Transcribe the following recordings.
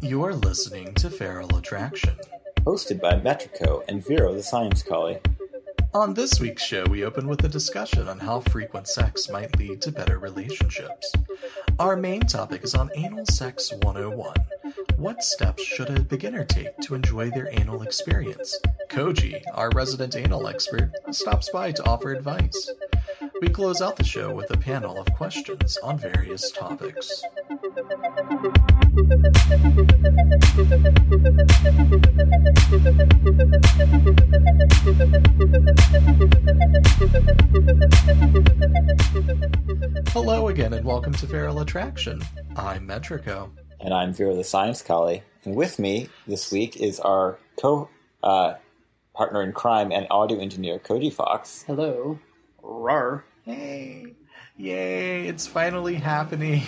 You're listening to Feral Attraction. Hosted by Metrico and Vero the Science Collie. On this week's show, we open with a discussion on how frequent sex might lead to better relationships. Our main topic is on Anal Sex 101. What steps should a beginner take to enjoy their anal experience? Koji, our resident anal expert, stops by to offer advice. We close out the show with a panel of questions on various topics. Hello again, and welcome to Feral Attraction. I'm Metrico. And I'm Vero the Science Collie. And with me this week is our co uh, partner in crime and audio engineer, Koji Fox. Hello. Rar. Hey, yay, it's finally happening.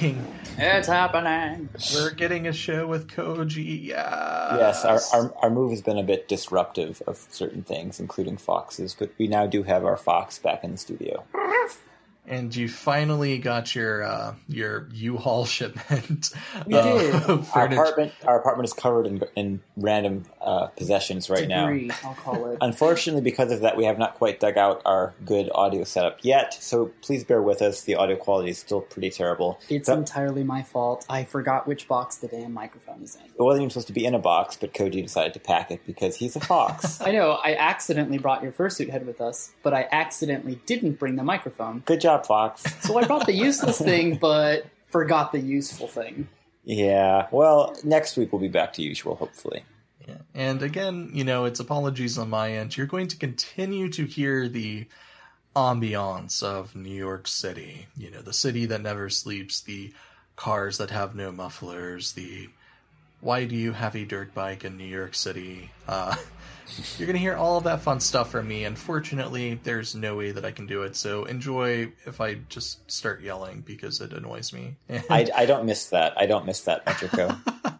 It's happening. We're getting a show with Koji. Yes. Yes, our, our, our move has been a bit disruptive of certain things, including foxes, but we now do have our fox back in the studio. And you finally got your uh, your U-Haul shipment. We did. Our apartment, our apartment is covered in, in random uh, possessions right now. I'll call it. Unfortunately, because of that, we have not quite dug out our good audio setup yet. So please bear with us. The audio quality is still pretty terrible. It's But entirely my fault. I forgot which box the damn microphone is in. it wasn't even supposed to be in a box, but Koji decided to pack it because he's a fox. I know, I accidentally brought your fursuit head with us, but I accidentally didn't bring the microphone. Good job, Fox. So I brought the useless thing, but forgot the useful thing. Yeah. Well, next week we'll be back to usual, hopefully. Yeah. And again, you know, it's apologies on my end. You're going to continue to hear the ambiance of New York City. You know, the city that never sleeps, the cars that have no mufflers, the why do you have a dirt bike in New York City? Uh, you're going to hear all of that fun stuff from me. Unfortunately, there's no way that I can do it. So enjoy if I just start yelling because it annoys me. I, I don't miss that. I don't miss that, Metrico.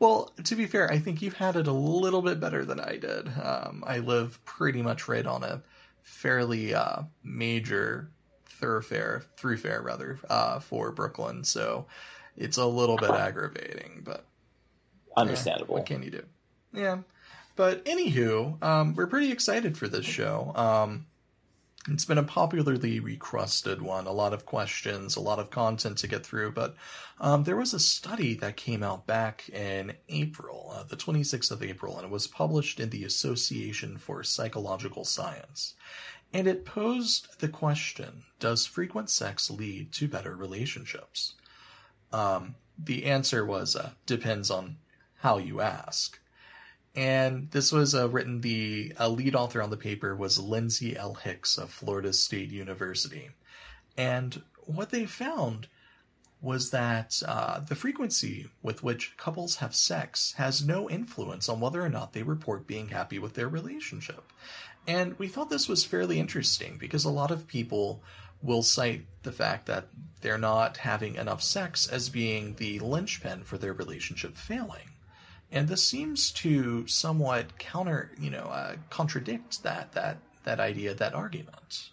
Well, to be fair, I think you've had it a little bit better than I did. Um, I live pretty much right on a fairly uh, major thoroughfare, thoroughfare rather, uh, for Brooklyn, so it's a little bit aggravating. But yeah, Understandable. what can you do? Yeah. But anywho, um, we're pretty excited for this show. Um, it's been a popularly recrusted one, a lot of questions, a lot of content to get through. But um, there was a study that came out back in April, uh, the 26th of April, and it was published in the Association for Psychological Science. And it posed the question Does frequent sex lead to better relationships? Um, the answer was uh, depends on how you ask. And this was uh, written, the uh, lead author on the paper was Lindsay L. Hicks of Florida State University. And what they found was that uh, the frequency with which couples have sex has no influence on whether or not they report being happy with their relationship. And we thought this was fairly interesting because a lot of people will cite the fact that they're not having enough sex as being the linchpin for their relationship failing. And this seems to somewhat counter, you know, uh, contradict that that that idea, that argument.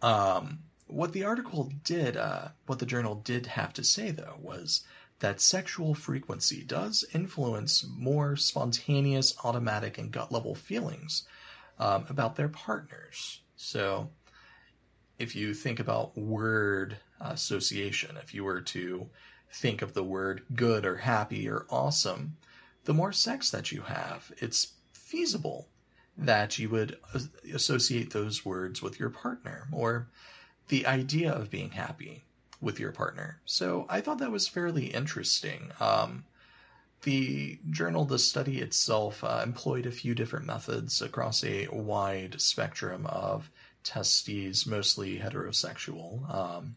Um, what the article did, uh, what the journal did have to say, though, was that sexual frequency does influence more spontaneous, automatic, and gut level feelings um, about their partners. So, if you think about word association, if you were to think of the word good or happy or awesome, the more sex that you have, it's feasible that you would associate those words with your partner or the idea of being happy with your partner. So I thought that was fairly interesting. Um, the journal, the study itself, uh, employed a few different methods across a wide spectrum of testes, mostly heterosexual. Um,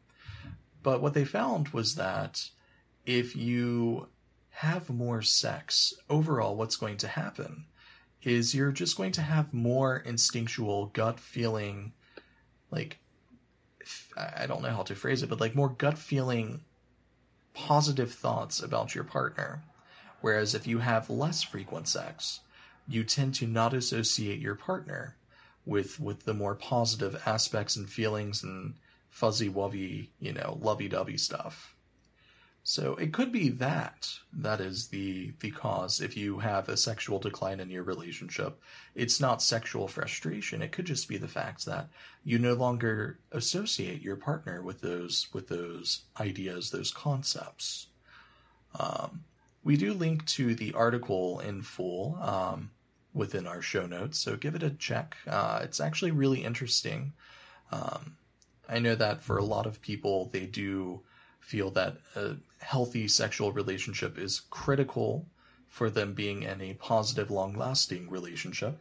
but what they found was that if you have more sex, overall, what's going to happen is you're just going to have more instinctual gut feeling, like, I don't know how to phrase it, but like more gut feeling positive thoughts about your partner. Whereas if you have less frequent sex, you tend to not associate your partner with with the more positive aspects and feelings and fuzzy wuzzy, you know, lovey dovey stuff. So it could be that that is the the cause if you have a sexual decline in your relationship. It's not sexual frustration. It could just be the fact that you no longer associate your partner with those with those ideas, those concepts. Um, we do link to the article in full um, within our show notes, so give it a check. Uh, it's actually really interesting. Um, I know that for a lot of people, they do feel that a healthy sexual relationship is critical for them being in a positive, long lasting relationship.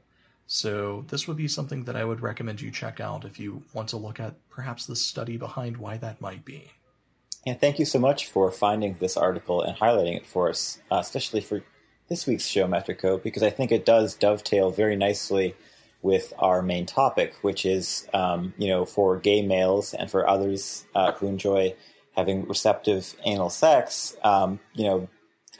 So, this would be something that I would recommend you check out if you want to look at perhaps the study behind why that might be. And thank you so much for finding this article and highlighting it for us, uh, especially for this week's show, Metrico, because I think it does dovetail very nicely with our main topic, which is, um, you know, for gay males and for others uh, who enjoy having receptive anal sex, um, you know,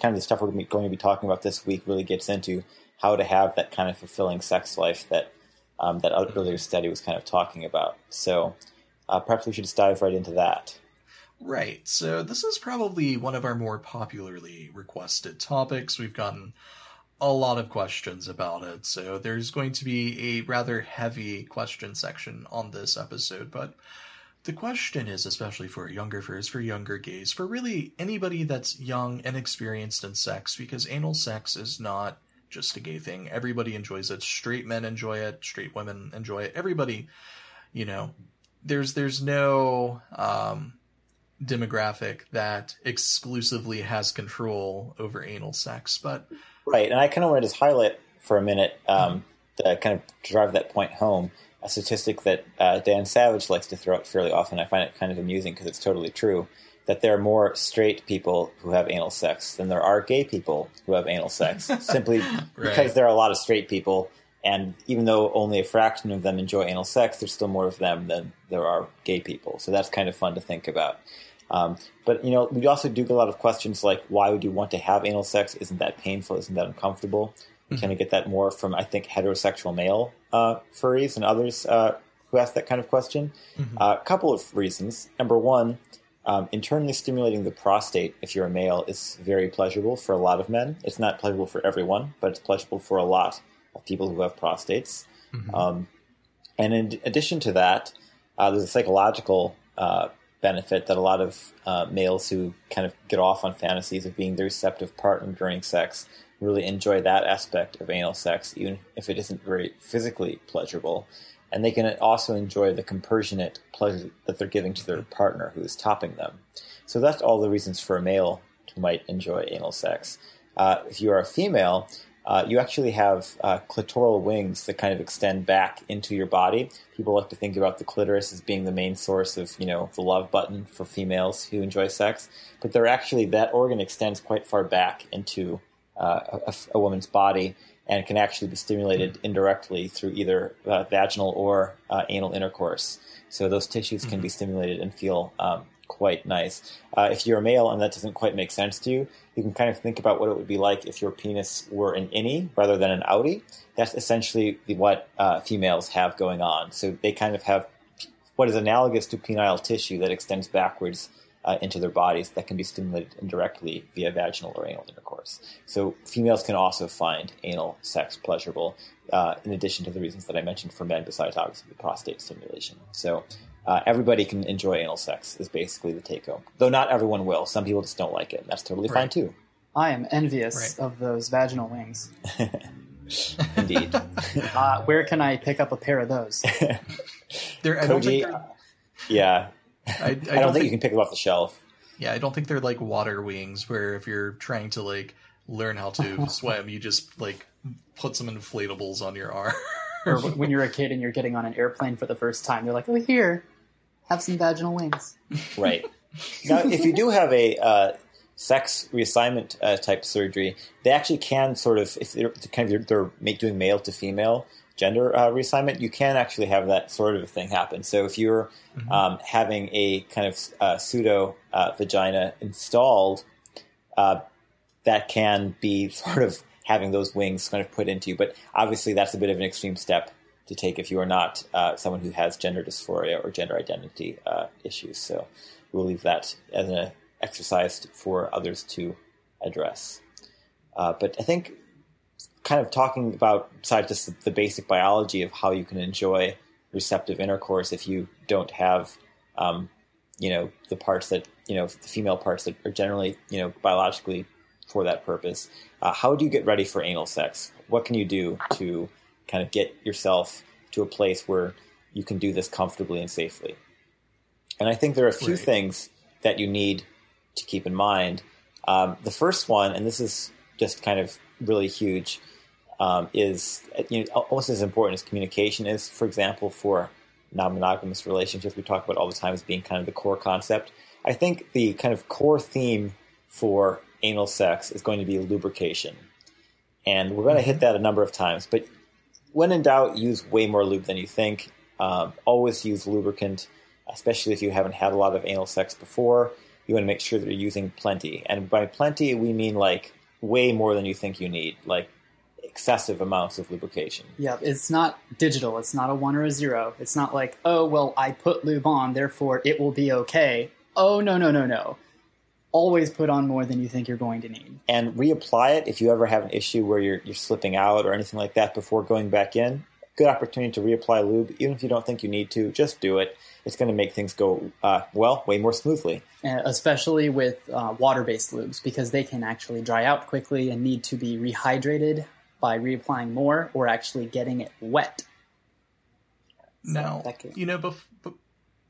kind of the stuff we're going to be talking about this week really gets into how to have that kind of fulfilling sex life that um, that earlier study was kind of talking about. So uh, perhaps we should just dive right into that. Right. So this is probably one of our more popularly requested topics. We've gotten a lot of questions about it. So there's going to be a rather heavy question section on this episode, but the question is, especially for younger furs, for younger gays, for really anybody that's young and experienced in sex, because anal sex is not just a gay thing. Everybody enjoys it. Straight men enjoy it. Straight women enjoy it. Everybody, you know, there's there's no um, demographic that exclusively has control over anal sex. But right, and I kind of want to just highlight for a minute um, mm-hmm. to kind of drive that point home a statistic that uh, Dan Savage likes to throw out fairly often. I find it kind of amusing because it's totally true that there are more straight people who have anal sex than there are gay people who have anal sex, simply right. because there are a lot of straight people. And even though only a fraction of them enjoy anal sex, there's still more of them than there are gay people. So that's kind of fun to think about. Um, but you know, we also do get a lot of questions like, "Why would you want to have anal sex? Isn't that painful? Isn't that uncomfortable?" Can we mm-hmm. kind of get that more from, I think, heterosexual male uh, furries and others uh, who ask that kind of question. Mm-hmm. Uh, a couple of reasons. Number one, um, internally stimulating the prostate, if you're a male, is very pleasurable for a lot of men. It's not pleasurable for everyone, but it's pleasurable for a lot of people who have prostates. Mm-hmm. Um, and in addition to that, uh, there's a psychological uh, benefit that a lot of uh, males who kind of get off on fantasies of being the receptive partner during sex really enjoy that aspect of anal sex, even if it isn't very physically pleasurable. And they can also enjoy the compassionate pleasure that they're giving to their partner who is topping them. So that's all the reasons for a male who might enjoy anal sex. Uh, if you are a female, uh, you actually have uh, clitoral wings that kind of extend back into your body. People like to think about the clitoris as being the main source of, you know, the love button for females who enjoy sex, but they're actually that organ extends quite far back into uh, a, a, woman's body and can actually be stimulated indirectly through either uh, vaginal or uh, anal intercourse. So those tissues can mm-hmm. be stimulated and feel um, quite nice. Uh, if you're a male and that doesn't quite make sense to you, you can kind of think about what it would be like if your penis were an innie rather than an outie. That's essentially what uh, females have going on. So they kind of have what is analogous to penile tissue that extends backwards uh, into their bodies that can be stimulated indirectly via vaginal or anal intercourse. So females can also find anal sex pleasurable, uh, in addition to the reasons that I mentioned for men, besides obviously the prostate stimulation. So uh, everybody can enjoy anal sex is basically the take home. Though not everyone will. Some people just don't like it. And that's totally right. fine too. I am envious right. of those vaginal wings. Indeed. uh, where can I pick up a pair of those? they're, Koji, yeah, I, I, don't, don't think, think, you can pick them off the shelf. Yeah, I don't think they're like water wings where if you're trying to like learn how to swim, you just like put some inflatables on your arm. or when you're a kid and you're getting on an airplane for the first time, they're like, "Oh, here, have some vaginal wings." Right. now, if you do have a uh, sex reassignment uh, type surgery, they actually can sort of, if they're kind of they're doing male to female, gender uh, reassignment, you can actually have that sort of thing happen. So if you're mm-hmm. um, having a kind of uh, pseudo uh, vagina installed, uh, that can be sort of having those wings kind of put into you. But obviously, that's a bit of an extreme step to take if you are not uh, someone who has gender dysphoria or gender identity uh, issues. So we'll leave that as an exercise for others to address. Uh, but I think kind of talking about besides just the basic biology of how you can enjoy receptive intercourse if you don't have um, you know the parts that you know the female parts that are generally you know biologically for that purpose. Uh, how do you get ready for anal sex? What can you do to kind of get yourself to a place where you can do this comfortably and safely? And i think there are a few right. things that you need to keep in mind. Um, the first one and this is just kind of really huge um, is you know, almost as important as communication is for example for non-monogamous relationships we talk about all the time as being kind of the core concept. I think the kind of core theme for anal sex is going to be lubrication. And we're going to hit that a number of times, but when in doubt, use way more lube than you think. Um, always use lubricant, especially if you haven't had a lot of anal sex before. You want to make sure that you're using plenty. And by plenty, we mean like way more than you think you need. Like excessive amounts of lubrication. Yeah, it's not digital. It's not a one or a zero. It's not like, oh, well, I put lube on, therefore it will be okay. Oh, no, no, no, no. Always put on more than you think you're going to need. And reapply it if you ever have an issue where you're, you're slipping out or anything like that before going back in. Good opportunity to reapply lube. Even if you don't think you need to, just do it. It's going to make things go, uh, well, way more smoothly. Uh, especially with uh, water based lubes because they can actually dry out quickly and need to be rehydrated by reapplying more or actually getting it wet. So now, you know, bef-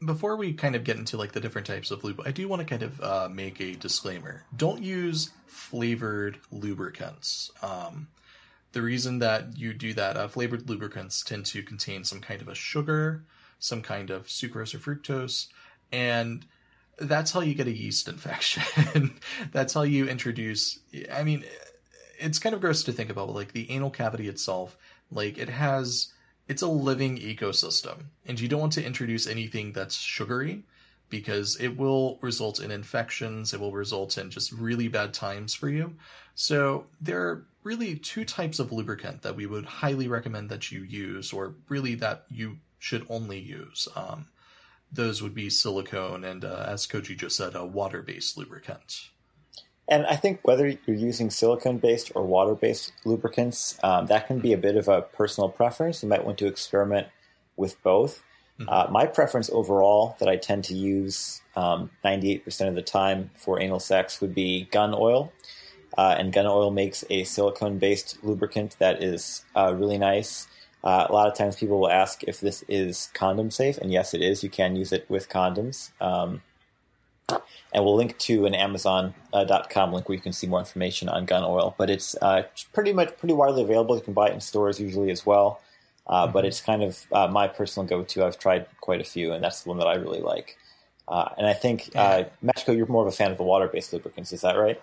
before we kind of get into like the different types of lube, I do want to kind of uh, make a disclaimer. Don't use flavored lubricants. Um, the reason that you do that, uh, flavored lubricants tend to contain some kind of a sugar, some kind of sucrose or fructose, and that's how you get a yeast infection. that's how you introduce. I mean, it's kind of gross to think about, but like the anal cavity itself, like it has it's a living ecosystem, and you don't want to introduce anything that's sugary because it will result in infections. It will result in just really bad times for you. So there are really two types of lubricant that we would highly recommend that you use, or really that you should only use. Um, those would be silicone and, uh, as Koji just said, a water-based lubricant. And I think whether you're using silicone based or water based lubricants, um, that can be a bit of a personal preference. You might want to experiment with both. Mm-hmm. Uh, my preference overall that I tend to use um, 98% of the time for anal sex would be gun oil. Uh, and gun oil makes a silicone based lubricant that is uh, really nice. Uh, a lot of times people will ask if this is condom safe, and yes, it is. You can use it with condoms. Um, and we'll link to an Amazon.com uh, link where you can see more information on gun oil. But it's uh, pretty much pretty widely available. You can buy it in stores usually as well. Uh, mm-hmm. But it's kind of uh, my personal go-to. I've tried quite a few, and that's the one that I really like. Uh, and I think, uh, Metrico, you're more of a fan of the water-based lubricants. Is that right?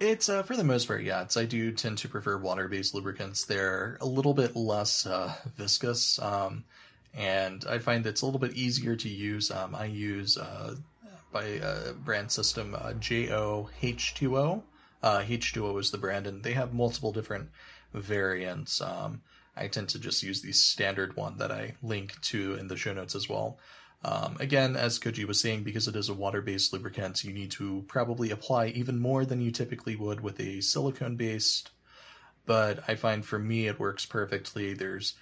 It's uh, for the most part, yeah. It's, I do tend to prefer water-based lubricants. They're a little bit less uh, viscous, um, and I find that it's a little bit easier to use. Um, I use uh, by a brand system uh, JOH2O. Uh, H2O is the brand, and they have multiple different variants. Um, I tend to just use the standard one that I link to in the show notes as well. Um, again, as Koji was saying, because it is a water based lubricant, you need to probably apply even more than you typically would with a silicone based. But I find for me it works perfectly. There's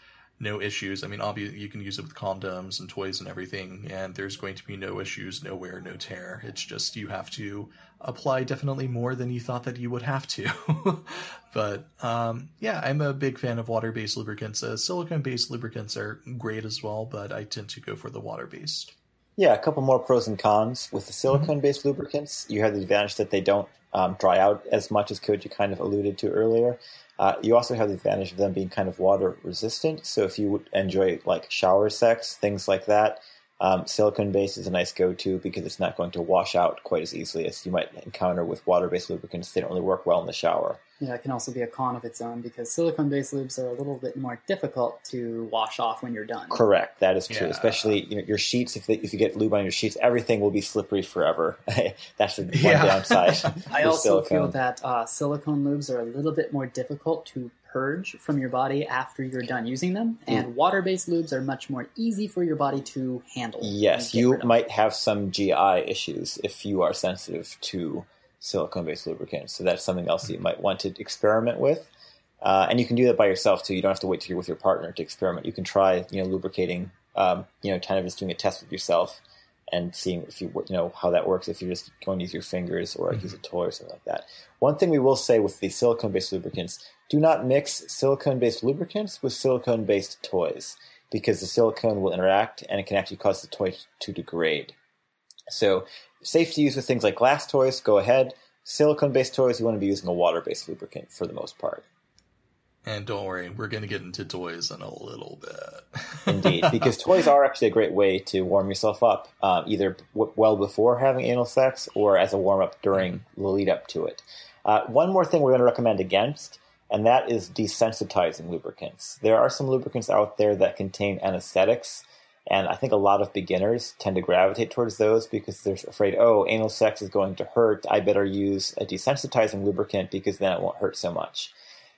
no issues. I mean, obviously you can use it with condoms and toys and everything, and there's going to be no issues, no wear, no tear. It's just you have to apply definitely more than you thought that you would have to. but um, yeah, I'm a big fan of water-based lubricants. Uh, silicone-based lubricants are great as well, but I tend to go for the water-based. Yeah, a couple more pros and cons with the silicone-based mm-hmm. lubricants. You have the advantage that they don't um, dry out as much as Koji kind of alluded to earlier. Uh, you also have the advantage of them being kind of water resistant. So if you enjoy like shower sex, things like that, um, silicone base is a nice go to because it's not going to wash out quite as easily as you might encounter with water based lubricants. They don't really work well in the shower. Yeah, it can also be a con of its own because silicone-based lubes are a little bit more difficult to wash off when you're done. Correct, that is true. Yeah. Especially you know, your sheets. If they, if you get lube on your sheets, everything will be slippery forever. That's the one Yeah. downside. I with also feel that uh, silicone lubes are a little bit more difficult to purge from your body after you're done using them, Mm. and water-based lubes are much more easy for your body to handle. Yes, you might have some GI issues if you are sensitive to silicone-based lubricants. So that's something else that you might want to experiment with. Uh, and you can do that by yourself too. You don't have to wait till you're with your partner to experiment. You can try, you know, lubricating, um, you know, kind of just doing a test with yourself and seeing if you, you know, how that works. If you're just going to use your fingers or use a toy or something like that. One thing we will say with the silicone-based lubricants: do not mix silicone-based lubricants with silicone-based toys because the silicone will interact and it can actually cause the toy to degrade. So, safe to use with things like glass toys, go ahead. Silicone based toys, you want to be using a water based lubricant for the most part. And don't worry, we're going to get into toys in a little bit. Indeed, because toys are actually a great way to warm yourself up, um, either w- well before having anal sex or as a warm up during the lead up to it. Uh, one more thing we're going to recommend against, and that is desensitizing lubricants. There are some lubricants out there that contain anesthetics, and I think a lot of beginners tend to gravitate towards those because they're afraid, oh, anal sex is going to hurt. I better use a desensitizing lubricant because then it won't hurt so much.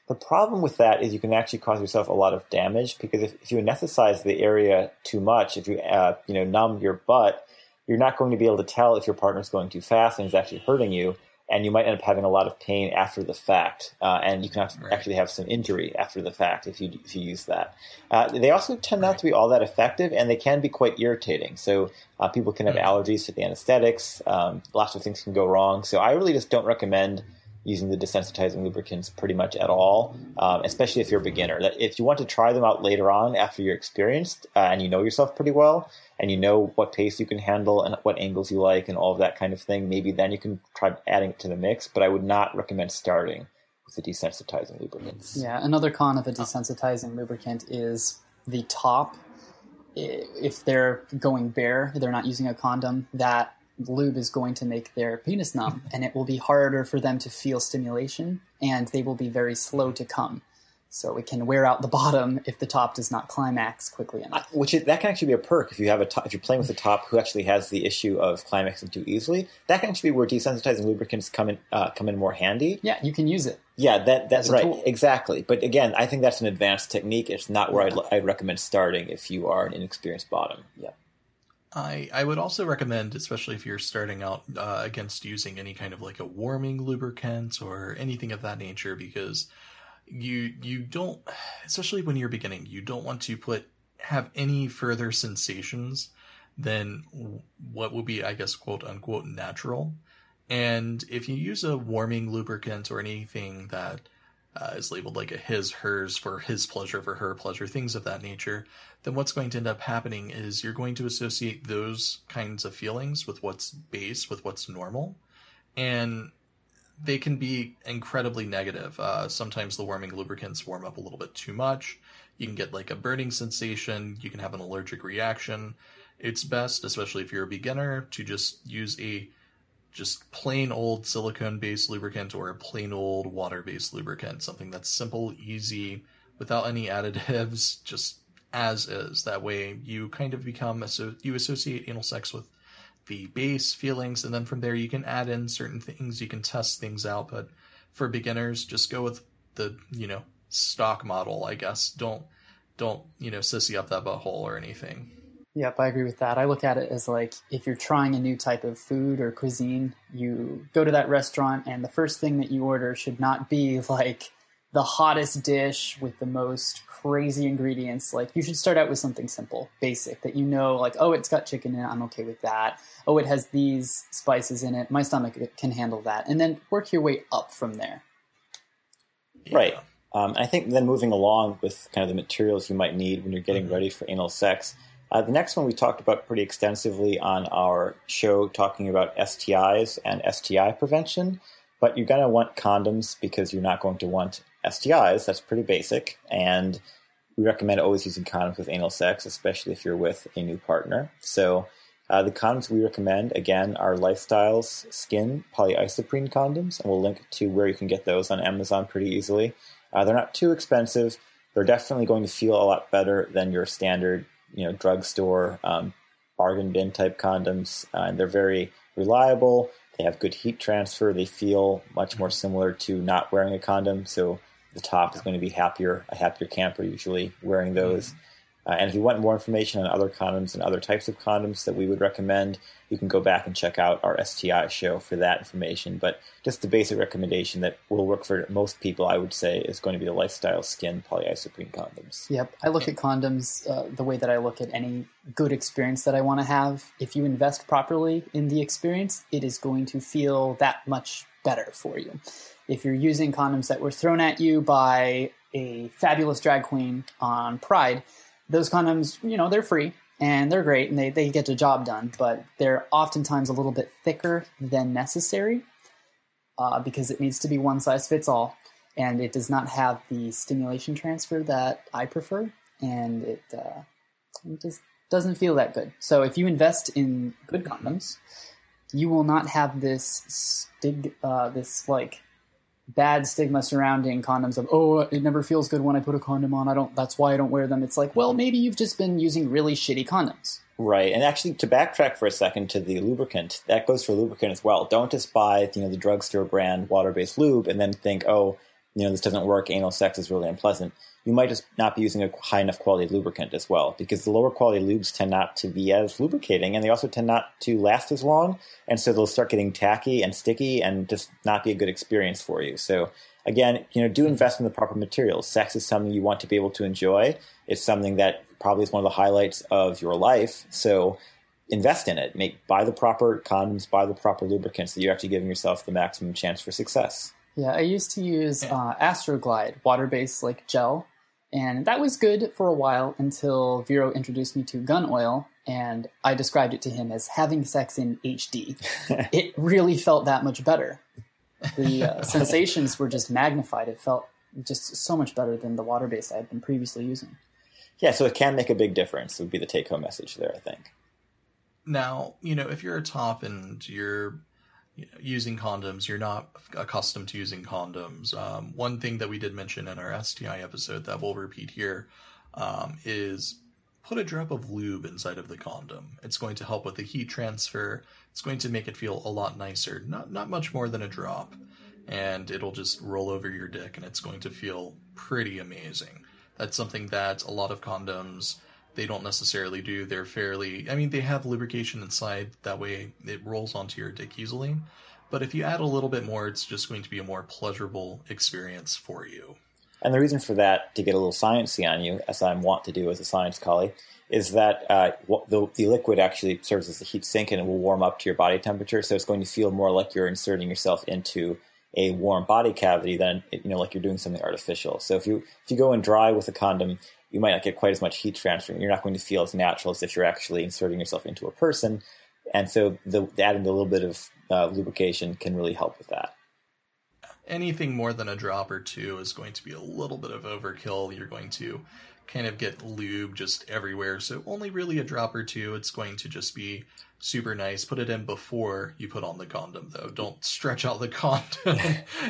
The problem with that is you can actually cause yourself a lot of damage because if, if you anesthetize the area too much, if you uh, you know numb your butt, you're not going to be able to tell if your partner's going too fast and is actually hurting you, and you might end up having a lot of pain after the fact, uh, and you can have, Right. actually have some injury after the fact if you if you use that. Uh, they also tend not to be all that effective, and they can be quite irritating. So uh, people can have Mm. allergies to the anesthetics. Um, lots of things can go wrong. So I really just don't recommend using the desensitizing lubricants pretty much at all, um, especially if you're a beginner. That if you want to try them out later on after you're experienced uh, and you know yourself pretty well and you know what pace you can handle and what angles you like and all of that kind of thing, maybe then you can try adding it to the mix. But I would not recommend starting with the desensitizing lubricants. Yeah, another con of a desensitizing lubricant is the top. If they're going bare, they're not using a condom, that lube is going to make their penis numb, and it will be harder for them to feel stimulation, and they will be very slow to come. So it can wear out the bottom if the top does not climax quickly enough. Which is, that can actually be a perk if you have a top, if you're playing with a top who actually has the issue of climaxing too easily. That can actually be where desensitizing lubricants come in uh, come in more handy. Yeah, you can use it. Yeah, that that's right, tool. exactly. But again, I think that's an advanced technique. It's not where I'd, I'd recommend starting if you are an inexperienced bottom. Yeah, I, I would also recommend, especially if you're starting out, uh, against using any kind of like a warming lubricant or anything of that nature, because you you don't, especially when you're beginning, you don't want to put have any further sensations than what would be, I guess, quote unquote, natural. And if you use a warming lubricant or anything that uh, is labeled like a his, hers for his pleasure, for her pleasure, things of that nature, then what's going to end up happening is you're going to associate those kinds of feelings with what's base, with what's normal. And they can be incredibly negative. Uh, sometimes the warming lubricants warm up a little bit too much. You can get like a burning sensation. You can have an allergic reaction. It's best, especially if you're a beginner, to just use a just plain old silicone based lubricant or a plain old water based lubricant. Something that's simple, easy, without any additives, just as is. That way you kind of become, you associate anal sex with the base feelings, and then from there you can add in certain things, you can test things out. But for beginners, just go with the, you know, stock model, I guess. Don't, don't, you know, sissy up that butthole or anything. Yep, I agree with that. I look at it as like if you're trying a new type of food or cuisine, you go to that restaurant and the first thing that you order should not be like the hottest dish with the most crazy ingredients. Like you should start out with something simple, basic that you know like oh, it's got chicken in it, I'm okay with that. Oh, it has these spices in it. My stomach can handle that. And then work your way up from there. right. Um, I think then moving along with kind of the materials you might need when you're getting ready for anal sex. Uh, the next one we talked about pretty extensively on our show, talking about STIs and STI prevention. But you're going to want condoms because you're not going to want STIs. That's pretty basic. And we recommend always using condoms with anal sex, especially if you're with a new partner. So Uh, the condoms we recommend, again, are Lifestyles SKYN polyisoprene condoms, and we'll link to where you can get those on Amazon pretty easily. Uh, they're not too expensive. They're definitely going to feel a lot better than your standard, you know, drugstore um, bargain bin type condoms, uh, and they're very reliable. They have good heat transfer. They feel much more similar to not wearing a condom. So the top is going to be happier, a happier camper usually wearing those. Mm-hmm. Uh, and if you want more information on other condoms and other types of condoms that we would recommend, you can go back and check out our STI show for that information. But just the basic recommendation that will work for most people, I would say, is going to be the lifestyle SKYN polyisoprene condoms. Yep. I look at condoms uh, the way that I look at any good experience that I want to have. If you invest properly in the experience, it is going to feel that much better for you. If you're using condoms that were thrown at you by a fabulous drag queen on Pride, those condoms, you know, they're free and they're great and they, they get the job done, but they're oftentimes a little bit thicker than necessary uh, because it needs to be one size fits all and it does not have the stimulation transfer that I prefer and it, uh, it just doesn't feel that good. So if you invest in good condoms, you will not have this stig, uh, this like bad stigma surrounding condoms of oh it never feels good when i put a condom on. I don't that's why i don't wear them. It's like well maybe you've just been using really shitty condoms. Right. And actually to backtrack for a second to the lubricant that goes for lubricant as well. Don't just buy you know the drugstore brand water-based lube and then think oh you know this doesn't work anal sex is really unpleasant you might just not be using a high enough quality lubricant as well, because the lower quality lubes tend not to be as lubricating, and they also tend not to last as long, and so they'll start getting tacky and sticky, and just not be a good experience for you. So again, you know, do invest in the proper materials. Sex is something you want to be able to enjoy. It's something that probably is one of the highlights of your life. So invest in it. Make buy the proper condoms, buy the proper lubricants, so you're actually giving yourself the maximum chance for success. Yeah, I used to use uh, Astroglide water-based like gel and that was good for a while until Vero introduced me to gun oil, and I described it to him as having sex in HD. it really felt that much better. The uh, sensations were just magnified. It felt just so much better than the water based I had been previously using. Yeah, so it can make a big difference, would be the take home message there, I think. Now, you know, if you're a top and you're using condoms, you're not accustomed to using condoms. Um, one thing that we did mention in our STI episode that we'll repeat here um, is put a drop of lube inside of the condom. It's going to help with the heat transfer. It's going to make it feel a lot nicer. Not not much more than a drop, and it'll just roll over your dick, and it's going to feel pretty amazing. That's something that a lot of condoms they don't necessarily do. They're fairly, I mean, they have lubrication inside. That way it rolls onto your dick easily. But if you add a little bit more, it's just going to be a more pleasurable experience for you. And the reason for that, to get a little sciencey on you, as I'm wont to do as a science collie, is that uh, the, the liquid actually serves as a heat sink and it will warm up to your body temperature. So it's going to feel more like you're inserting yourself into a warm body cavity than you know like you're doing something artificial. So if you if you go in dry with a condom, you might not get quite as much heat transfer. You're not going to feel as natural as if you're actually inserting yourself into a person. And so the, adding a little bit of uh, lubrication can really help with that. Anything more than a drop or two is going to be a little bit of overkill. You're going to kind of get lube just everywhere. So only really a drop or two. It's going to just be super nice. Put it in before you put on the condom, though. Don't stretch out the condom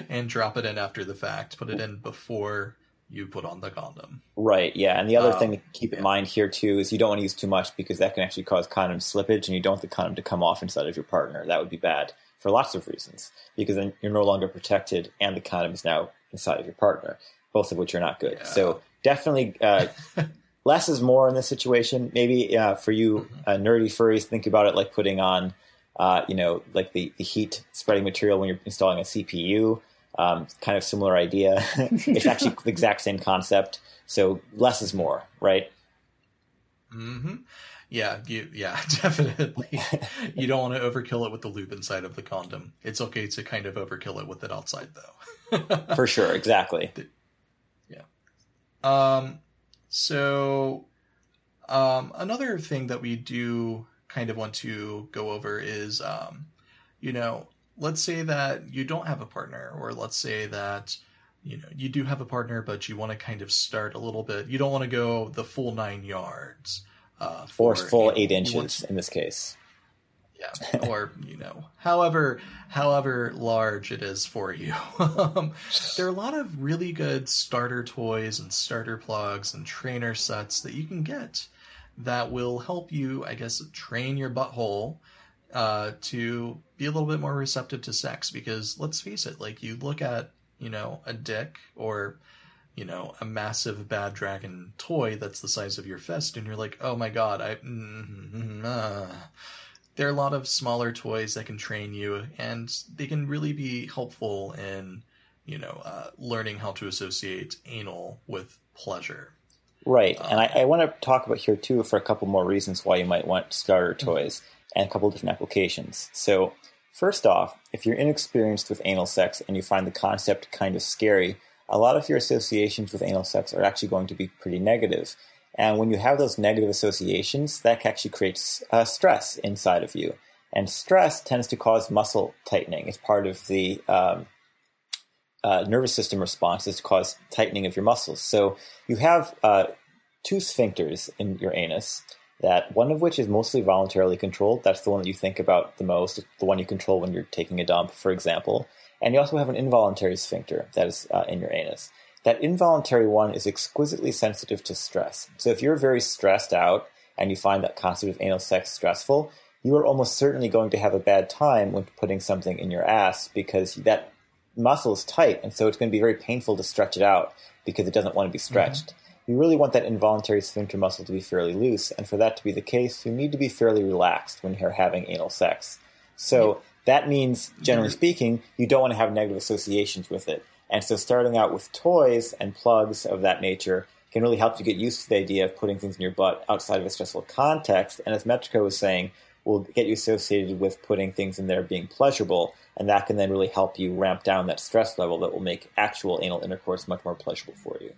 and drop it in after the fact. Put it in before you put on the condom. Right, yeah. And the other um, thing to keep in mind here too is you don't want to use too much because that can actually cause condom slippage and you don't want the condom to come off inside of your partner. That would be bad for lots of reasons because then you're no longer protected and the condom is now inside of your partner, both of which are not good. Yeah. So definitely uh, less is more in this situation. Maybe uh, for you mm-hmm. uh, nerdy furries, think about it like putting on, uh, you know, like the, the heat spreading material when you're installing a CPU um, kind of similar idea. it's actually the exact same concept. So less is more, right? Hmm. Yeah. You, yeah. Definitely. you don't want to overkill it with the lube inside of the condom. It's okay to kind of overkill it with it outside, though. For sure. Exactly. Yeah. Um. So, um, another thing that we do kind of want to go over is, um, you know, let's say that you don't have a partner, or let's say that you know you do have a partner, but you want to kind of start a little bit. You don't want to go the full nine yards, uh, for, or full eight inches to, in this case. yeah, or you know, however however large it is for you. um, there are a lot of really good starter toys and starter plugs and trainer sets that you can get that will help you, I guess, train your butthole uh, to be a little bit more receptive to sex. Because let's face it, like you look at you know a dick or you know a massive bad dragon toy that's the size of your fist, and you're like, oh my god, I. Mm, uh there are a lot of smaller toys that can train you, and they can really be helpful in, you know, uh, learning how to associate anal with pleasure. Right, um, and I, I, want to talk about here too for a couple more reasons why you might want starter mm-hmm. toys and a couple different applications. So, first off, if you're inexperienced with anal sex and you find the concept kind of scary, a lot of your associations with anal sex are actually going to be pretty negative. And when you have those negative associations, that actually creates uh, stress inside of you. And stress tends to cause muscle tightening. It's part of the um, uh, nervous system response is to cause tightening of your muscles. So you have uh, two sphincters in your anus. That one of which is mostly voluntarily controlled. That's the one that you think about the most. the one you control when you're taking a dump, for example. And you also have an involuntary sphincter that is uh, in your anus. That involuntary one is exquisitely sensitive to stress. So if you're very stressed out and you find that concept of anal sex stressful, you are almost certainly going to have a bad time when putting something in your ass because that muscle is tight, and so it's going to be very painful to stretch it out because it doesn't want to be mm-hmm. stretched. Mm-hmm. You really want that involuntary sphincter muscle to be fairly loose, and for that to be the case, you need to be fairly relaxed when you're having anal sex. So that means, generally mm-hmm. speaking, you don't want to have negative associations with it. And so starting out with toys and plugs of that nature can really help you get used to the idea of putting things in your butt outside of a stressful context. And as Metrico was saying, will get you associated with putting things in there being pleasurable. And that can then really help you ramp down that stress level that will make actual anal intercourse much more pleasurable for you.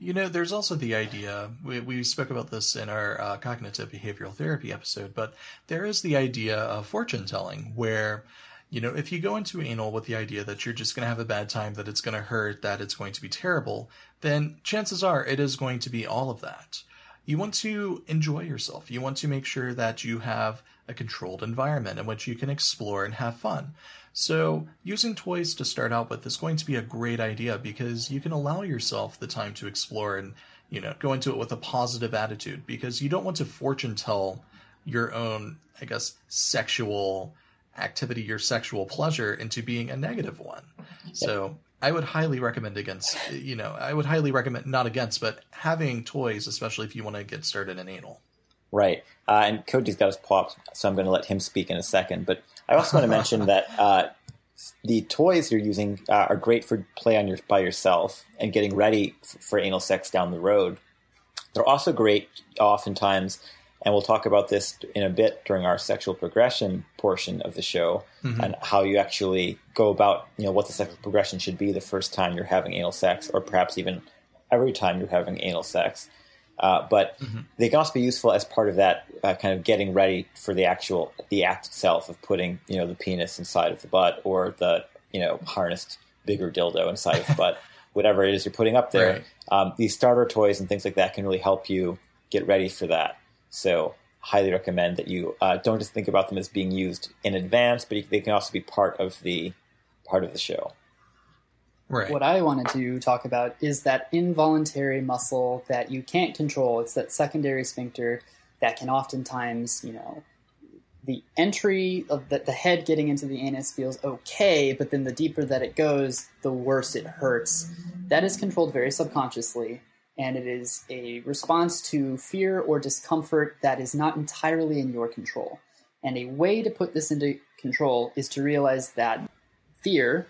You know, there's also the idea, we, we spoke about this in our uh, cognitive behavioral therapy episode, but there is the idea of fortune telling where you know, if you go into anal with the idea that you're just going to have a bad time, that it's going to hurt, that it's going to be terrible, then chances are it is going to be all of that. You want to enjoy yourself. You want to make sure that you have a controlled environment in which you can explore and have fun. So, using toys to start out with is going to be a great idea because you can allow yourself the time to explore and, you know, go into it with a positive attitude because you don't want to fortune tell your own, I guess, sexual activity, your sexual pleasure, into being a negative one. So I would highly recommend against, you know, I would highly recommend not against, but having toys, especially if you want to get started in anal. Right. Uh, and Koji's got his pop, so I'm going to let him speak in a second. But I also want to mention that uh, the toys you're using uh, are great for play on your by yourself and getting ready f- for anal sex down the road. They're also great, oftentimes, and we'll talk about this in a bit during our sexual progression portion of the show mm-hmm. and how you actually go about, you know, what the sexual progression should be the first time you're having anal sex, or perhaps even every time you're having anal sex. Uh, but mm-hmm. they can also be useful as part of that uh, kind of getting ready for the actual the act itself of putting you know the penis inside of the butt or the you know harnessed bigger dildo inside of the butt, whatever it is you're putting up there. Right. Um, these starter toys and things like that can really help you get ready for that. So highly recommend that you uh, don't just think about them as being used in advance, but they can also be part of the part of the show. Right. What I wanted to talk about is that involuntary muscle that you can't control. It's that secondary sphincter that can oftentimes, you know, the entry of the, the head getting into the anus feels okay, but then the deeper that it goes, the worse it hurts. That is controlled very subconsciously and it is a response to fear or discomfort that is not entirely in your control. And a way to put this into control is to realize that fear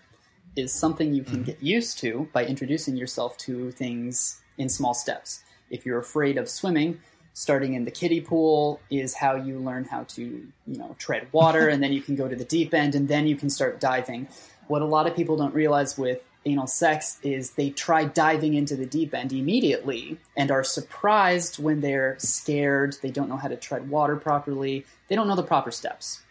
is something you can mm-hmm. get used to by introducing yourself to things in small steps. If you're afraid of swimming, starting in the kiddie pool is how you learn how to, you know, tread water and then you can go to the deep end and then you can start diving. What a lot of people don't realize with anal sex is they try diving into the deep end immediately and are surprised when they're scared, they don't know how to tread water properly, they don't know the proper steps.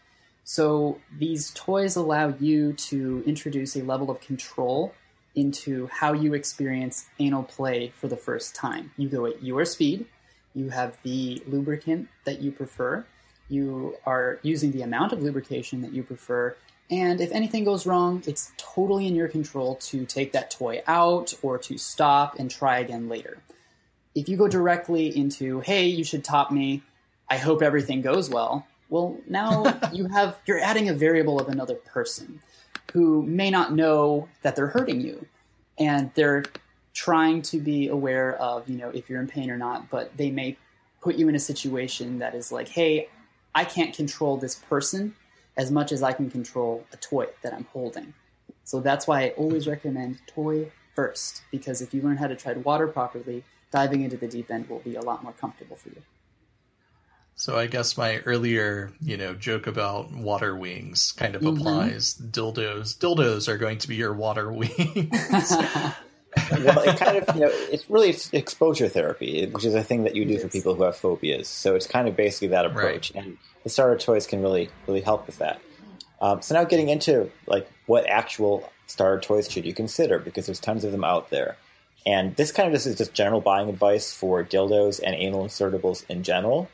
So these toys allow you to introduce a level of control into how you experience anal play for the first time. You go at your speed, you have the lubricant that you prefer, You are using the amount of lubrication that you prefer. And if anything goes wrong, it's totally in your control to take that toy out or to stop and try again later. If you go directly into, hey, you should top me, I hope everything goes well, well, now you have, you're adding a variable of another person who may not know that they're hurting you. And they're trying to be aware of, you know, if you're in pain or not, but they may put you in a situation that is like, hey, I can't control this person as much as I can control a toy that I'm holding. So that's why I always recommend toy first, because if you learn how to tread water properly, diving into the deep end will be a lot more comfortable for you. So I guess my earlier, you know, joke about water wings kind of mm-hmm. applies. Dildos, dildos are going to be your water wings. well, it kind of, you know, it's really it's exposure therapy, which is a thing that you do for people who have phobias. So it's kind of basically that approach, right. and the starter toys can really, really help with that. Um, so now getting into like what actual starter toys should you consider because there's tons of them out there, and this kind of just is just general buying advice for dildos and anal insertables in general,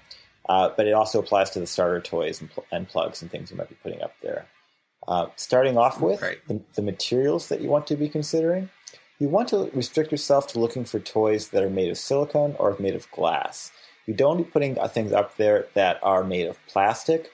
uh, but it also applies to the starter toys and, pl- and, plugs and things you might be putting up there. Uh, starting off with right. the, the materials that you want to be considering. You want to restrict yourself to looking for toys that are made of silicone or made of glass. You don't be putting uh, things up there that are made of plastic.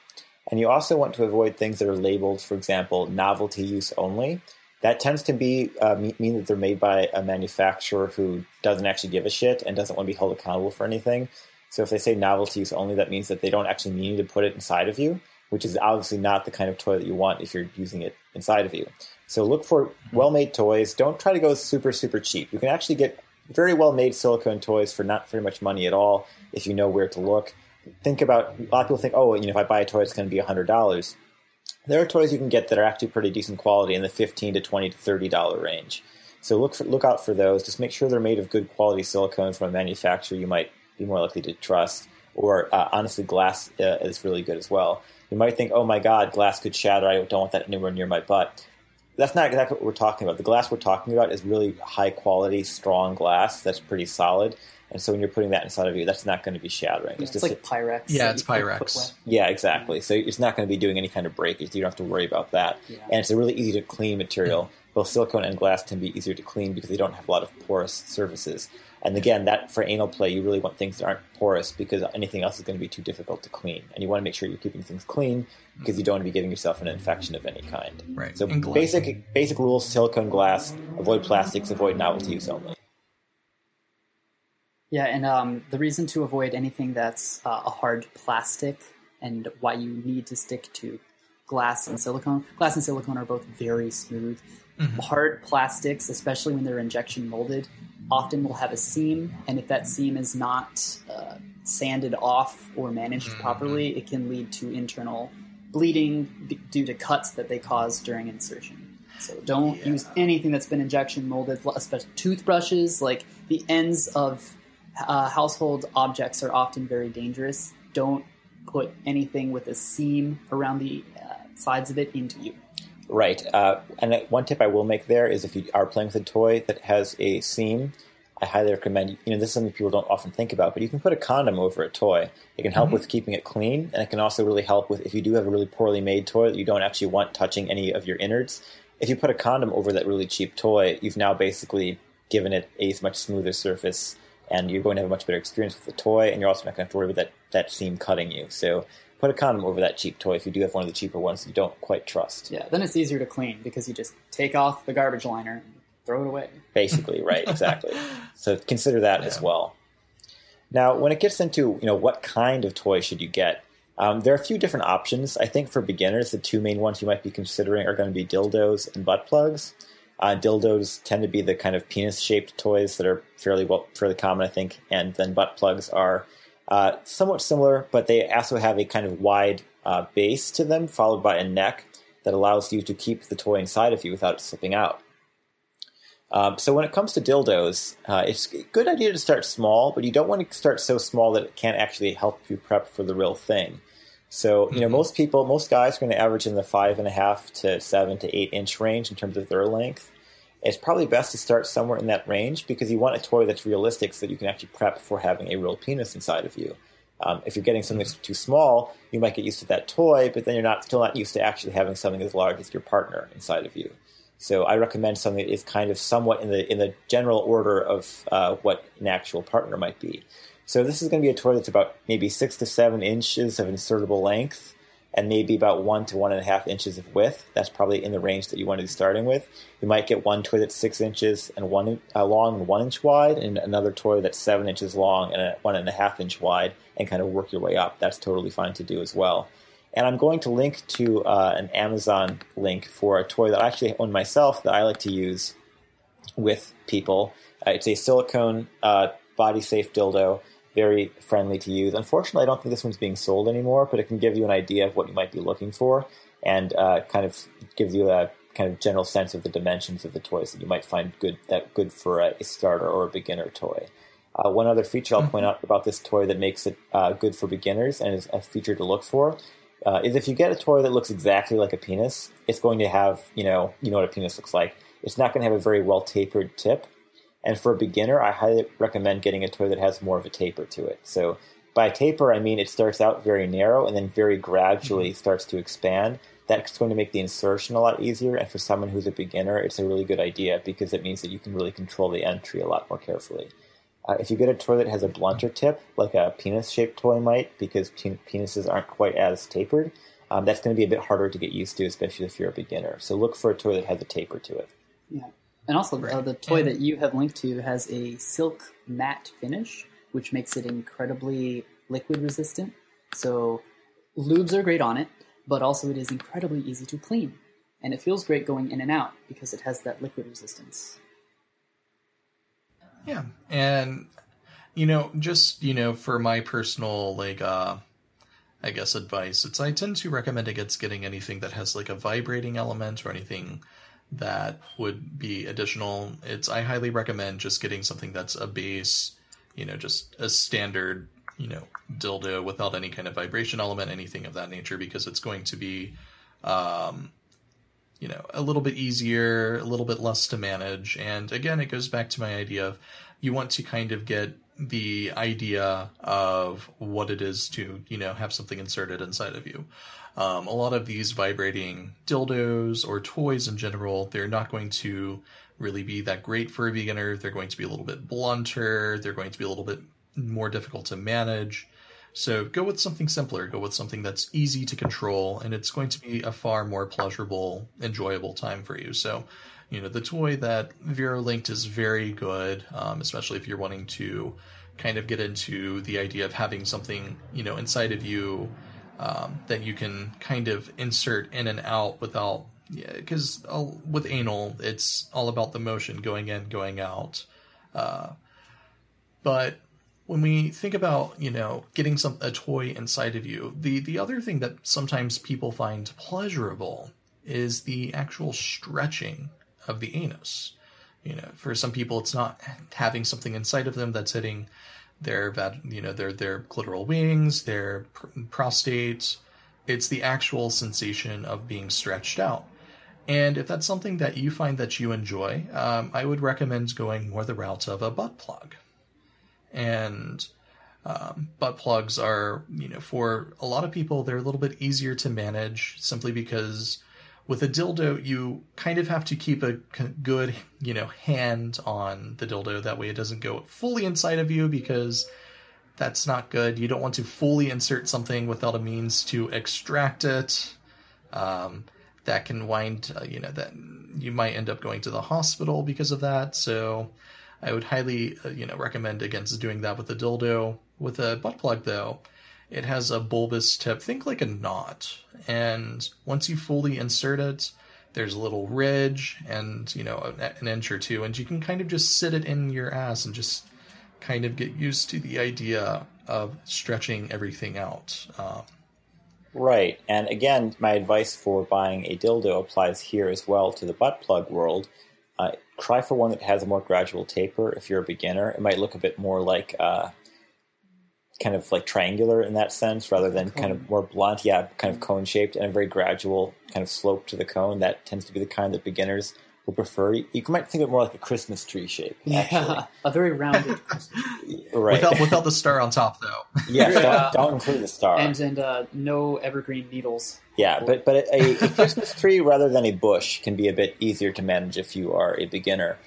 And you also want to avoid things that are labeled, for example, novelty use only. That tends to be uh, mean that they're made by a manufacturer who doesn't actually give a shit and doesn't want to be held accountable for anything. So if they say novelty use only, that means that they don't actually mean to put it inside of you, which is obviously not the kind of toy that you want if you're using it inside of you. So look for well-made toys. Don't try to go super super cheap. You can actually get very well-made silicone toys for not very much money at all if you know where to look. Think about a lot of people think, oh, you know, if I buy a toy, it's going to be hundred dollars. There are toys you can get that are actually pretty decent quality in the fifteen to twenty to thirty dollar range. So look for, look out for those. Just make sure they're made of good quality silicone from a manufacturer you might be more likely to trust. Or uh, honestly, glass uh, is really good as well. You might think, oh my God, glass could shatter. I don't want that anywhere near my butt that's not exactly what we're talking about. The glass we're talking about is really high quality, strong glass that's pretty solid. And so when you're putting that inside of you, that's not going to be shattering. It's, it's just like Pyrex. Yeah, it's Pyrex. Yeah, exactly. So it's not going to be doing any kind of breakage. You don't have to worry about that. Yeah. And it's a really easy to clean material. Both silicone and glass can be easier to clean because they don't have a lot of porous surfaces. And again, that for anal play, you really want things that aren't porous because anything else is going to be too difficult to clean. And you want to make sure you're keeping things clean because you don't want to be giving yourself an infection of any kind. Right. So basic basic rules: silicone glass, avoid plastics, avoid novelty use only. Yeah, and um, the reason to avoid anything that's uh, a hard plastic and why you need to stick to glass and silicone. Glass and silicone are both very smooth. Mm-hmm. Hard plastics, especially when they're injection molded, often will have a seam, and if that seam is not uh, sanded off or managed mm-hmm. properly, it can lead to internal bleeding b- due to cuts that they cause during insertion. So don't yeah. use anything that's been injection molded, especially toothbrushes. Like the ends of uh, household objects are often very dangerous. Don't put anything with a seam around the uh, sides of it into you. Right. Uh, and one tip I will make there is if you are playing with a toy that has a seam, I highly recommend, you know, this is something people don't often think about, but you can put a condom over a toy. It can help mm-hmm. with keeping it clean, and it can also really help with if you do have a really poorly made toy that you don't actually want touching any of your innards. If you put a condom over that really cheap toy, you've now basically given it a much smoother surface, and you're going to have a much better experience with the toy, and you're also not going to have to worry about that, that seam cutting you. So put a condom over that cheap toy if you do have one of the cheaper ones you don't quite trust. Yeah, then it's easier to clean because you just take off the garbage liner and throw it away. Basically, right, exactly. so consider that yeah. as well. Now, when it gets into you know what kind of toy should you get, um, there are a few different options. I think for beginners, the two main ones you might be considering are going to be dildos and butt plugs. Uh, dildos tend to be the kind of penis-shaped toys that are fairly well fairly common, I think, and then butt plugs are uh, somewhat similar, but they also have a kind of wide uh, base to them, followed by a neck that allows you to keep the toy inside of you without it slipping out. Um, so when it comes to dildos, uh, it's a good idea to start small, but you don't want to start so small that it can't actually help you prep for the real thing. So you know, mm-hmm. most people, most guys are going to average in the five and a half to seven to eight inch range in terms of their length it's probably best to start somewhere in that range because you want a toy that's realistic so that you can actually prep for having a real penis inside of you. Um, if you're getting something that's too small, you might get used to that toy, but then you're not still not used to actually having something as large as your partner inside of you. So I recommend something that is kind of somewhat in the in the general order of uh, what an actual partner might be. So this is going to be a toy that's about maybe six to seven inches of insertable length, and maybe about one to one and a half inches of width. That's probably in the range that you want to be starting with. You might get one toy that's six inches and one uh, long and one inch wide, and another toy that's seven inches long and a one and a half inch wide, and kind of work your way up. That's totally fine to do as well. And I'm going to link to uh, an Amazon link for a toy that I actually own myself that I like to use with people. Uh, it's a silicone uh, body safe dildo very friendly to use. Unfortunately, I don't think this one's being sold anymore, but it can give you an idea of what you might be looking for and uh, kind of gives you a kind of general sense of the dimensions of the toys that you might find good that good for a, starter or a beginner toy. Uh, one other feature I'll point mm-hmm. out about this toy that makes it uh, good for beginners and is a feature to look for uh, is if you get a toy that looks exactly like a penis, it's going to have you know you know what a penis looks like. It's not going to have a very well tapered tip, and for a beginner, I highly recommend getting a toy that has more of a taper to it. So by taper, I mean it starts out very narrow and then very gradually mm-hmm. starts to expand. That's going to make the insertion a lot easier. And for someone who's a beginner, it's a really good idea because it means that you can really control the entry a lot more carefully. Uh, if you get a toy that has a blunter tip, like a penis-shaped toy might, because penises aren't quite as tapered, um, that's going to be a bit harder to get used to, especially if you're a beginner. So look for a toy that has a taper to it. Yeah. And also, uh, the toy that you have linked to has a silk matte finish, which makes it incredibly liquid resistant. So, lubes are great on it, but also it is incredibly easy to clean. And it feels great going in and out because it has that liquid resistance. Yeah. And, you know, just, you know, for my personal, like, uh, I guess advice, it's I tend to recommend against getting anything that has like a vibrating element or anything that would be additional. It's I highly recommend just getting something that's a base, you know, just a standard, you know, dildo without any kind of vibration element, anything of that nature, because it's going to be, um, you know, a little bit easier, a little bit less to manage. And again, it goes back to my idea of you want to kind of get the idea of what it is to, you know, have something inserted inside of you. Um, a lot of these vibrating dildos or toys in general, they're not going to really be that great for a beginner. They're going to be a little bit blunter. They're going to be a little bit more difficult to manage. So go with something simpler. Go with something that's easy to control, and it's going to be a far more pleasurable, enjoyable time for you. So, you know, the toy that Vero linked is very good, um, especially if you're wanting to kind of get into the idea of having something, you know, inside of you um, that you can kind of insert in and out without yeah, because yeah, with anal it's all about the motion going in going out. Uh, but when we think about you know getting some a toy inside of you the the other thing that sometimes people find pleasurable is the actual stretching of the anus. You know for some people it's not having something inside of them that's hitting their you know their their clitoral wings, their pr- prostate. It's the actual sensation of being stretched out. And if that's something that you find that you enjoy, um, I would recommend going more the route of a butt plug. And um, butt plugs are, you know, for a lot of people, they're a little bit easier to manage simply because with a dildo, you kind of have to keep a good, you know, hand on the dildo. That way it doesn't go fully inside of you because that's not good. You don't want to fully insert something without a means to extract it. Um, that can wind, uh, you know, that you might end up going to the hospital because of that. So I would highly, uh, you know, recommend against doing that with a dildo. With a butt plug, though, it has a bulbous tip, think like a knot. And once you fully insert it, there's a little ridge and, you know, an inch or two, and you can kind of just sit it in your ass and just kind of get used to the idea of stretching everything out. Um, right. And again, my advice for buying a dildo applies here as well to the butt plug world. Uh, try for one that has a more gradual taper if you're a beginner. It might look a bit more like uh, kind of like triangular in that sense rather than kind of more blunt. Yeah, kind of cone shaped and a very gradual kind of slope to the cone. That tends to be the kind that beginners will prefer. You might think of it more like a Christmas tree shape. Actually. Yeah, a very rounded Christmas tree. right? Without without the star on top, though. yes, Yeah. don't, don't include the star. and and uh, no evergreen needles. Yeah, but but a, a Christmas tree rather than a bush can be a bit easier to manage if you are a beginner.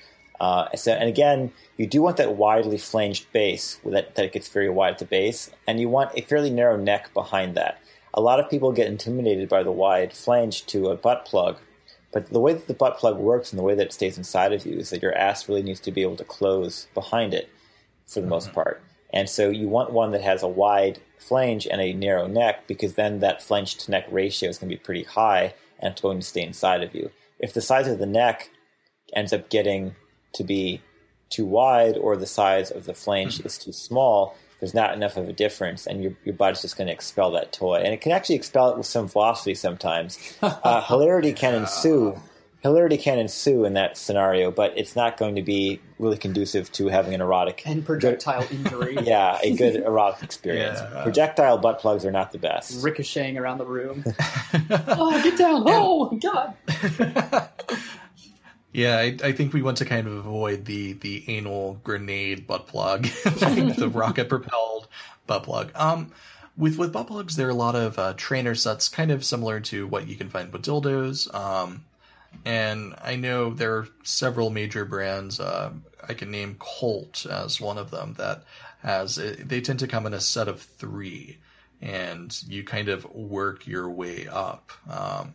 Uh, so, and again, you do want that widely flanged base that that it gets very wide at the base, and you want a fairly narrow neck behind that. A lot of people get intimidated by the wide flange to a butt plug, but the way that the butt plug works and the way that it stays inside of you is that your ass really needs to be able to close behind it for the most part. And so you want one that has a wide flange and a narrow neck because then that flange to neck ratio is going to be pretty high and it's going to stay inside of you. If the size of the neck ends up getting to be too wide or the size of the flange is too small, there's not enough of a difference, and your, your body's just going to expel that toy. And it can actually expel it with some velocity sometimes. Uh, hilarity can ensue. Hilarity can ensue in that scenario, but it's not going to be really conducive to having an erotic And projectile injury. yeah, a good erotic experience. Yeah. Projectile butt plugs are not the best. Ricocheting around the room. oh, get down! Oh, God! Yeah, I, I think we want to kind of avoid the the anal grenade butt plug, the rocket propelled butt plug. Um, with with butt plugs, there are a lot of uh, trainer sets, kind of similar to what you can find with dildos. Um, and I know there are several major brands. Uh, I can name Colt as one of them that has. They tend to come in a set of three, and you kind of work your way up. Um,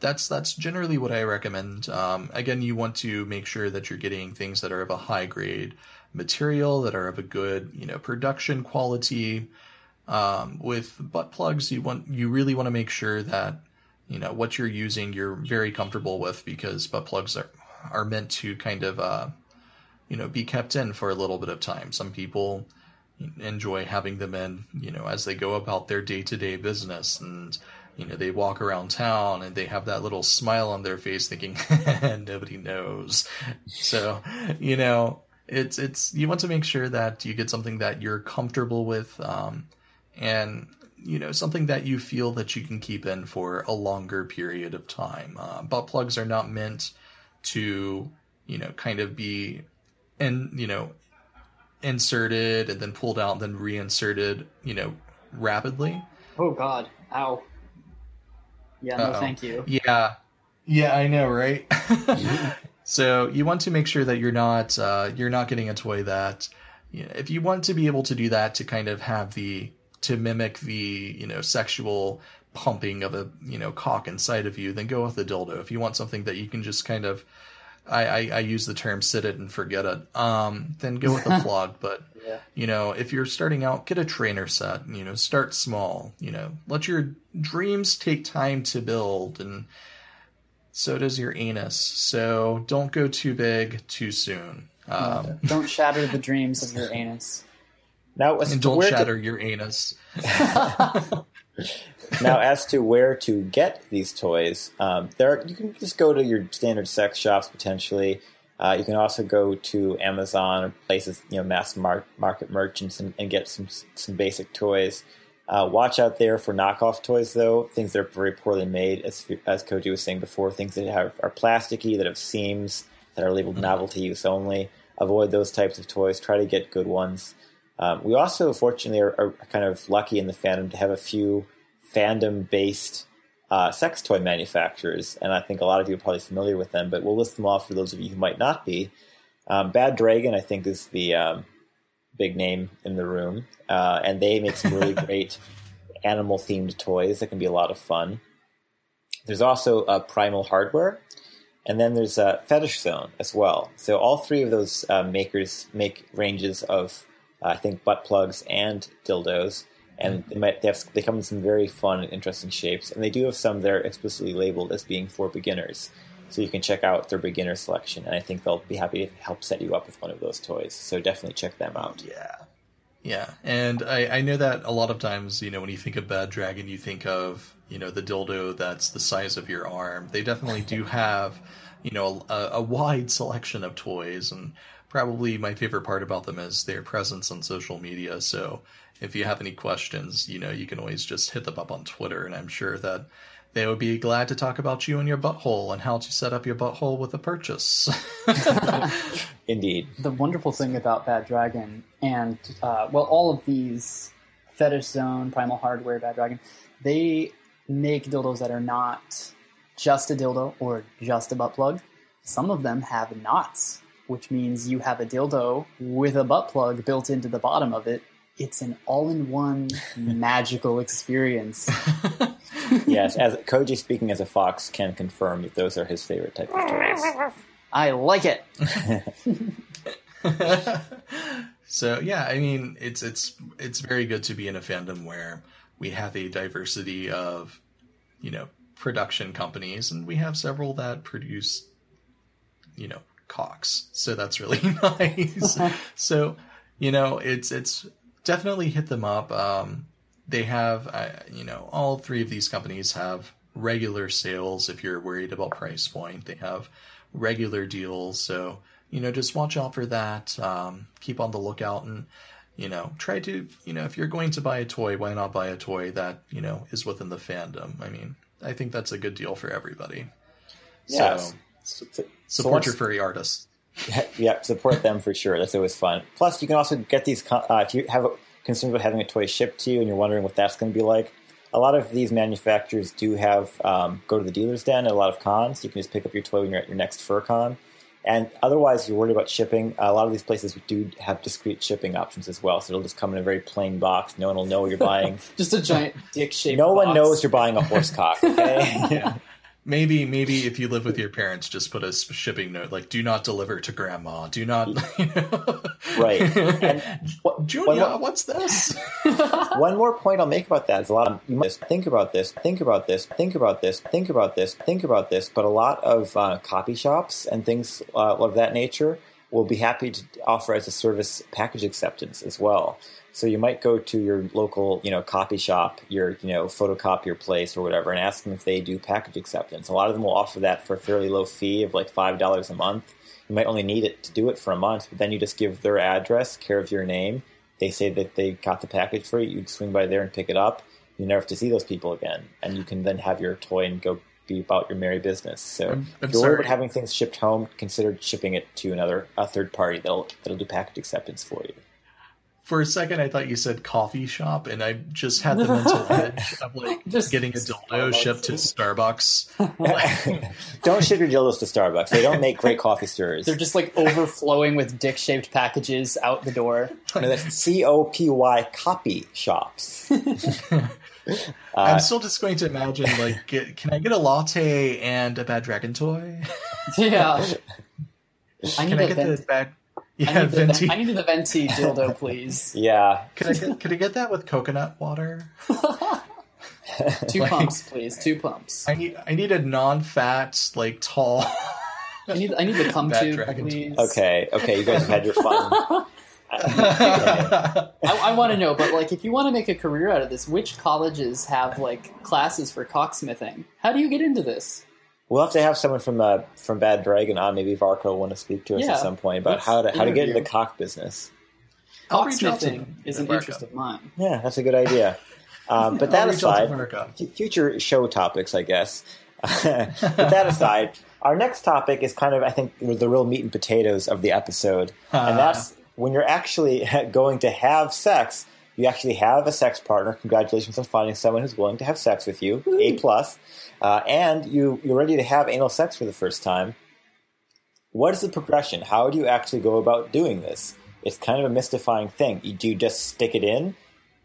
that's that's generally what I recommend. Um, again, you want to make sure that you're getting things that are of a high grade material, that are of a good you know production quality. Um, with butt plugs, you want you really want to make sure that you know what you're using you're very comfortable with because butt plugs are are meant to kind of uh, you know be kept in for a little bit of time. Some people enjoy having them in you know as they go about their day to day business and you know they walk around town and they have that little smile on their face thinking nobody knows so you know it's it's you want to make sure that you get something that you're comfortable with um, and you know something that you feel that you can keep in for a longer period of time uh, butt plugs are not meant to you know kind of be and you know inserted and then pulled out and then reinserted you know rapidly Oh, God. Ow. Yeah, no, Uh-oh. thank you. Yeah, yeah, I know, right? so you want to make sure that you're not uh, you're not getting a toy that you know, if you want to be able to do that to kind of have the to mimic the you know sexual pumping of a you know cock inside of you, then go with the dildo. If you want something that you can just kind of I, I, I use the term sit it and forget it. Um, then go with the plug. But Yeah. you know, if you're starting out, get a trainer set. You know, start small. You know, let your dreams take time to build, and so does your anus. So don't go too big too soon. Um, Don't shatter the dreams of your anus. Now, as and to don't where to- shatter your anus. now, as to where to get these toys, um, there are, you can just go to your standard sex shops potentially. Uh, you can also go to Amazon or places, you know, mass mar- market merchants and, and get some some basic toys. Uh, watch out there for knockoff toys, though things that are very poorly made, as as Koji was saying before, things that have, are plasticky, that have seams, that are labeled novelty use only. Avoid those types of toys. Try to get good ones. Um, we also, fortunately, are, are kind of lucky in the fandom to have a few fandom based uh, sex toy manufacturers, and I think a lot of you are probably familiar with them, but we'll list them off for those of you who might not be. Um, Bad Dragon, I think, is the um, big name in the room, uh, and they make some really great animal themed toys that can be a lot of fun. There's also uh, Primal Hardwerks, and then there's uh, Fetish Zone as well. So all three of those uh, makers make ranges of, uh, I think, butt plugs and dildos, and they might they, have, they come in some very fun and interesting shapes, and they do have some that are explicitly labeled as being for beginners. So you can check out their beginner selection, and I think they'll be happy to help set you up with one of those toys. So definitely check them out. Yeah. Yeah. And I, I know that a lot of times, you know, when you think of Bad Dragon, you think of, you know, the dildo that's the size of your arm. They definitely do have, you know, a, a wide selection of toys. And probably my favorite part about them is their presence on social media. So if you have any questions, you know, you can always just hit them up on Twitter. And I'm sure that they would be glad to talk about you and your butthole and how to set up your butthole with a purchase. Indeed. the wonderful thing about Bad Dragon and uh, well, all of these Fetish Zone, Primal Hardwerks, Bad Dragon, they make dildos that are not just a dildo or just a butt plug. Some of them have knots, which means you have a dildo with a butt plug built into the bottom of it. It's an all-in-one magical experience. yes, as Koji speaking as a fox can confirm that those are his favorite type of toys. I like it. so yeah, I mean, it's it's it's very good to be in a fandom where we have a diversity of, you know, production companies, and we have several that produce, you know, cocks. So that's really nice. so, you know, it's it's definitely hit them up. Um, they have, uh, you know, all three of these companies have regular sales. If you're worried about price point, they have regular deals. So you know, just watch out for that. Um, keep on the lookout and you know, try to, you know, if you're going to buy a toy, why not buy a toy that, you know, is within the fandom? I mean, I think that's a good deal for everybody. Yes. So, So- so support your furry artists. yeah, support them for sure. That's always fun. Plus, you can also get these. Uh, if you have concerns about having a toy shipped to you and you're wondering what that's going to be like, a lot of these manufacturers do have um, go to the dealer's den at a lot of cons. You can just pick up your toy when you're at your next fur con. And otherwise, you're worried about shipping. A lot of these places do have discrete shipping options as well, so it'll just come in a very plain box. No one will know you're buying. Just a giant dick shaped. no one knows you're buying a horse cock. Okay. Yeah. Maybe, maybe if you live with your parents, just put a shipping note like "Do not deliver to Grandma." Do not, you know. Right. And what- Julia, what- what's this? One more point I'll make about that is a lot of you must think about this, think about this, think about this, think about this, think about this. But a lot of uh, copy shops and things uh, of that nature will be happy to offer as a service package acceptance as well. So you might go to your local, you know, copy shop, your you know photocopier place or whatever, and ask them if they do package acceptance. A lot of them will offer that for a fairly low fee of like five dollars a month. You might only need it to do it for a month, but then you just give their address, care of your name. They say that they got the package for you. You swing by there and pick it up. You never have to see those people again, and you can then have your toy and go be about your merry business. So I'm- I'm if you're worried about having things shipped home, consider shipping it to another a third party that'll that'll do package acceptance for you. For a second, I thought you said coffee shop, and I just had the mental image of like Just getting a dildo Starbucks. shipped to Starbucks. don't ship your dildos to Starbucks. They don't make great coffee stirrers. They're just like overflowing with dick shaped packages out the door. No, that's C O P Y copy shops. I'm still just going to imagine like, get, can I get a latte and a bad dragon toy? Yeah. I need Can I a get venti. the bad? I Yeah, need, the, venti. I need the venti dildo, please. Yeah, Could I get, can I get that with coconut water? Two Like- pumps, please. Two pumps. I need I need a non-fat, like tall. I need I need the cum Bad tube, please. okay, okay. You guys have had your fun. I, I want to know, but like, if you want to make a career out of this, which colleges have like classes for cocksmithing? How do you get into this? We'll have to have someone from uh, from Bad Dragon on. Maybe Varka will want to speak to us Yeah, at some point about let's how to how to get into the cock business. I'll reach Cocksmithing is an Varka. interest of mine. Yeah, that's a good idea. Um, but that I'll reach out to aside, future show topics, I guess. but that aside, our next topic is kind of, I think, the real meat and potatoes of the episode, and that's when you're actually going to have sex. You actually have a sex partner. Congratulations on finding someone who's willing to have sex with you. A plus, uh, and you you're ready to have anal sex for the first time. What is the progression? How do you actually go about doing this? It's kind of a mystifying thing. You- Do you just stick it in?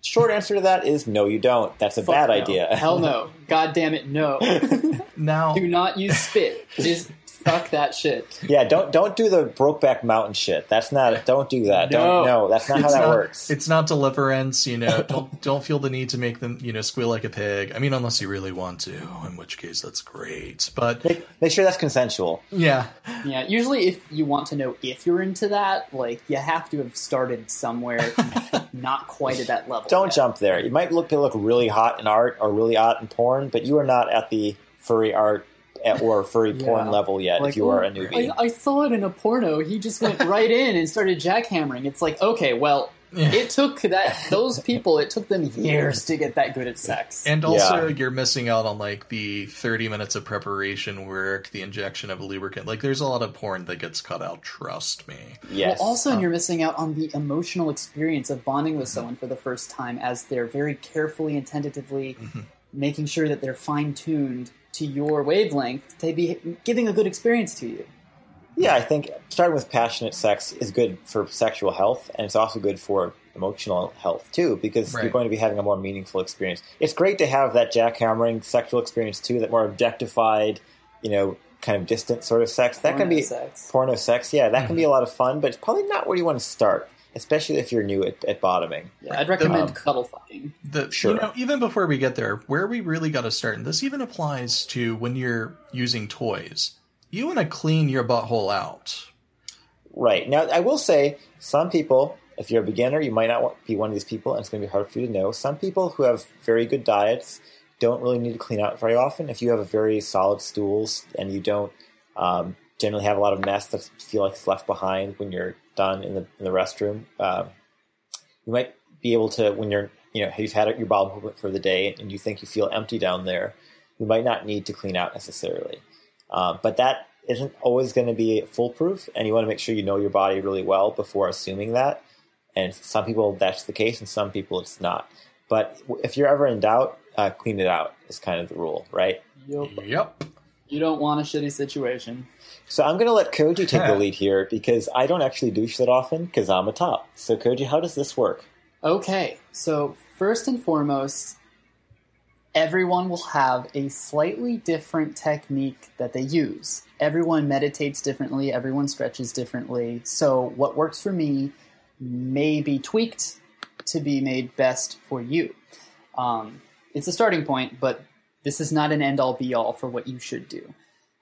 Short answer to that is no, you don't. That's a Fuck bad no. idea. Hell no. God damn it, no. Now, do not use spit. Just fuck that shit. Yeah, don't don't do the Brokeback Mountain shit. That's not. Don't do that. No. Don't. No, that's not how it's that not, works. It's not deliverance, you know. Don't don't feel the need to make them, you know, squeal like a pig. I mean, unless you really want to, in which case that's great. But Make, make sure that's consensual. yeah, Yeah, usually if you want to know if you're into that, like you have to have started somewhere not quite at that level. Don't yet. jump there. You might look look really hot in art or really hot in porn, but you are not at the furry art at- or furry porn level yet. Like, if you are oh, a "Oh, newbie, I, I saw it in a porno. He just went right in and started jackhammering. It's like, okay, well, Yeah. It took that those people. It took them years to get that good at sex. And also, Yeah. you're missing out on like the 30 minutes of preparation work, the injection of a lubricant. Like, there's a lot of porn that gets cut out. Trust me. Yes. Well, also, uh, you're missing out on the emotional experience of bonding with someone for the first time as they're very carefully and tentatively mm-hmm. making sure that they're fine tuned to your wavelength to be giving a good experience to you. Yeah, I think starting with passionate sex is good for sexual health, and it's also good for emotional health too, because you're going to be having a more meaningful experience. It's great to have that jackhammering sexual experience too, that more objectified, you know, kind of distant sort of sex. That can be sex. porno sex. Yeah, that can be mm-hmm. a lot of fun, but it's probably not where you want to start, especially if you're new at, at bottoming. Yeah, I'd recommend Um, cuddle fucking. The, Sure. You know, even before we get there, where we really got to start, and this even applies to when you're using toys, you want to clean your butthole out. Right. Now, I will say, some people, if you're a beginner, you might not want- be one of these people, and it's going to be hard for you to know. Some people who have very good diets don't really need to clean out very often. If you have a very solid stools and you don't um, generally have a lot of mess that feel like it's left behind when you're done in the, in the restroom, um, you might be able to, when you're, you know, you've had your bowel movement for the day and you think you feel empty down there, you might not need to clean out necessarily. Um, but that isn't always going to be foolproof, and you want to make sure you know your body really well before assuming that. And some people that's the case, and some people it's not. But if you're ever in doubt, uh, clean it out is kind of the rule, right? Yup. Yep. You don't want a shitty situation. So I'm going to let Koji take the lead here because I don't actually douche that often because I'm a top. So Koji, how does this work? Okay, so first and foremost, everyone will have a slightly different technique that they use. Everyone meditates differently, everyone stretches differently. So, what works for me may be tweaked to be made best for you. Um, it's a starting point, but this is not an end all be all for what you should do.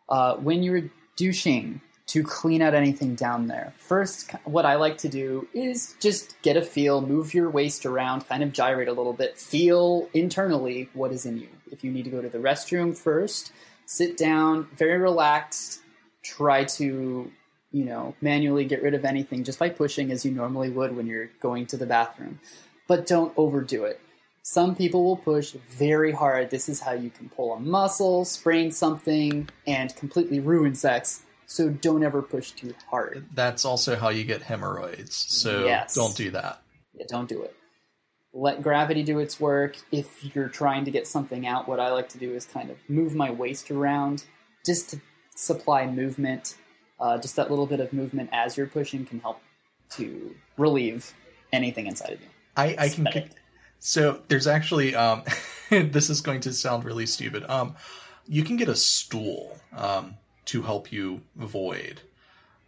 Uh, when you're douching to clean out anything down there, first, what I like to do is just get a feel, move your waist around, kind of gyrate a little bit, feel internally what is in you. If you need to go to the restroom first, sit down, very relaxed, try to you know, manually get rid of anything just by pushing as you normally would when you're going to the bathroom. But don't overdo it. Some people will push very hard. This is how you can pull a muscle, sprain something, and completely ruin sex. So don't ever push too hard. That's also how you get hemorrhoids. So Yes. don't do that. Yeah, don't do it. Let gravity do its work. If you're trying to get something out, what I like to do is kind of move my waist around just to supply movement. Uh, just that little bit of movement as you're pushing can help to relieve anything inside of you. I, I can. So there's actually um, this is going to sound really stupid. Um, you can get a stool um, to help you void.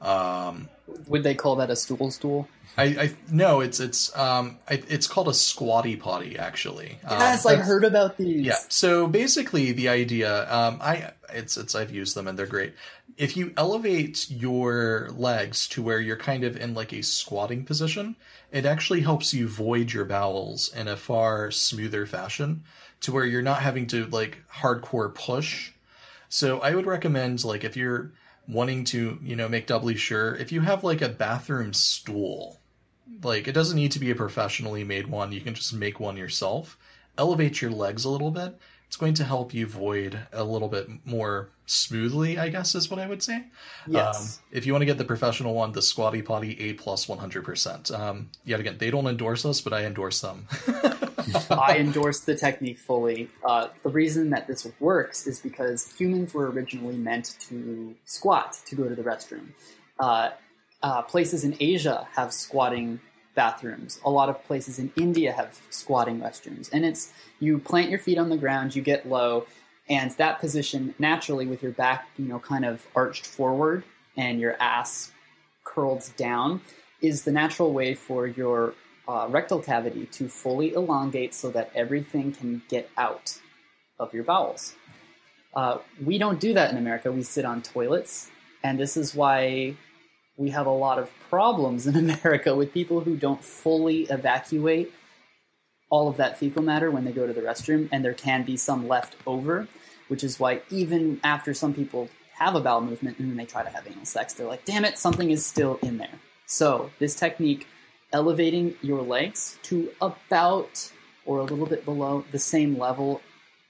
Um, Would they call that a stool stool? I, I no, it's it's um, I, it's called a squatty potty actually. Um, I've heard about these. Yeah. So basically, the idea, um, I it's it's I've used them and they're great. If you elevate your legs to where you're kind of in like a squatting position, it actually helps you void your bowels in a far smoother fashion, to where you're not having to like hardcore push. So I would recommend like if you're wanting to you know make doubly sure, if you have like a bathroom stool, like it doesn't need to be a professionally made one. You can just make one yourself. Elevate your legs a little bit. It's going to help you void a little bit more smoothly, I guess is what I would say. Yes. Um, if you want to get the professional one, the Squatty Potty A plus 100%. Um, yet again, they don't endorse us, but I endorse them. I endorse the technique fully. Uh, the reason that this works is because humans were originally meant to squat to go to the restroom. Uh, uh, places in Asia have squatting bathrooms. A lot of places in India have squatting restrooms. And it's you plant your feet on the ground, you get low, and that position naturally with your back, you know, kind of arched forward and your ass curled down is the natural way for your uh, rectal cavity to fully elongate so that everything can get out of your bowels. Uh, we don't do that in America. We sit on toilets, and this is why we have a lot of problems in America with people who don't fully evacuate all of that fecal matter when they go to the restroom, and there can be some left over, which is why even after some people have a bowel movement and then they try to have anal sex, they're like, damn it, something is still in there. So this technique elevating your legs to about or a little bit below the same level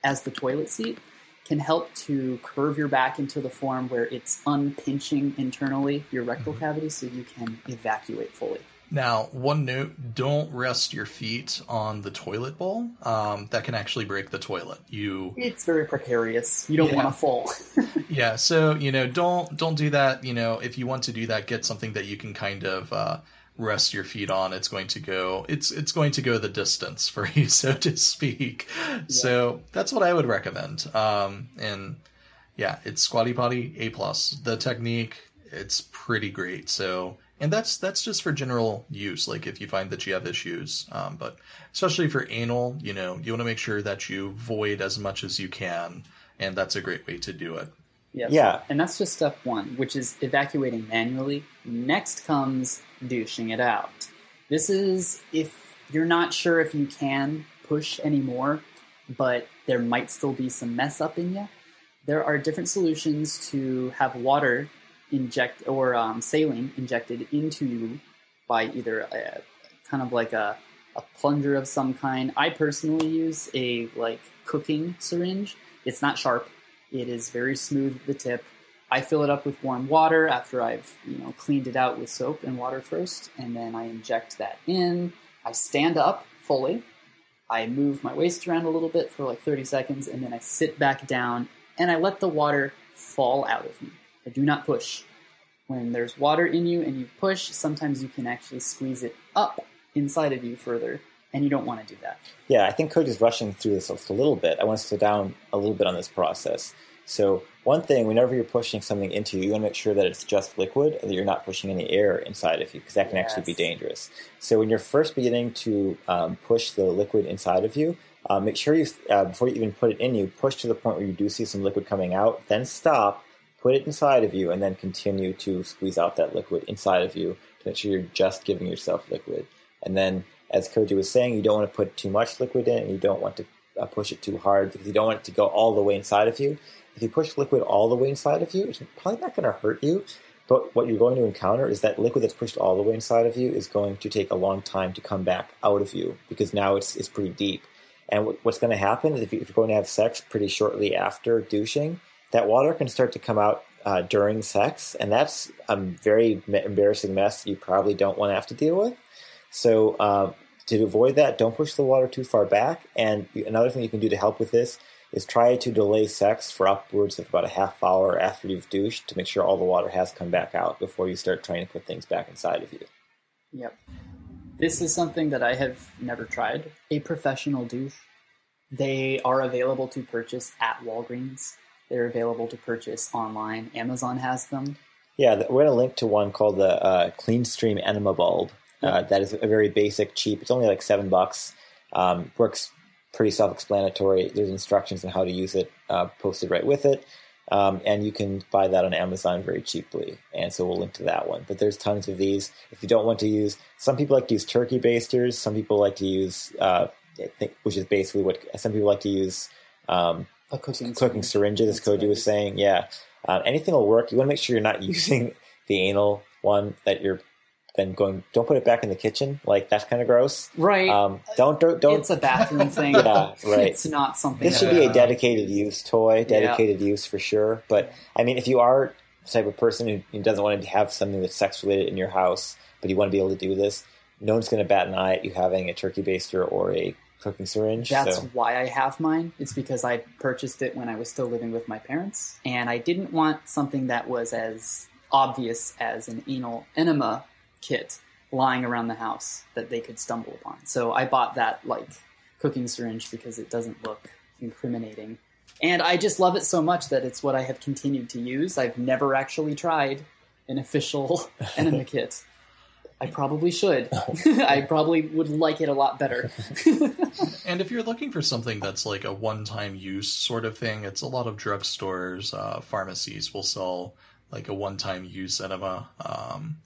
as the toilet seat can help to curve your back into the form where it's unpinching internally your rectal Mhm. cavity so you can evacuate fully. Now, one note: don't rest your feet on the toilet bowl. Um, that can actually break the toilet. You It's very precarious. You don't Yeah. want to fall. Yeah, so you know, don't don't do that. You know, if you want to do that, get something that you can kind of uh, rest your feet on. It's going to go. It's it's going to go the distance for you, so to speak. So that's what I would recommend. Um, and yeah, it's Squatty Potty A plus. The technique, it's pretty great. So. And that's that's just for general use, like if you find that you have issues. Um, but especially for anal, you know, you want to make sure that you void as much as you can, and that's a great way to do it. Yep. Yeah. And that's just step one, which is evacuating manually. Next comes douching it out. This is if you're not sure if you can push anymore, but there might still be some mess up in you. There are different solutions to have water inject or um, saline injected into you by either a, kind of like a, a plunger of some kind. I personally use a like cooking syringe. It's not sharp. It is very smooth at the tip. I fill it up with warm water after I've you know cleaned it out with soap and water first, and then I inject that in. I stand up fully. I move my waist around a little bit for like 30 seconds, and then I sit back down and I let the water fall out of me. I do not push. When there's water in you and you push, sometimes you can actually squeeze it up inside of you further, and you don't want to do that. Yeah, I think Koji is rushing through this a little bit. I want to slow down a little bit on this process. So, one thing, whenever you're pushing something into you, you want to make sure that it's just liquid that you're not pushing any air inside of you because that can actually be dangerous. So, when you're first beginning to um, push the liquid inside of you, uh, make sure you, uh, before you even put it in you, push to the point where you do see some liquid coming out, then stop, put it inside of you, and then continue to squeeze out that liquid inside of you to make sure you're just giving yourself liquid. And then, as Koji was saying, you don't want to put too much liquid in, and you don't want to uh, push it too hard because you don't want it to go all the way inside of you. If you push liquid all the way inside of you, it's probably not going to hurt you. But what you're going to encounter is that liquid that's pushed all the way inside of you is going to take a long time to come back out of you because now it's, it's pretty deep. And what, what's going to happen is if you're going to have sex pretty shortly after douching, that water can start to come out uh, during sex, and that's a very embarrassing mess you probably don't want to have to deal with. So, uh, to avoid that, don't push the water too far back. And another thing you can do to help with this is try to delay sex for upwards of about a half hour after you've douched to make sure all the water has come back out before you start trying to put things back inside of you. Yep. This is something that I have never tried. A professional douche. They are available to purchase at Walgreens. They're available to purchase online. Amazon has them. Yeah, we're going to link to one called the uh, Clean Stream Enema Bulb. Uh, that is a very basic, cheap. It's only like seven bucks. Um, works pretty self-explanatory. There's instructions on how to use it uh, posted right with it, um, and you can buy that on Amazon very cheaply. And so we'll link to that one. But there's tons of these. If you don't want to use, some people like to use turkey basters. Some people like to use, uh, think, which is basically what some people like to use. Um, A cooking cooking syringes, as Koji was saying. Yeah, uh, anything will work. You want to make sure you're not using the anal one that you're then going. Don't put it back in the kitchen. Like that's kind of gross. Right. Um, don't don't. don't it's a bathroom thing. Yeah, right. It's not something. this should be a Yeah. dedicated use toy, dedicated use for sure. But I mean, if you are the type of person who, who doesn't want to have something that's sex related in your house, but you want to be able to do this, no one's going to bat an eye at you having a turkey baster or a cooking syringe. That's so. why I have mine. It's because I purchased it when I was still living with my parents, and I didn't want something that was as obvious as an anal enema kit lying around the house that they could stumble upon. So I bought that like cooking syringe because it doesn't look incriminating. And I just love it so much that it's what I have continued to use. I've never actually tried an official enema kit. I probably should. I probably would like it a lot better. And if you're looking for something that's like a one-time use sort of thing, it's a lot of drugstores, uh, pharmacies will sell like a one-time use enema. Um,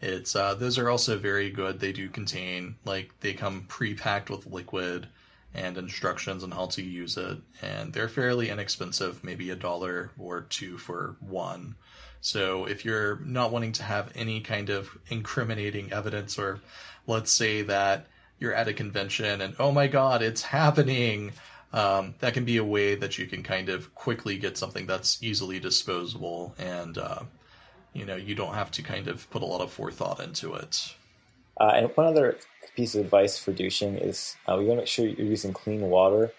it's uh, those are also very good. They do contain like they come pre-packed with liquid, and instructions on how to use it. And they're fairly inexpensive, maybe a dollar or two for one. So if you're not wanting to have any kind of incriminating evidence, or let's say that you're at a convention and oh my god, it's happening, um, that can be a way that you can kind of quickly get something that's easily disposable and uh, you know you don't have to kind of put a lot of forethought into it. Uh, and one other piece of advice for douching is uh, you want to make sure you're using clean water.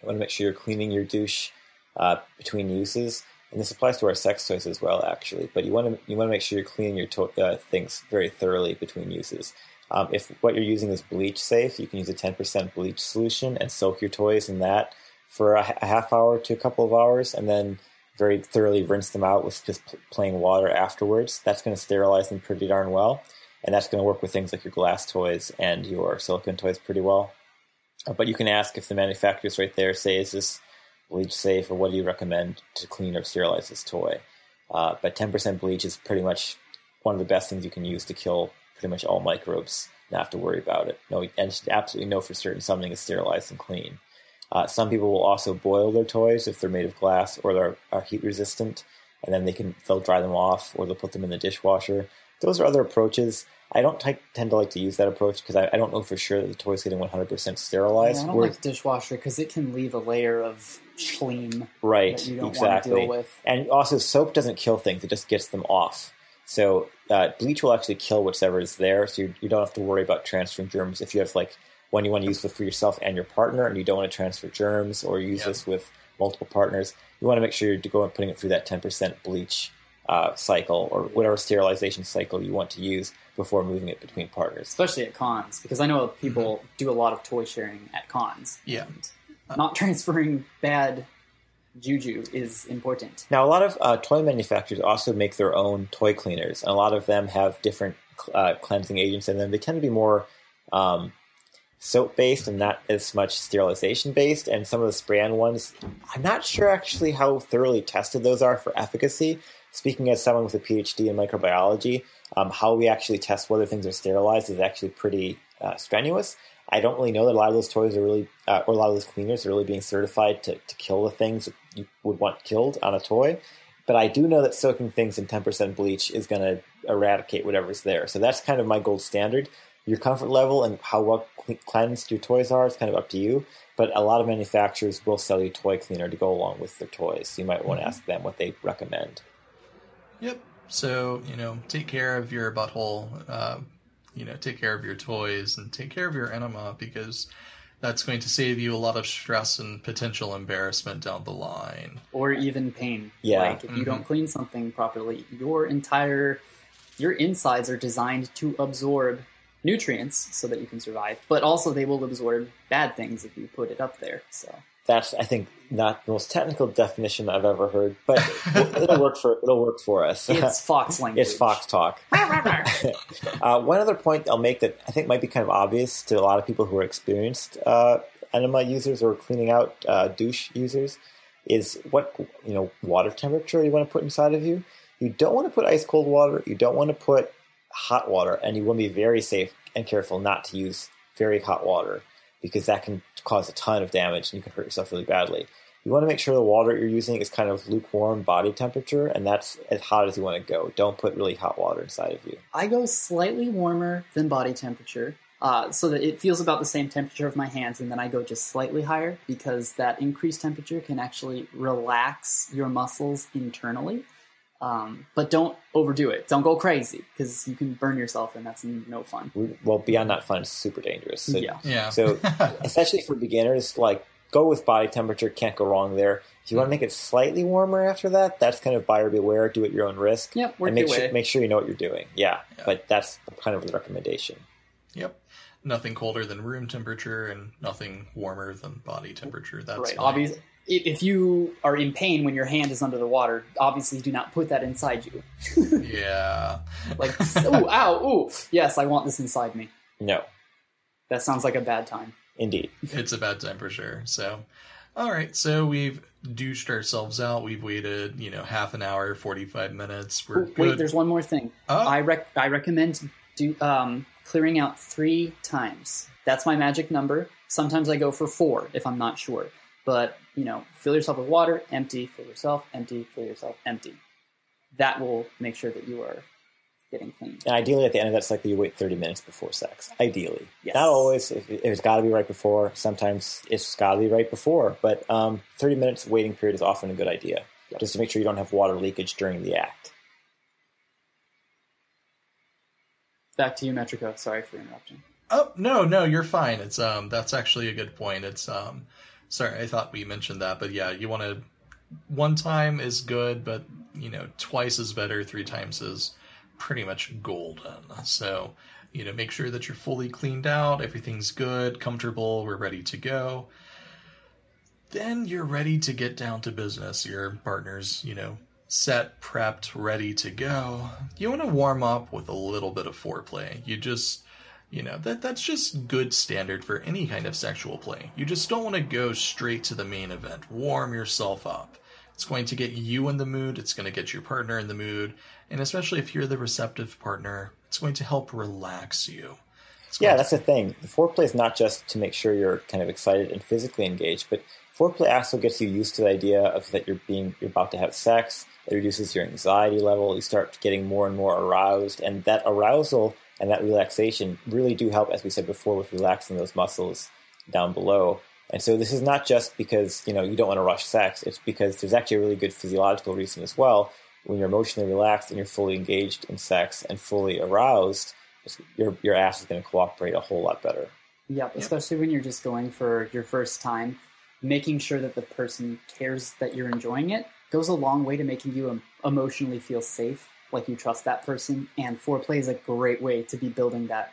You want to make sure you're cleaning your douche uh, between uses, and this applies to our sex toys as well, actually. But you want to you want to make sure you're cleaning your to- uh, things very thoroughly between uses. Um, if what you're using is bleach safe, you can use a 10% bleach solution and soak your toys in that for a, a half hour to a couple of hours, and then very thoroughly rinse them out with just plain water afterwards. That's going to sterilize them pretty darn well and that's going to work with things like your glass toys and your silicone toys pretty well. Uh, but you can ask if the manufacturers right there say, is this bleach safe or what do you recommend to clean or sterilize this toy? Uh, but 10% bleach is pretty much one of the best things you can use to kill pretty much all microbes. Not have to worry about it. No, and absolutely know for certain something is sterilized and clean. Uh, some people will also boil their toys if they're made of glass or they're are heat resistant, and then they can they'll dry them off or they'll put them in the dishwasher. Those are other approaches. I don't t- tend to like to use that approach because I, I, don't know for sure that the toy is getting 100% sterilized. Yeah, I don't like dishwasher because it can leave a layer of schleim. Right, exactly. And also, soap doesn't kill things; it just gets them off. So uh, bleach will actually kill whatever is there, so you, you, don't have to worry about transferring germs. If you have like one you want to use this for yourself and your partner, and you don't want to transfer germs or use yep. this with multiple partners, you want to make sure you're going putting it through that 10% bleach uh, cycle or whatever sterilization cycle you want to use before moving it between partners. Especially at cons, because I know people mm-hmm. do a lot of toy sharing at cons. Yeah. Not transferring bad juju is important. Now, a lot of uh, toy manufacturers also make their own toy cleaners, and a lot of them have different uh, cleansing agents in them. They tend to be more um, soap based and not as much sterilization based. And some of the spray on ones, I'm not sure actually how thoroughly tested those are for efficacy. Speaking as someone with a PhD in microbiology, um, how we actually test whether things are sterilized is actually pretty uh, strenuous. I don't really know that a lot of those toys are really, uh, or a lot of those cleaners are really being certified to, to kill the things you would want killed on a toy. But I do know that soaking things in 10% bleach is going to eradicate whatever's there. So that's kind of my gold standard. Your comfort level and how well cleansed your toys are is kind of up to you. But a lot of manufacturers will sell you toy cleaner to go along with their toys. So you might want to mm-hmm. ask them what they recommend. Yep. So, you know, take care of your butthole, uh, you know, take care of your toys and take care of your enema because that's going to save you a lot of stress and potential embarrassment down the line. Or even pain. Yeah. Like if you mm-hmm. don't clean something properly, your entire your insides are designed to absorb nutrients so that you can survive, but also they will absorb bad things if you put it up there. So that's I think not the most technical definition I've ever heard, but it'll work for it'll work for us. It's Fox language. it's Fox talk. uh, one other point I'll make that I think might be kind of obvious to a lot of people who are experienced uh, enema users or cleaning out uh, douche users is what you know water temperature you want to put inside of you. You don't want to put ice cold water. You don't want to put hot water, and you want to be very safe and careful not to use very hot water because that can cause a ton of damage and you can hurt yourself really badly. You want to make sure the water you're using is kind of lukewarm body temperature, and that's as hot as you want to go. Don't put really hot water inside of you. I go slightly warmer than body temperature. Uh, so that it feels about the same temperature of my hands, and then I go just slightly higher because that increased temperature can actually relax your muscles internally. Um, but don't overdo it. Don't go crazy because you can burn yourself, and that's no fun. Well, beyond that fun, it's super dangerous. So, yeah. yeah. so, especially for beginners, like go with body temperature. Can't go wrong there. If you want to make it slightly warmer after that, that's kind of buyer beware. Do at your own risk. Yep. and make sure make sure you know what you're doing. Yeah, yeah. But that's kind of the recommendation. Yep nothing colder than room temperature and nothing warmer than body temperature. That's right. Obviously, if you are in pain when your hand is under the water, obviously do not put that inside you. yeah. Like, oh, ow, ooh. Yes, I want this inside me. No. That sounds like a bad time. Indeed. It's a bad time for sure. So, all right. So we've douched ourselves out. We've waited, you know, half an hour, 45 minutes. We're Wait, good. there's one more thing. Oh. I, rec- I recommend do, um, clearing out three times. That's my magic number. Sometimes I go for four if I'm not sure. But, you know, fill yourself with water, empty, fill yourself, empty, fill yourself, empty. That will make sure that you are getting clean. And ideally, at the end of that cycle, you wait 30 minutes before sex. Ideally. Yes. Not always. If it- It's got to be right before. Sometimes it's got to be right before. But um, 30 minutes waiting period is often a good idea, Yep. just to make sure you don't have water leakage during the act. Back to you, Metrico. Sorry for interrupting. Oh no, no, you're fine. It's um, that's actually a good point. It's um, sorry, I thought we mentioned that, but yeah, you want to one time is good, but you know, twice is better. Three times is pretty much golden. So you know, make sure that you're fully cleaned out, everything's good, comfortable, we're ready to go. Then you're ready to get down to business. Your partner's, you know, set, prepped, ready to go. You want to warm up with a little bit of foreplay. You just you know, that that's just good standard for any kind of sexual play. You just don't want to go straight to the main event. Warm yourself up. It's going to get you in the mood, it's going to get your partner in the mood, and especially if you're the receptive partner, it's going to help relax you. Yeah, that's the thing. The foreplay is not just to make sure you're kind of excited and physically engaged, but foreplay also gets you used to the idea of that you're being you're about to have sex. It reduces your anxiety level. You start getting more and more aroused, and that arousal and that relaxation really do help, as we said before, with relaxing those muscles down below. And so this is not just because you know you don't want to rush sex. It's because there's actually a really good physiological reason as well. When you're emotionally relaxed and you're fully engaged in sex and fully aroused, your your ass is going to cooperate a whole lot better. Yep, especially when you're just going for your first time, making sure that the person cares that you're enjoying it goes a long way to making you emotionally feel safe, like you trust that person. And foreplay is a great way to be building that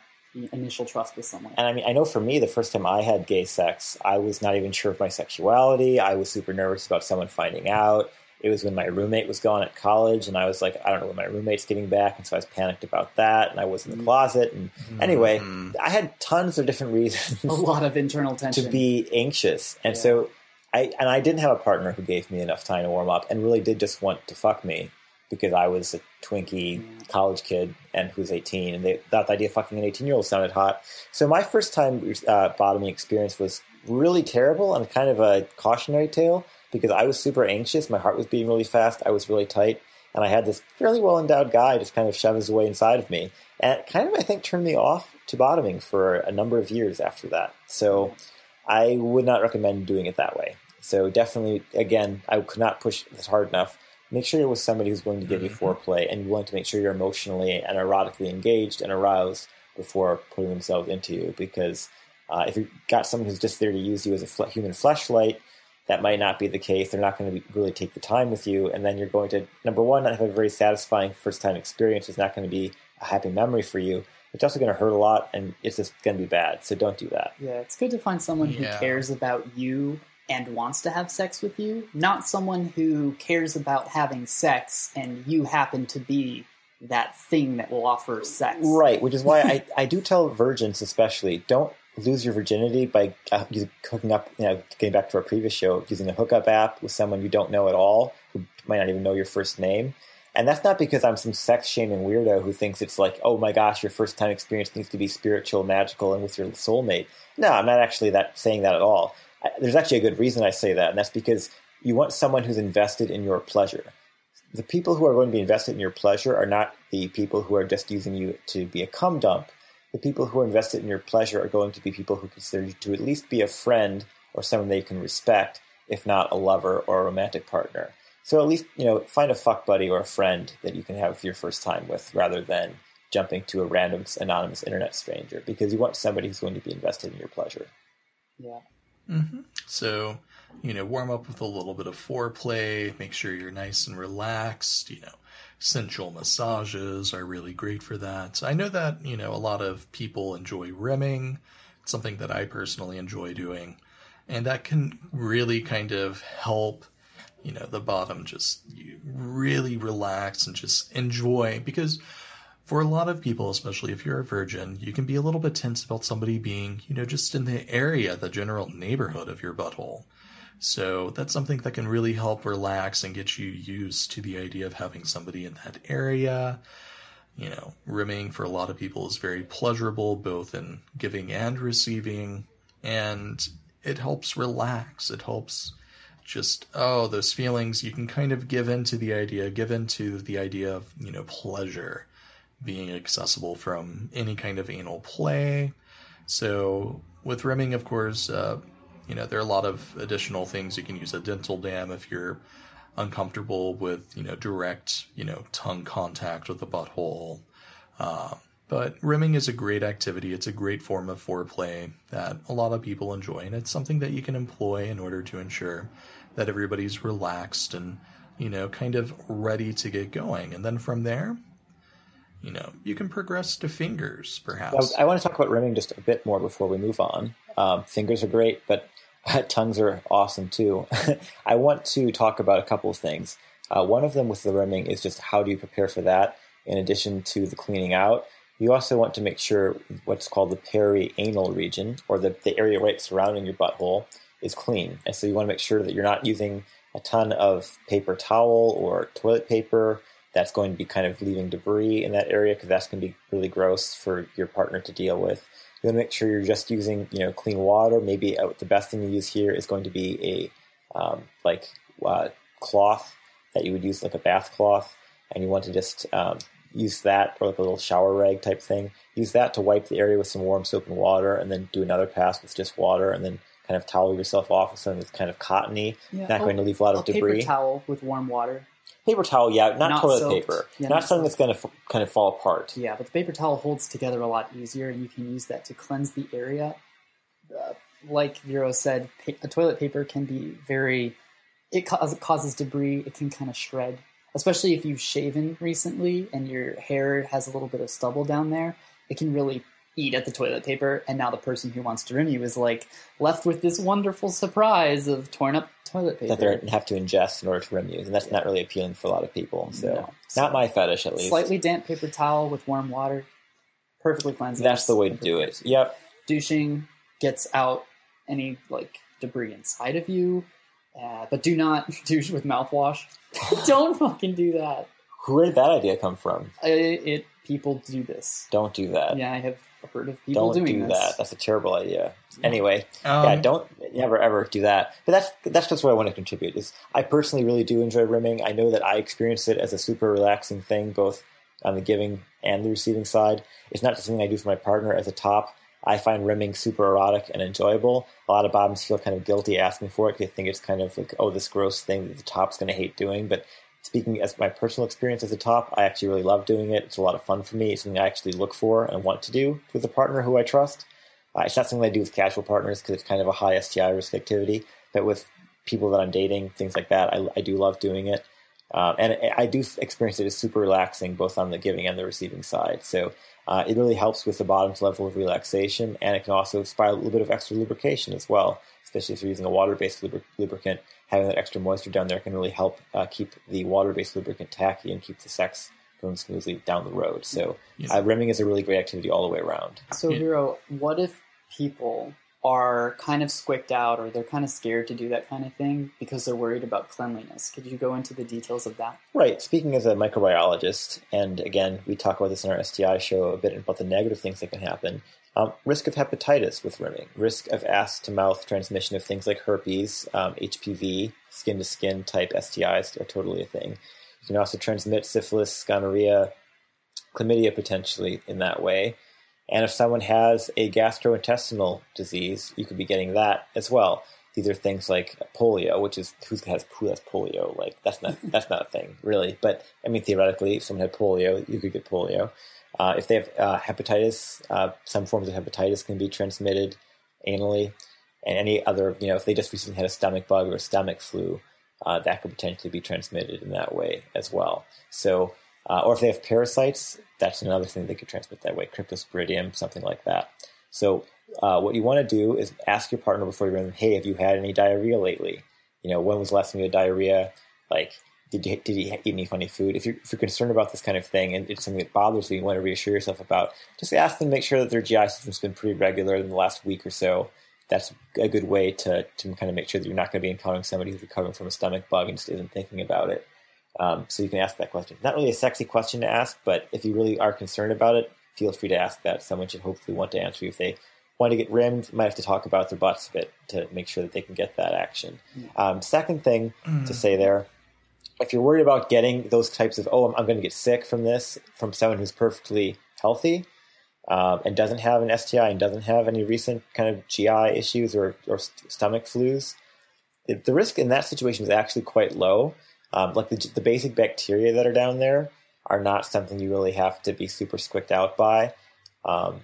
initial trust with someone. And I mean, I know for me, the first time I had gay sex, I was not even sure of my sexuality. I was super nervous about someone finding out. It was when my roommate was gone at college, and I was like, I don't know when my roommate's getting back, and so I was panicked about that. And I was in the closet, and anyway, Mhm. I had tons of different reasons A lot of internal tension to be anxious, and Yeah. so I and I didn't have a partner who gave me enough time to warm up, and really did just want to fuck me because I was a twinky college kid and who's 18, and they thought the idea of fucking an 18 year old sounded hot. So my first time uh, bottoming experience was really terrible and kind of a cautionary tale because I was super anxious. My heart was beating really fast. I was really tight. And I had this fairly well endowed guy just kind of shove his way inside of me. And it kind of, I think, turned me off to bottoming for a number of years after that. So I would not recommend doing it that way. So definitely, again, I could not push this hard enough. Make sure you're with somebody who's going to give you foreplay and willing to make sure you're emotionally and erotically engaged and aroused before putting themselves into you. Because uh, if you've got someone who's just there to use you as a fle- human fleshlight, that might not be the case. They're not going to be, really take the time with you, and then you're going to number one not have a very satisfying first time experience. It's not going to be a happy memory for you. It's also going to hurt a lot, and it's just going to be bad. So don't do that. Yeah, it's good to find someone who cares about you and wants to have sex with you, not someone who cares about having sex and you happen to be that thing that will offer sex. Right, which is why I, I do tell virgins especially don't lose your virginity by uh, hooking up, you know, getting back to our previous show, using a hookup app with someone you don't know at all, who might not even know your first name. And that's not because I'm some sex shaming weirdo who thinks it's like, oh my gosh, your first time experience needs to be spiritual, magical, and with your soulmate. No, I'm not actually that saying that at all. There's actually a good reason I say that, and that's because you want someone who's invested in your pleasure the people who are going to be invested in your pleasure are not the people who are just using you to be a cum dump. The people who are invested in your pleasure are going to be people who consider you to at least be a friend or someone they can respect, if not a lover or a romantic partner. So at least, you know, find a fuck buddy or a friend that you can have your first time with rather than jumping to a random anonymous internet stranger because you want somebody who's going to be invested in your pleasure. Yeah. Hmm So, you know, warm up with a little bit of foreplay. Make sure you're nice and relaxed. You know, sensual massages are really great for that. I know that, you know, a lot of people enjoy rimming. It's something that I personally enjoy doing. And that can really kind of help, you know, the bottom just really relax and just enjoy because for a lot of people, especially if you're a virgin, you can be a little bit tense about somebody being, you know, just in the area, the general neighborhood of your butthole. So that's something that can really help relax and get you used to the idea of having somebody in that area. You know, rimming for a lot of people is very pleasurable, both in giving and receiving. and it helps relax. It helps just oh those feelings. You can kind of give into the idea, give into the idea of you know pleasure being accessible from any kind of anal play. So with rimming, of course, uh, you know there are a lot of additional things you can use a dental dam if you're uncomfortable with you know direct you know tongue contact with the butthole. Uh, but rimming is a great activity. It's a great form of foreplay that a lot of people enjoy, and it's something that you can employ in order to ensure that everybody's relaxed and you know kind of ready to get going. And then from there, you know, you can progress to fingers, perhaps. I, I want to talk about rimming just a bit more before we move on. Um, fingers are great, but tongues are awesome too. I want to talk about a couple of things. Uh, one of them with the rimming is just how do you prepare for that in addition to the cleaning out. You also want to make sure what's called the perianal region, or the, the area right surrounding your butthole, is clean. And so you want to make sure that you're not using a ton of paper towel or toilet paper that's going to be kind of leaving debris in that area because that's going to be really gross for your partner to deal with. You want to make sure you're just using you know clean water. Maybe uh, the best thing to use here is going to be a um, like uh, cloth that you would use like a bath cloth, and you want to just um, use that or like a little shower rag type thing. Use that to wipe the area with some warm soap and water, and then do another pass with just water, and then kind of towel yourself off with something that's kind of cottony, yeah, not going to leave a lot of debris. Paper towel with warm water Paper towel, yeah, not, not toilet soaked. paper, yeah, not, not something that's going to f- kind of fall apart. Yeah, but the paper towel holds together a lot easier, and you can use that to cleanse the area. Uh, like Vero said, pa- a toilet paper can be very. It causes debris. It can kind of shred, especially if you've shaven recently and your hair has a little bit of stubble down there. It can really eat at the toilet paper, and now the person who wants to rim you is like left with this wonderful surprise of torn up toilet paper that they have to ingest in order to rim you, and that's yeah. not really appealing for a lot of people. So, no. not my fetish, at least. Slightly damp paper towel with warm water, perfectly cleansing. That's the way to do it. Yep. Douching gets out any like debris inside of you, uh, but do not douche with mouthwash. Don't fucking do that. Where did that idea come from? it, it people do this. Don't do that. Yeah, I have heard of people don't doing do this. that. That's a terrible idea. Anyway, um, yeah, don't never ever do that. But that's that's just what I want to contribute. Is I personally really do enjoy rimming. I know that I experience it as a super relaxing thing, both on the giving and the receiving side. It's not just something I do for my partner as a top. I find rimming super erotic and enjoyable. A lot of bottoms feel kind of guilty asking for it. Because they think it's kind of like, oh, this gross thing that the top's going to hate doing. But speaking as my personal experience as a top, I actually really love doing it. It's a lot of fun for me. It's something I actually look for and want to do with a partner who I trust. Uh, it's not something I do with casual partners because it's kind of a high STI risk activity. But with people that I'm dating, things like that, I, I do love doing it. Um, and I do experience it as super relaxing, both on the giving and the receiving side. So uh, it really helps with the bottom's level of relaxation, and it can also inspire a little bit of extra lubrication as well, especially if you're using a water-based lubricant having that extra moisture down there can really help uh, keep the water-based lubricant tacky and keep the sex going smoothly down the road. So uh, rimming is a really great activity all the way around. So Vero, what if people are kind of squicked out or they're kind of scared to do that kind of thing because they're worried about cleanliness. Could you go into the details of that? Right. Speaking as a microbiologist, and again, we talk about this in our STI show a bit about the negative things that can happen. Um, risk of hepatitis with rimming, risk of ass to mouth transmission of things like herpes, um, HPV, skin to skin type STIs are totally a thing. You can also transmit syphilis, gonorrhea, chlamydia potentially in that way. And if someone has a gastrointestinal disease, you could be getting that as well. These are things like polio, which is who has who has polio? Like that's not that's not a thing really. But I mean theoretically, if someone had polio, you could get polio. Uh, if they have uh, hepatitis, uh, some forms of hepatitis can be transmitted anally, and any other, you know, if they just recently had a stomach bug or a stomach flu, uh, that could potentially be transmitted in that way as well. So, uh, or if they have parasites, that's another thing they could transmit that way, cryptosporidium, something like that. So, uh, what you want to do is ask your partner before you run, hey, have you had any diarrhea lately? You know, when was the last time you had diarrhea? Like, did you, did you eat any funny food? If you're, if you're concerned about this kind of thing and it's something that bothers you, you want to reassure yourself about, just ask them, to make sure that their GI system's been pretty regular in the last week or so. That's a good way to, to kind of make sure that you're not going to be encountering somebody who's recovering from a stomach bug and just isn't thinking about it. Um, so you can ask that question. Not really a sexy question to ask, but if you really are concerned about it, feel free to ask that. Someone should hopefully want to answer you if they want to get rimmed, might have to talk about their butts a bit to make sure that they can get that action. Um, second thing to say there, if you're worried about getting those types of, oh, I'm, I'm going to get sick from this from someone who's perfectly healthy um, and doesn't have an STI and doesn't have any recent kind of GI issues or, or st- stomach flus, the, the risk in that situation is actually quite low. Um, like the, the basic bacteria that are down there are not something you really have to be super squicked out by. Um,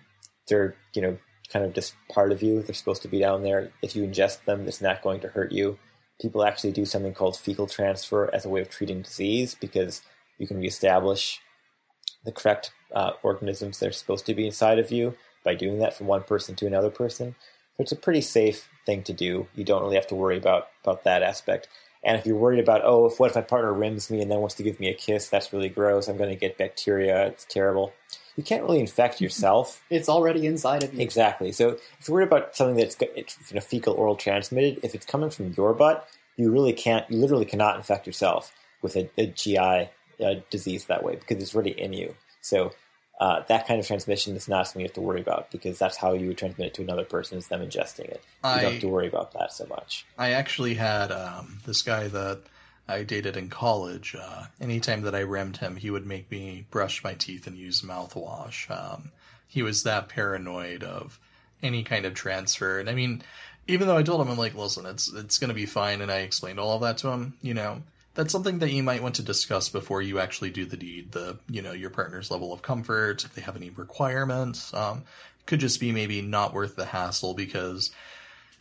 they're, you know, kind of just part of you. They're supposed to be down there. If you ingest them, it's not going to hurt you. People actually do something called fecal transfer as a way of treating disease because you can reestablish the correct uh, organisms that are supposed to be inside of you by doing that from one person to another person. So it's a pretty safe thing to do. You don't really have to worry about about that aspect. And if you're worried about, oh, if what if my partner rims me and then wants to give me a kiss, that's really gross. I'm going to get bacteria. It's terrible. You can't really infect yourself. It's already inside of you. Exactly. So if you're worried about something that's you know, fecal oral transmitted, if it's coming from your butt, you really can't. You literally cannot infect yourself with a, a GI uh, disease that way because it's already in you. So uh, that kind of transmission is not something you have to worry about because that's how you would transmit it to another person is them ingesting it. You I- don't have to worry about that so much. I actually had um, this guy that I dated in college. Uh, anytime that I rimmed him, he would make me brush my teeth and use mouthwash. Um, he was that paranoid of any kind of transfer. And I mean, even though I told him, I'm like, listen, it's it's going to be fine, and I explained all of that to him. You know, that's something that you might want to discuss before you actually do the deed. The you know your partner's level of comfort, if they have any requirements, um, could just be maybe not worth the hassle because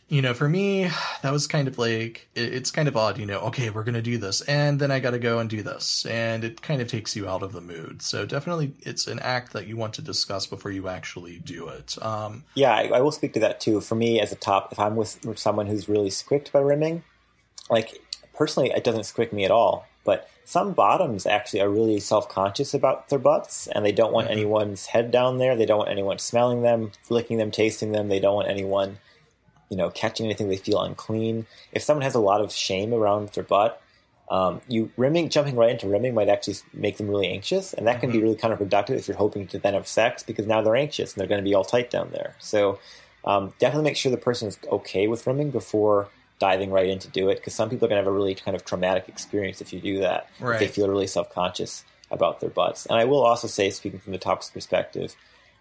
you know, for me, that was kind of like it, it's kind of odd. You know, okay, we're gonna do this, and then I got to go and do this, and it kind of takes you out of the mood. So definitely, it's an act that you want to discuss before you actually do it. Um, Yeah, I, I will speak to that too. For me, as a top, if I'm with, with someone who's really squicked by rimming, like personally, it doesn't squick me at all. But some bottoms actually are really self conscious about their butts, and they don't want anyone's head down there. They don't want anyone smelling them, licking them, tasting them. They don't want anyone, you know, catching anything they feel unclean. If someone has a lot of shame around their butt, um, you rimming, jumping right into rimming might actually make them really anxious, and that can be really counterproductive if you're hoping to then have sex because now they're anxious and they're going to be all tight down there. So um, definitely make sure the person is okay with rimming before diving right in to do it because some people are going to have a really kind of traumatic experience if you do that. If they feel really self conscious about their butts. And I will also say, speaking from the top's perspective,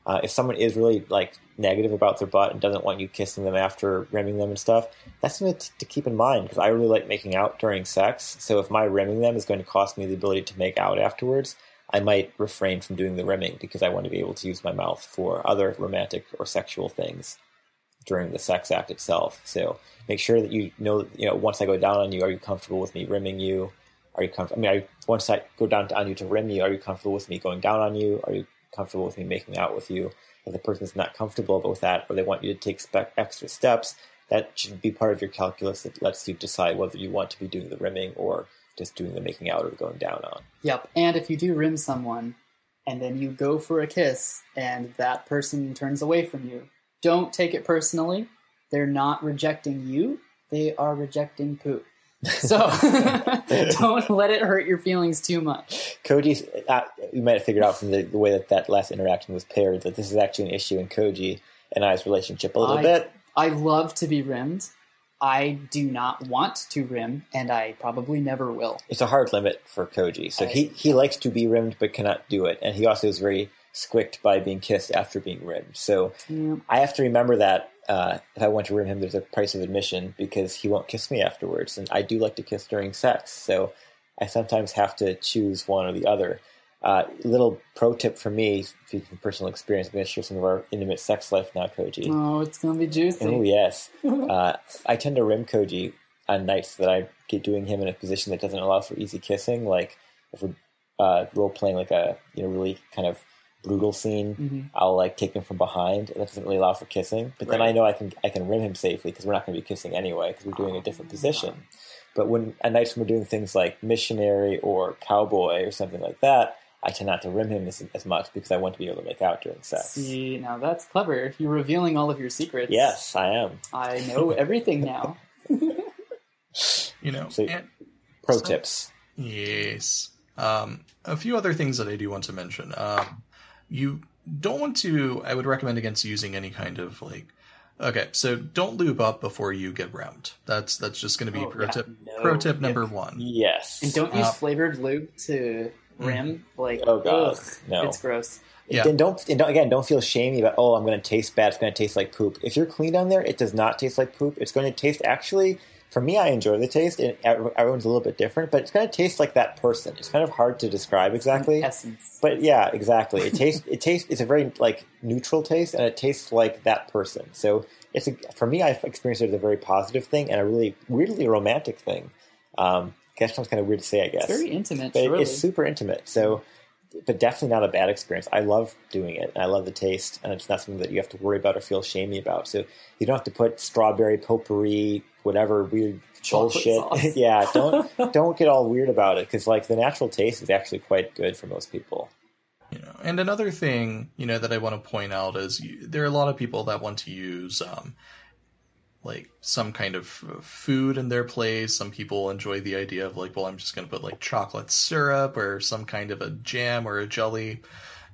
uh, if someone is really like negative about their butt and doesn't want you kissing them after rimming them and stuff, that's something to, to keep in mind because I really like making out during sex. So if my rimming them is going to cost me the ability to make out afterwards, I might refrain from doing the rimming because I want to be able to use my mouth for other romantic or sexual things during the sex act itself. So make sure that you know, you know, once I go down on you, are you comfortable with me rimming you? Are you comfortable? I mean, you, once I go down on you to rim you, are you comfortable with me going down on you? Are you comfortable with me making out with you? If the person's not comfortable with that, or they want you to take spe- extra steps, that should be part of your calculus that lets you decide whether you want to be doing the rimming or just doing the making out or going down on. Yep. And if you do rim someone and then you go for a kiss and that person turns away from you, don't take it personally. They're not rejecting you, they are rejecting poop. So don't let it hurt your feelings too much. Koji, uh, you might have figured out from the, the way that that last interaction was paired that this is actually an issue in Koji and I's relationship a little I- bit. I love to be rimmed. I do not want to rim, and I probably never will. It's a hard limit for Koji. So he, he likes to be rimmed but cannot do it. And he also is very squicked by being kissed after being rimmed. So Yeah. I have to remember that uh, if I want to rim him, there's a price of admission because he won't kiss me afterwards. And I do like to kiss during sex. So I sometimes have to choose one or the other. Uh, little pro tip for me, speaking from personal experience, I'm going to share some of our intimate sex life now, Koji. Oh, it's gonna be juicy. Oh yes, uh, I tend to rim Koji on nights that I get doing him in a position that doesn't allow for easy kissing. Like if we're uh, role playing like a you know really kind of brutal scene, Mhm. I'll like take him from behind. and That doesn't really allow for kissing. But then I know I can I can rim him safely because we're not going to be kissing anyway because we're doing a different position. But when at nights when we're doing things like missionary or cowboy or something like that, I tend not to rim him as, as much because I want to be able to make out during sex. See, now that's clever. You're revealing all of your secrets. Yes, I am. I know everything now. you know, So- and, Pro So- tips. Yes. Um, a few other things that I do want to mention. Um, you don't want to. I would recommend against using any kind of like Okay, so don't lube up before you get rimmed. That's that's just going to be Oh, pro yeah. tip. No. Pro tip Yep. number one. Yes. And don't use Uh, flavored lube to rim. Like, Oh, God. ugh, No. it's gross. Yeah. Then don't, and don't again don't feel shamey about oh I'm going to taste bad. It's going to taste like poop. If you're clean down there, it does not taste like poop. It's going to taste actually. For me, I enjoy the taste. And everyone's a little bit different, but it's going to taste like that person. It's kind of hard to describe exactly. Essence. But yeah, exactly. It tastes. it tastes. It's a very like neutral taste, and it tastes like that person. So it's a, for me. I've experienced it as a very positive thing and a really weirdly romantic thing. Um, that sounds kind of weird to say, I guess. It's very intimate. but surely. it's super intimate. So, but definitely not a bad experience. I love doing it, and I love the taste, and it's not something that you have to worry about or feel shamey about. So you don't have to put strawberry potpourri, whatever weird Chocolate bullshit. yeah, don't don't get all weird about it because like the natural taste is actually quite good for most people. You know, and another thing, you know, that I want to point out is you, there are a lot of people that want to use um, like some kind of food in their place. Some people enjoy the idea of like, well, I'm just going to put like chocolate syrup or some kind of a jam or a jelly.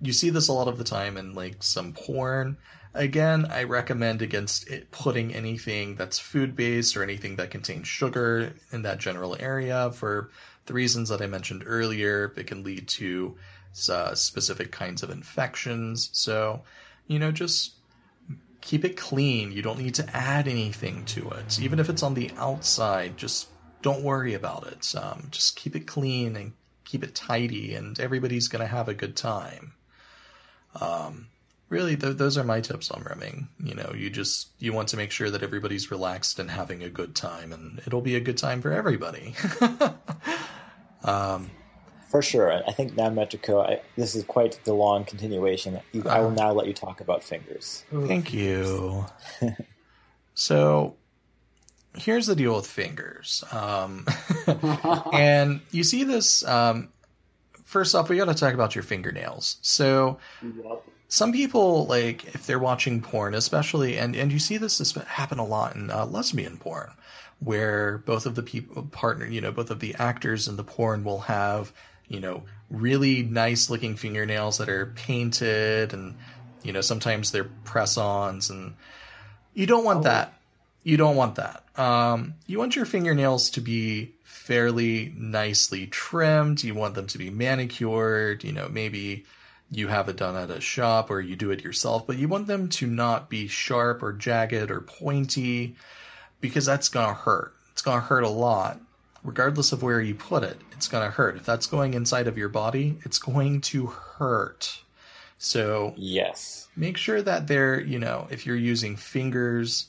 You see this a lot of the time in like some porn. Again, I recommend against putting anything that's food based or anything that contains sugar in that general area for the reasons that I mentioned earlier. It can lead to uh, specific kinds of infections. So, you know, just keep it clean. You don't need to add anything to it. Even if it's on the outside, just don't worry about it. Um, just keep it clean and keep it tidy, and everybody's going to have a good time. Um, really, th- those are my tips on rimming. You know, you just you want to make sure that everybody's relaxed and having a good time, and it'll be a good time for everybody. um, For sure, I think now Metrico, I, this is quite the long continuation. You, I will now let you talk about fingers. Thank you. so here's the deal with fingers. Um, and you see this. Um, first off, we got to talk about your fingernails. So Yup. Some people, like, if they're watching porn, especially, and, and you see this this happen a lot in uh, lesbian porn, where both of the people partner, you know, both of the actors in the porn will have, you know, really nice looking fingernails that are painted and, you know, sometimes they're press ons and you don't want that. You don't want that. Um, you want your fingernails to be fairly nicely trimmed. You want them to be manicured. You know, maybe you have it done at a shop or you do it yourself, but you want them to not be sharp or jagged or pointy because that's going to hurt. It's going to hurt a lot. Regardless of where you put it, it's going to hurt. If that's going inside of your body, it's going to hurt. So Yes. make sure that they're, you know, if you're using fingers,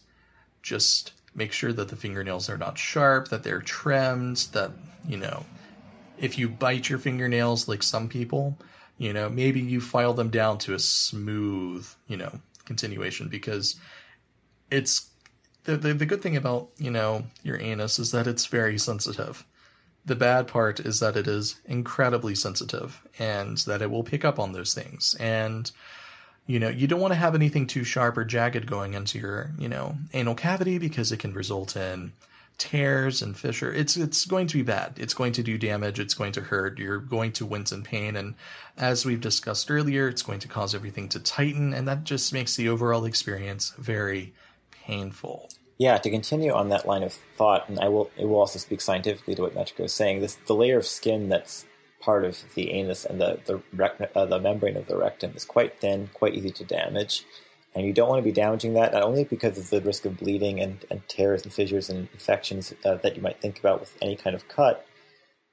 just make sure that the fingernails are not sharp, that they're trimmed, that, you know, if you bite your fingernails like some people, you know, maybe you file them down to a smooth, you know, continuation because it's the, the the good thing about, you know, your anus is that it's very sensitive. The bad part is that it is incredibly sensitive and that it will pick up on those things. And you know, you don't want to have anything too sharp or jagged going into your, you know, anal cavity because it can result in tears and fissure. It's it's going to be bad. It's going to do damage. It's going to hurt. You're going to wince in pain, and as we've discussed earlier, it's going to cause everything to tighten, and that just makes the overall experience very painful. Yeah, to continue on that line of thought, and I will it will also speak scientifically to what Metrico is saying. This the layer of skin that's part of the anus and the the, rec- uh, the membrane of the rectum is quite thin, quite easy to damage, and you don't want to be damaging that not only because of the risk of bleeding and, and tears and fissures and infections uh, that you might think about with any kind of cut.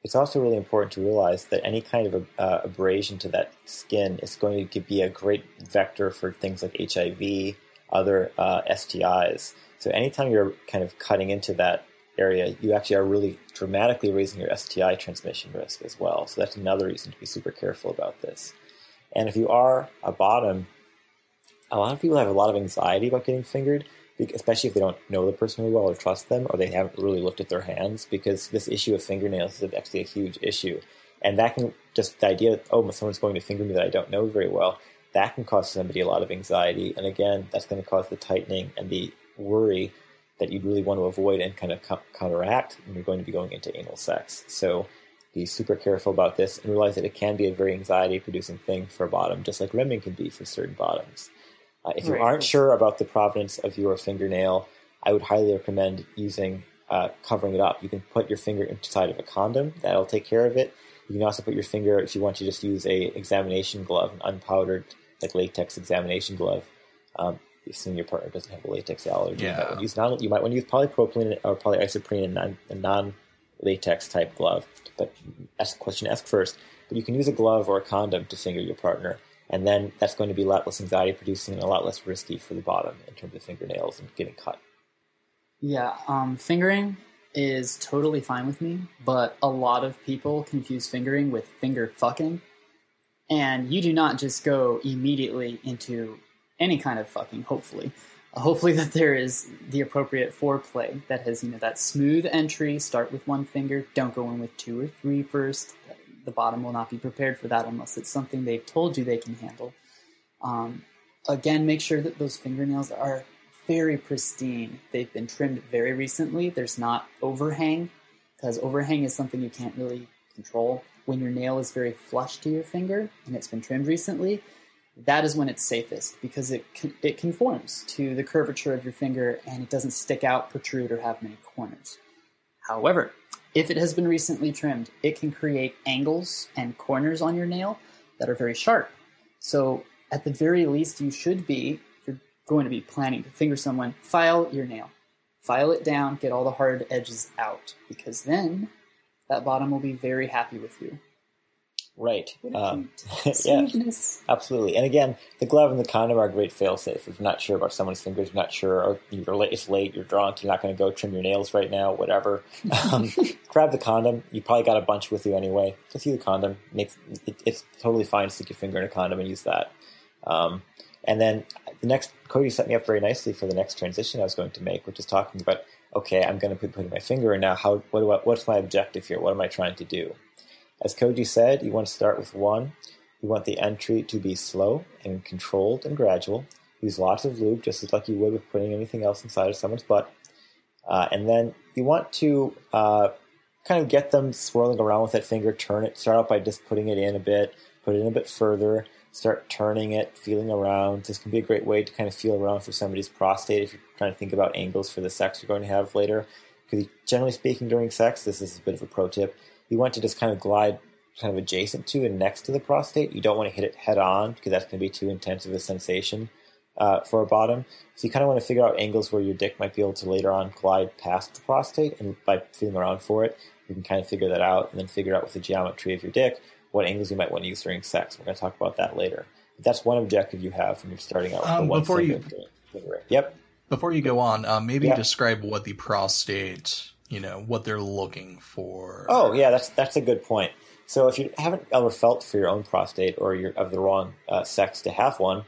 It's also really important to realize that any kind of uh, abrasion to that skin is going to be a great vector for things like HIV, other uh, STIs. So anytime you're kind of cutting into that area, you actually are really dramatically raising your STI transmission risk as well. So that's another reason to be super careful about this. And if you are a bottom, a lot of people have a lot of anxiety about getting fingered, especially if they don't know the person really well or trust them, or they haven't really looked at their hands, because this issue of fingernails is actually a huge issue. And that can just the idea that, oh, someone's going to finger me that I don't know very well, that can cause somebody a lot of anxiety. And again, that's going to cause the tightening and the worry that you'd really want to avoid and kind of co- counteract when you're going to be going into anal sex. So be super careful about this and realize that it can be a very anxiety producing thing for a bottom, just like rimming can be for certain bottoms. Uh, if you Right. aren't sure about the provenance of your fingernail, I would highly recommend using uh, covering it up. You can put your finger inside of a condom; that'll take care of it. You can also put your finger if you want to just use a examination glove, an unpowdered like latex examination glove. Um, assuming your partner doesn't have a latex allergy, you, might Yeah. want to use non, you might want to use polypropylene or polyisoprene and non, a non-latex type glove. But ask the question ask first. But you can use a glove or a condom to finger your partner, and then that's going to be a lot less anxiety producing and a lot less risky for the bottom in terms of fingernails and getting cut. Yeah, um, fingering is totally fine with me, but a lot of people confuse fingering with finger fucking. And you do not just go immediately into any kind of fucking, hopefully. Uh, hopefully that there is the appropriate foreplay that has, you know, that smooth entry, start with one finger, don't go in with two or three first. The bottom will not be prepared for that unless it's something they've told you they can handle. Um, again, make sure that those fingernails are very pristine. They've been trimmed very recently. There's not overhang, because overhang is something you can't really control. When your nail is very flush to your finger and it's been trimmed recently, that is when it's safest because it it conforms to the curvature of your finger and it doesn't stick out, protrude, or have many corners. However, if it has been recently trimmed, it can create angles and corners on your nail that are very sharp. So, at the very least, you should be, if you're going to be planning to finger someone, file your nail. File it down, get all the hard edges out, because then that bottom will be very happy with you. Right. Um, yeah. Absolutely. And again, the glove and the condom are great fail-safe. If you're not sure about someone's fingers, you're not sure, or you're late, it's late, you're drunk, you're not going to go trim your nails right now, whatever. Um, grab the condom. You probably got a bunch with you anyway. Just use a condom. Makes it, it's totally fine to stick your finger in a condom and use that. Um, and then the next, Koji set me up very nicely for the next transition I was going to make, which is talking about, okay, I'm going to be putting my finger in now. How? What do I, what's my objective here? What am I trying to do? As Koji said, you want to start with one. You want the entry to be slow and controlled and gradual. Use lots of lube, just as like you would with putting anything else inside of someone's butt. Uh, and then you want to uh, kind of get them swirling around with that finger. Turn it. Start out by just putting it in a bit. Put it in a bit further. Start turning it, feeling around. This can be a great way to kind of feel around for somebody's prostate if you're trying to think about angles for the sex you're going to have later. Because generally speaking, during sex, this is a bit of a pro tip you want to just kind of glide kind of adjacent to and next to the prostate. You don't want to hit it head on because that's going to be too intense of a sensation uh, for a bottom. So you kind of want to figure out angles where your dick might be able to later on glide past the prostate, and by feeling around for it, you can kind of figure that out and then figure out with the geometry of your dick what angles you might want to use during sex. We're going to talk about that later. But that's one objective you have when you're starting out with Um, the one before you-. Yep. Before you go on, um, maybe describe what the prostate, you know, what they're looking for. Oh yeah, that's that's a good point. So if you haven't ever felt for your own prostate or you're of the wrong uh, sex to have one,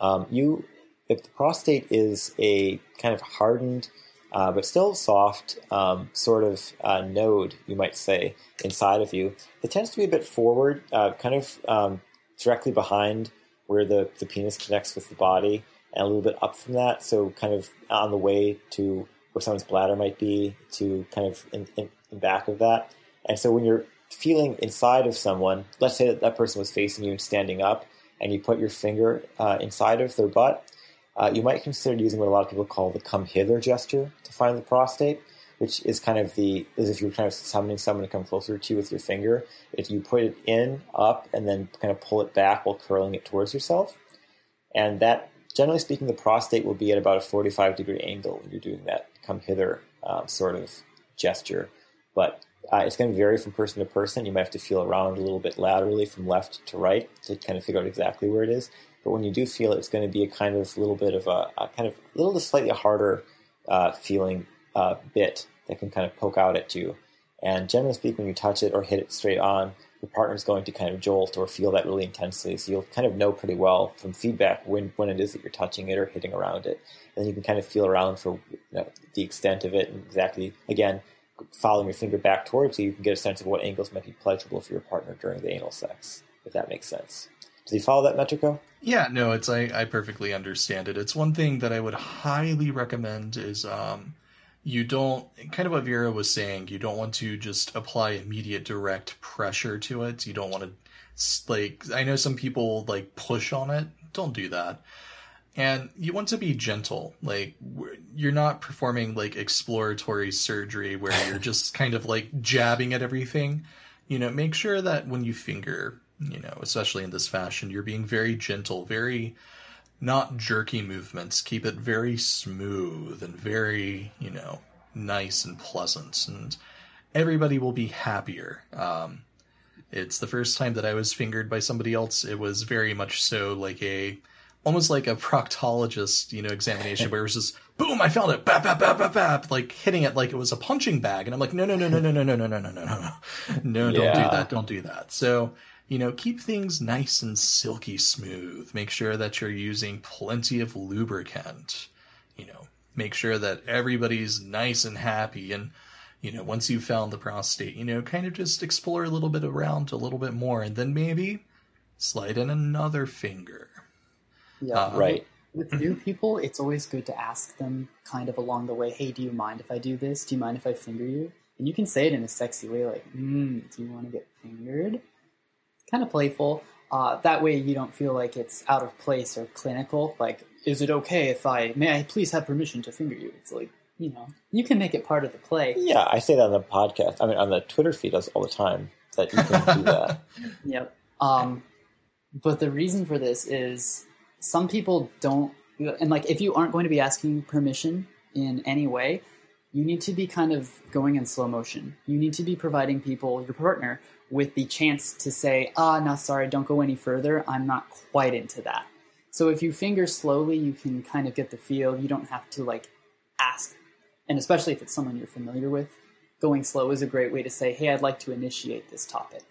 um, you if the prostate is a kind of hardened uh, but still soft um, sort of uh, node, you might say, inside of you, it tends to be a bit forward, uh, kind of um, directly behind where the, the penis connects with the body, and a little bit up from that, so kind of on the way to where someone's bladder might be, to kind of in, in, in back of that. And so when you're feeling inside of someone, let's say that that person was facing you and standing up, and you put your finger uh, inside of their butt, uh, you might consider using what a lot of people call the come hither gesture to find the prostate, which is kind of the as if you're kind of summoning someone to come closer to you with your finger. If you put it in, up, and then kind of pull it back while curling it towards yourself, and that generally speaking, the prostate will be at about a 45 degree angle when you're doing that come hither um, sort of gesture. But uh, it's going to vary from person to person. You might have to feel around a little bit laterally from left to right to kind of figure out exactly where it is. But when you do feel it, it's going to be a kind of little bit of a, a kind of little slightly harder uh, feeling uh, bit that can kind of poke out at you. And generally speaking, when you touch it or hit it straight on, your partner's going to kind of jolt or feel that really intensely. So you'll kind of know pretty well from feedback when, when it is that you're touching it or hitting around it. And then you can kind of feel around for you know, the extent of it and exactly, again, following your finger back towards you, you can get a sense of what angles might be pleasurable for your partner during the anal sex, if that makes sense. Does he follow that, Metrico? Yeah, no, it's I, I perfectly understand it. It's one thing that I would highly recommend is um you don't kind of what Vero was saying, you don't want to just apply immediate direct pressure to it. You don't want to like I know some people like push on it. Don't do that. and you want to be gentle. Like you're not performing like exploratory surgery where you're just kind of like jabbing at everything. You know, make sure that when you finger, you know, especially in this fashion, you're being very gentle, very not jerky movements. Keep it very smooth and very, you know, nice and pleasant, and everybody will be happier. Um, it's the first time that I was fingered by somebody else. It was very much so like a almost like a proctologist, you know, examination where it was just boom, I found it, bap, bap, bap, bap, bap, like hitting it like it was a punching bag. And I'm like, no, no, no, no, no, no, no, no, no, no, no, no, no, don't do that, don't do that. So, you know, keep things nice and silky smooth. Make sure that you're using plenty of lubricant. You know, make sure that everybody's nice and happy. And, you know, once you've found the prostate, you know, kind of just explore a little bit around a little bit more and then maybe slide in another finger yeah, uh, right. With new people, it's always good to ask them kind of along the way, hey, do you mind if I do this? Do you mind if I finger you? And you can say it in a sexy way, like, mm, do you want to get fingered? Kind of playful. Uh, that way you don't feel like it's out of place or clinical. Like, is it okay if I, may I please have permission to finger you? It's like, you know, you can make it part of the play. Yeah, I say that on the podcast. I mean, on the Twitter feed all the time that you can do that. Yep. Um, but the reason for this is some people don't and like if you aren't going to be asking permission in any way you need to be kind of going in slow motion you need to be providing people your partner with the chance to say ah no sorry don't go any further i'm not quite into that so if you finger slowly you can kind of get the feel you don't have to like ask and especially if it's someone you're familiar with going slow is a great way to say hey i'd like to initiate this topic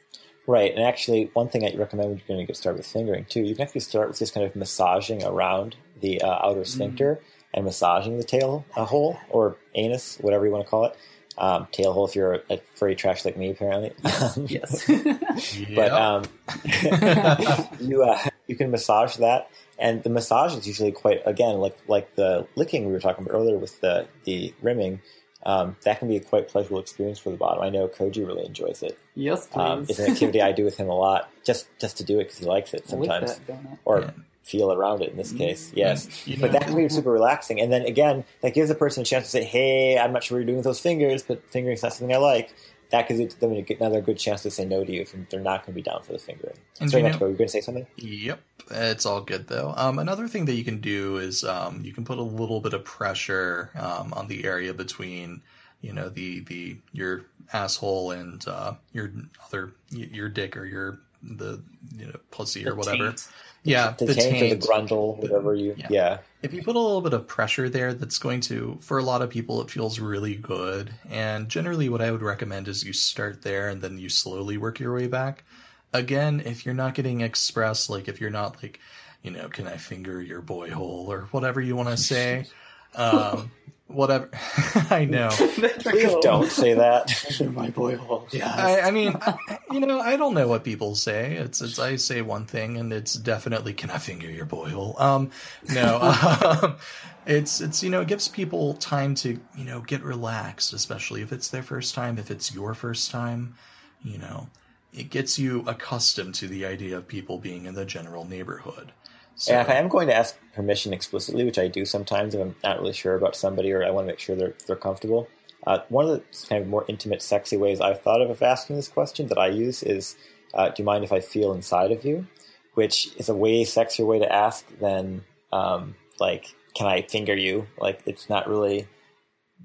Right, and actually, one thing I recommend when you're going to get started with fingering too, you can actually start with just kind of massaging around the uh, outer sphincter mm. and massaging the tail uh, hole or anus, whatever you want to call it. Um, tail hole if you're a, a furry trash like me, apparently. yes. but um, you uh, you can massage that, and the massage is usually quite again like like the licking we were talking about earlier with the the rimming um, that can be a quite pleasurable experience for the bottom. I know Koji really enjoys it. Yes, please. Um, it's an activity I do with him a lot, just just to do it because he likes it sometimes, that, or yeah. Feel around it in this case. Mm-hmm. Yes, yeah. but that can be super relaxing. And then again, that gives a person a chance to say, "Hey, I'm not sure what you're doing with those fingers, but fingering's not something I like." that gives them another good chance to say no to you if they're not going to be down for the fingering. And Sorry, you know, You're going to say something? Yep, it's all good though. Um, another thing that you can do is um, you can put a little bit of pressure um, on the area between you know the the your asshole and uh, your other your dick or your the you know pussy or whatever. Yeah, the, the taint, taint, or the grundle, whatever you. Yeah. yeah. If you put a little bit of pressure there, that's going to for a lot of people it feels really good. And generally, what I would recommend is you start there and then you slowly work your way back. Again, if you're not getting expressed, like if you're not like, you know, can I finger your boy hole or whatever you want to say. Um, whatever. I know. Please don't say that. my boy hole. Yeah. I, I, mean, you know, I don't know what people say. It's, it's, I say one thing and it's definitely, can I finger your boy hole? Um, no, um, it's, it's, you know, it gives people time to, you know, get relaxed, especially if it's their first time, if it's your first time, you know, it gets you accustomed to the idea of people being in the general neighborhood. So, and if I am going to ask permission explicitly, which I do sometimes if I'm not really sure about somebody or I want to make sure they're they're comfortable, uh, one of the kind of more intimate, sexy ways I've thought of, of asking this question that I use is, uh, "Do you mind if I feel inside of you?" Which is a way sexier way to ask than um, like, "Can I finger you?" Like it's not really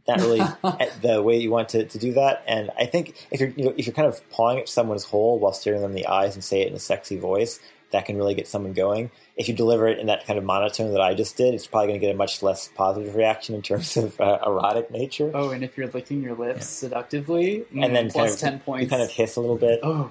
not really the way you want to, to do that. And I think if you're you know, if you're kind of pawing at someone's hole while staring them in the eyes and say it in a sexy voice, that can really get someone going. If you deliver it in that kind of monotone that I just did, it's probably going to get a much less positive reaction in terms of uh, erotic nature. Oh, and if you're licking your lips yeah. seductively, and then plus kind of, ten points, you kind of hiss a little bit. Oh.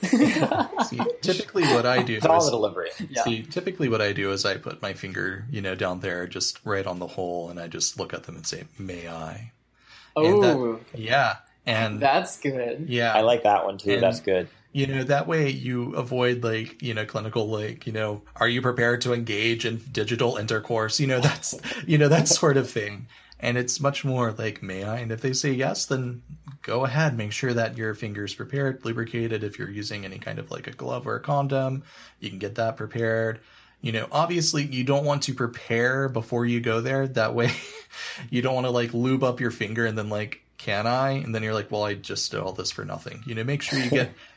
see, typically what I do it's all the delivery. Yeah. See, typically what I do is I put my finger, you know, down there, just right on the hole, and I just look at them and say, "May I?" Oh, that, yeah, and that's good. Yeah, I like that one too. And, that's good you know that way you avoid like you know clinical like you know are you prepared to engage in digital intercourse you know that's you know that sort of thing and it's much more like may i and if they say yes then go ahead make sure that your fingers prepared lubricated if you're using any kind of like a glove or a condom you can get that prepared you know, obviously you don't want to prepare before you go there. That way you don't want to like lube up your finger and then like, can I? And then you're like, well, I just did all this for nothing. You know, make sure you get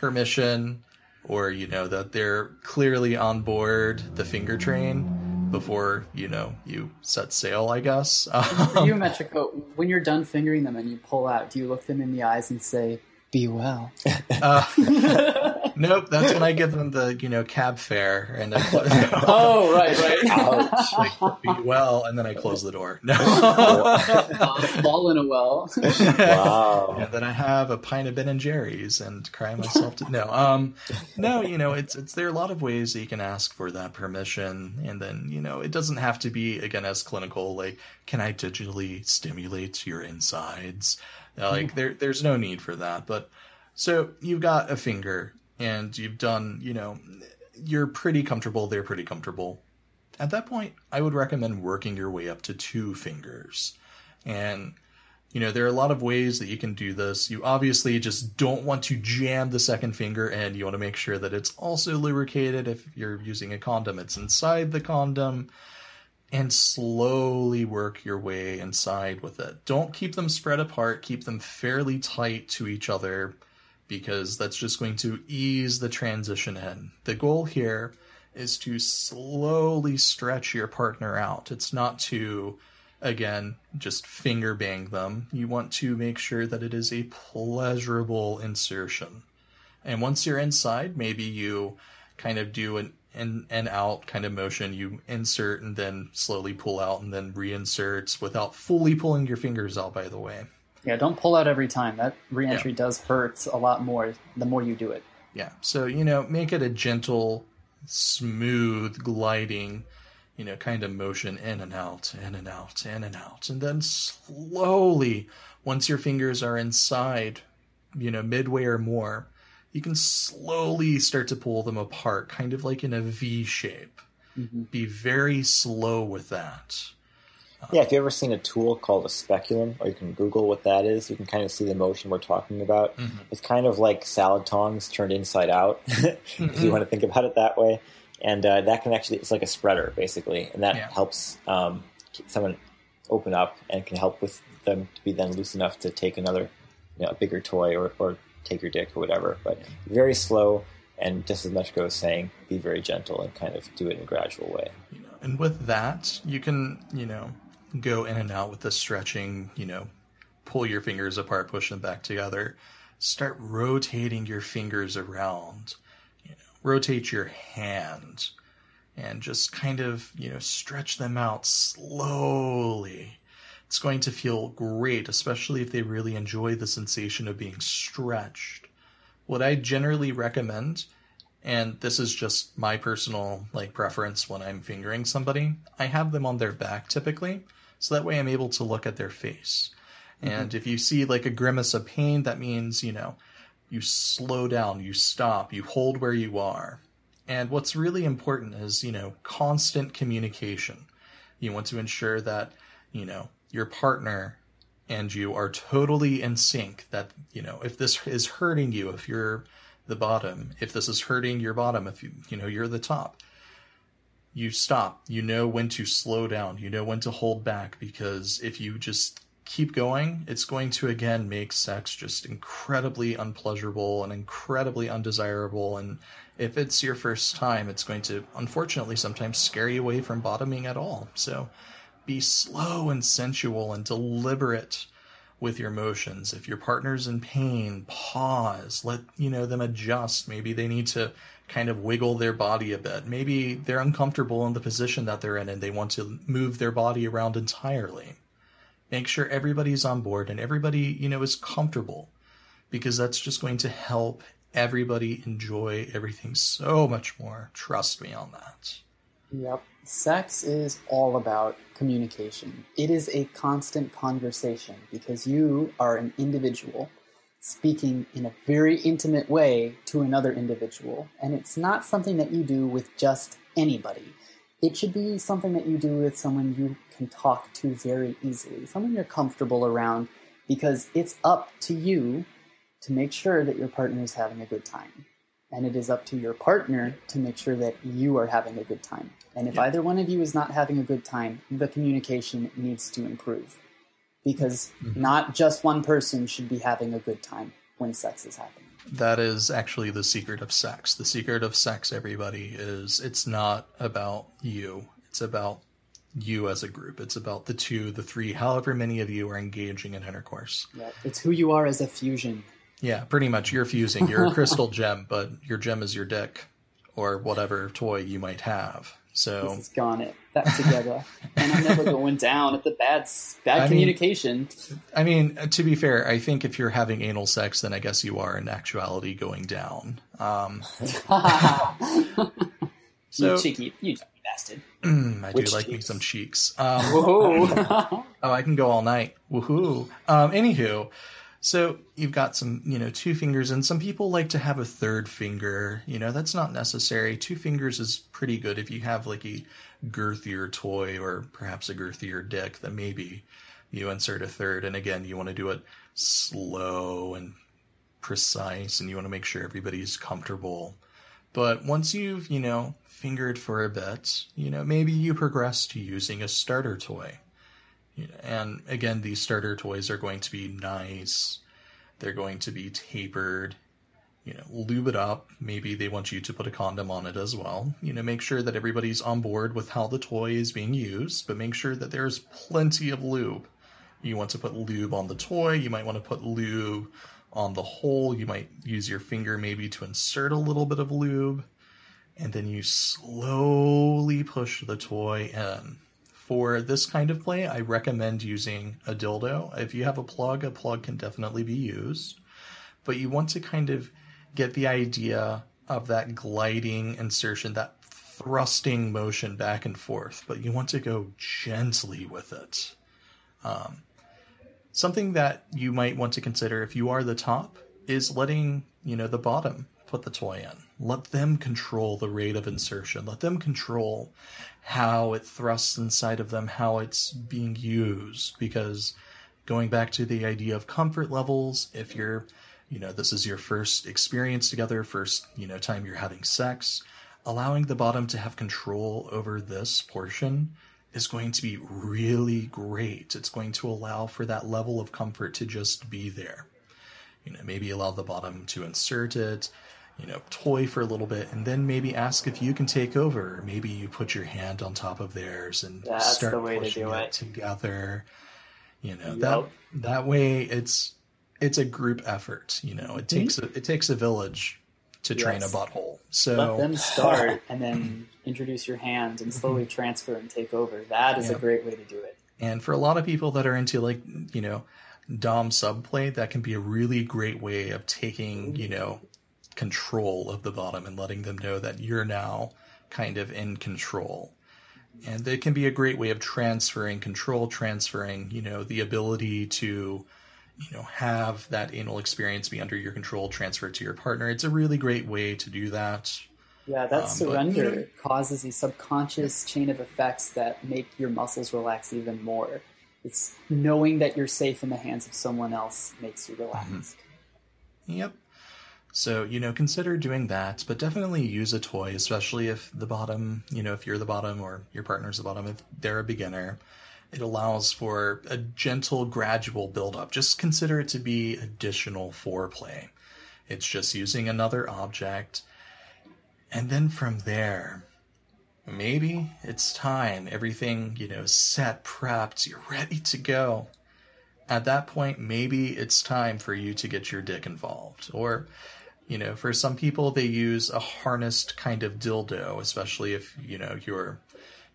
permission or, you know, that they're clearly on board the finger train before, you know, you set sail, I guess. For you, Metrico, when you're done fingering them and you pull out, do you look them in the eyes and say, be well. Uh, nope, that's when I give them the you know cab fare and I close. oh right right like, be well and then I close the door. No, fall in a well. Wow. and then I have a pint of Ben and Jerry's and cry myself to no. Um, no, you know it's it's there are a lot of ways that you can ask for that permission, and then you know it doesn't have to be again as clinical like can I digitally stimulate your insides. Like there, there's no need for that. But so you've got a finger, and you've done, you know, you're pretty comfortable. They're pretty comfortable. At that point, I would recommend working your way up to two fingers, and you know there are a lot of ways that you can do this. You obviously just don't want to jam the second finger, and you want to make sure that it's also lubricated. If you're using a condom, it's inside the condom and slowly work your way inside with it. Don't keep them spread apart, keep them fairly tight to each other because that's just going to ease the transition in. The goal here is to slowly stretch your partner out. It's not to, again, just finger bang them. You want to make sure that it is a pleasurable insertion. And once you're inside, maybe you kind of do an in and out kind of motion. You insert and then slowly pull out and then reinsert without fully pulling your fingers out, by the way. Yeah, don't pull out every time. That reentry yeah. does hurt a lot more the more you do it. Yeah. So, you know, make it a gentle, smooth, gliding, you know, kind of motion in and out, in and out, in and out. And then slowly, once your fingers are inside, you know, midway or more, you can slowly start to pull them apart, kind of like in a V shape. Mm-hmm. Be very slow with that. Yeah, if you've ever seen a tool called a speculum, or you can Google what that is, you can kind of see the motion we're talking about. Mm-hmm. It's kind of like salad tongs turned inside out, mm-hmm. if you want to think about it that way. And uh, that can actually, it's like a spreader, basically, and that yeah. helps um, someone open up and can help with them to be then loose enough to take another, you know, a bigger toy or, or take your dick or whatever. But very slow, and just as much goes saying, be very gentle and kind of do it in a gradual way. You know, and with that, you can you know go in and out with the stretching. You know, pull your fingers apart, push them back together. Start rotating your fingers around. You know, rotate your hand and just kind of, you know, stretch them out slowly it's going to feel great, especially if they really enjoy the sensation of being stretched. What I generally recommend, and this is just my personal like preference when I'm fingering somebody, I have them on their back typically, so that way I'm able to look at their face. Mm-hmm. And if you see like a grimace of pain, that means, you know, you slow down, you stop, you hold where you are. And what's really important is, you know, constant communication. You want to ensure that, you know, your partner and you are totally in sync that you know if this is hurting you if you're the bottom if this is hurting your bottom if you you know you're the top you stop you know when to slow down you know when to hold back because if you just keep going it's going to again make sex just incredibly unpleasurable and incredibly undesirable and if it's your first time it's going to unfortunately sometimes scare you away from bottoming at all so be slow and sensual and deliberate with your motions. If your partner's in pain, pause. Let you know them adjust. Maybe they need to kind of wiggle their body a bit. Maybe they're uncomfortable in the position that they're in and they want to move their body around entirely. Make sure everybody's on board and everybody, you know, is comfortable because that's just going to help everybody enjoy everything so much more. Trust me on that. Yep. Sex is all about communication. It is a constant conversation because you are an individual speaking in a very intimate way to another individual. And it's not something that you do with just anybody. It should be something that you do with someone you can talk to very easily, someone you're comfortable around, because it's up to you to make sure that your partner is having a good time. and it is up to your partner to make sure that you are having a good time. And if Yeah. either one of you is not having a good time, the communication needs to improve because Mhm. not just one person should be having a good time when sex is happening. That is actually the secret of sex. The secret of sex, everybody, is it's not about you. It's about you as a group. It's about the two, the three, however many of you are engaging in intercourse. Yeah, it's who you are as a fusion. Yeah, pretty much. You're fusing. You're a crystal gem, but your gem is your dick or whatever toy you might have. So This has gone it back together, and I'm never going down at the bad bad I mean- communication. I mean, to be fair, I think if you're having anal sex, then I guess you are in actuality going down. Um, so you cheeky, you cheeky bastard. I do Which like me some cheeks. Um, oh, I can go all night. Woohoo! Um, anywho, so you've got some, you know, two fingers, and some people like to have a third finger. You know, that's not necessary. Two fingers is pretty good if you have like a girthier toy or perhaps a girthier dick. Then maybe you insert a third, and again, you want to do it slow and precise, and you want to make sure everybody's comfortable. But once you've, you know, fingered for a bit, you know, maybe you progress to using a starter toy. And again, these starter toys are going to be nice. They're going to be tapered. You know, lube it up. Maybe they want you to put a condom on it as well. You know, make sure that everybody's on board with how the toy is being used, but make sure that there's plenty of lube. You want to put lube on the toy. You might want to put lube on the hole. You might use your finger maybe to insert a little bit of lube. And then you slowly push the toy in. For this kind of play, I recommend using a dildo. If you have a plug, a plug can definitely be used. But you want to kind of get the idea of that gliding insertion, that thrusting motion back and forth, but you want to go gently with it. Um, something that you might want to consider if you are the top is letting you know the bottom put the toy in let them control the rate of insertion let them control how it thrusts inside of them how it's being used because going back to the idea of comfort levels if you're you know this is your first experience together first you know time you're having sex allowing the bottom to have control over this portion is going to be really great. It's going to allow for that level of comfort to just be there. You know, maybe allow the bottom to insert it, you know, toy for a little bit, and then maybe ask if you can take over. Maybe you put your hand on top of theirs and That's start the way to pushing do it it. together. You know, Yep. that that way it's it's a group effort. You know, it mm-hmm. takes a, it takes a village to train a butthole. So Let them start, and then introduce your hand and slowly mm-hmm. transfer and take over. That is Yeah. a great way to do it. And for a lot of people that are into like, you know, Dom subplay, that can be a really great way of taking, mm-hmm. you know, control of the bottom and letting them know that you're now kind of in control. And it can be a great way of transferring control, transferring, you know, the ability to, you know, have that anal experience be under your control, transfer it to your partner. It's a really great way to do that. Yeah, that Um, but, surrender you know- causes a subconscious chain of effects that make your muscles relax even more. It's knowing that you're safe in the hands of someone else makes you relax. Mm-hmm. Yep. So, you know, consider doing that, but definitely use a toy, especially if the bottom, you know, if you're the bottom or your partner's the bottom, if they're a beginner. It allows for a gentle, gradual build up. Just consider it to be additional foreplay. It's just using another object. And then from there, maybe it's time. Everything, you know, set, prepped, you're ready to go at that point, maybe it's time for you to get your dick involved. Or, you know, for some people, they use a harnessed kind of dildo, especially if, you know, you're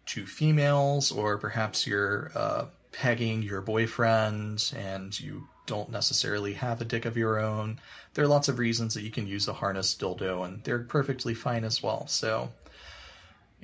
two females or perhaps you're uh, pegging your boyfriend and you don't necessarily have a dick of your own. There are lots of reasons that you can use a harnessed dildo, and they're perfectly fine as well. So,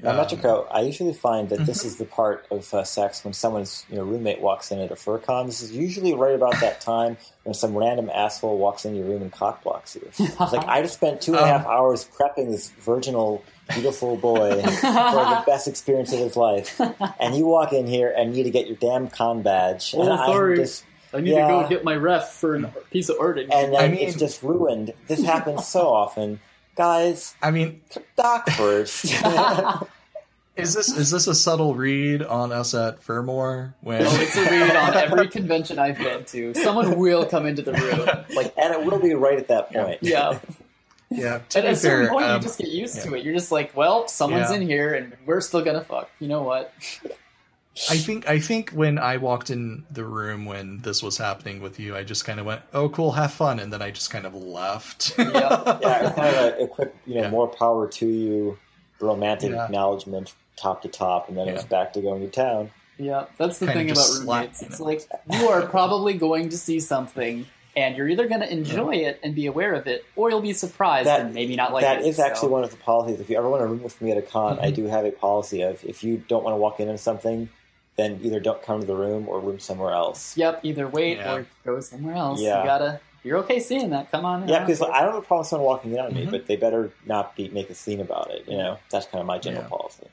Now, um, Metrico, I usually find that this Mhm. is the part of uh, sex when someone's you know roommate walks in at a fur con. This is usually right about that time when some random asshole walks in your room and cock blocks you. It's like I just spent two and a half Um, hours prepping this virginal, beautiful boy for the best experience of his life, and you walk in here and need to get your damn con badge. Oh, and I'm sorry. just- I need Yeah. To go get my ref for a piece of art. and I mean- it's just ruined. This happens so often guys, I mean, doc first. is this is this a subtle read on us at Furmore? When Oh, it's a read on every convention I've been to. Someone will come into the room. Like, and it will be right at that point. yeah. yeah, to At be a certain fair, point, um, you just get used to it. You're just like, well, someone's Yeah. in here, and we're still gonna fuck. You know what? I think I think when I walked in the room when this was happening with you, I just kind of went, "Oh, cool, have fun," and then I just kind of left. Yep. Yeah, kind of a, a quick, you know, Yeah. more power to you, romantic Yeah. acknowledgement, top to top, and then it was back to going to town. Yeah, that's the Kinda thing about slap, roommates. It's know. like you are probably going to see something, and you're either going to enjoy it and be aware of it, or you'll be surprised That- and maybe not like that it. is so- actually one of the policies. If you ever want to room with me at a con, I Mhm. do have a policy of if you don't want to walk in on something, then either don't come to the room or room somewhere else. Yep, either wait Yeah. or go somewhere else. Yeah. You gotta. You're okay seeing that. Come on. Yeah, because I don't have a problem with someone walking in on me, Mhm. but they better not be make a scene about it. You know, that's kind of my general Yeah. policy.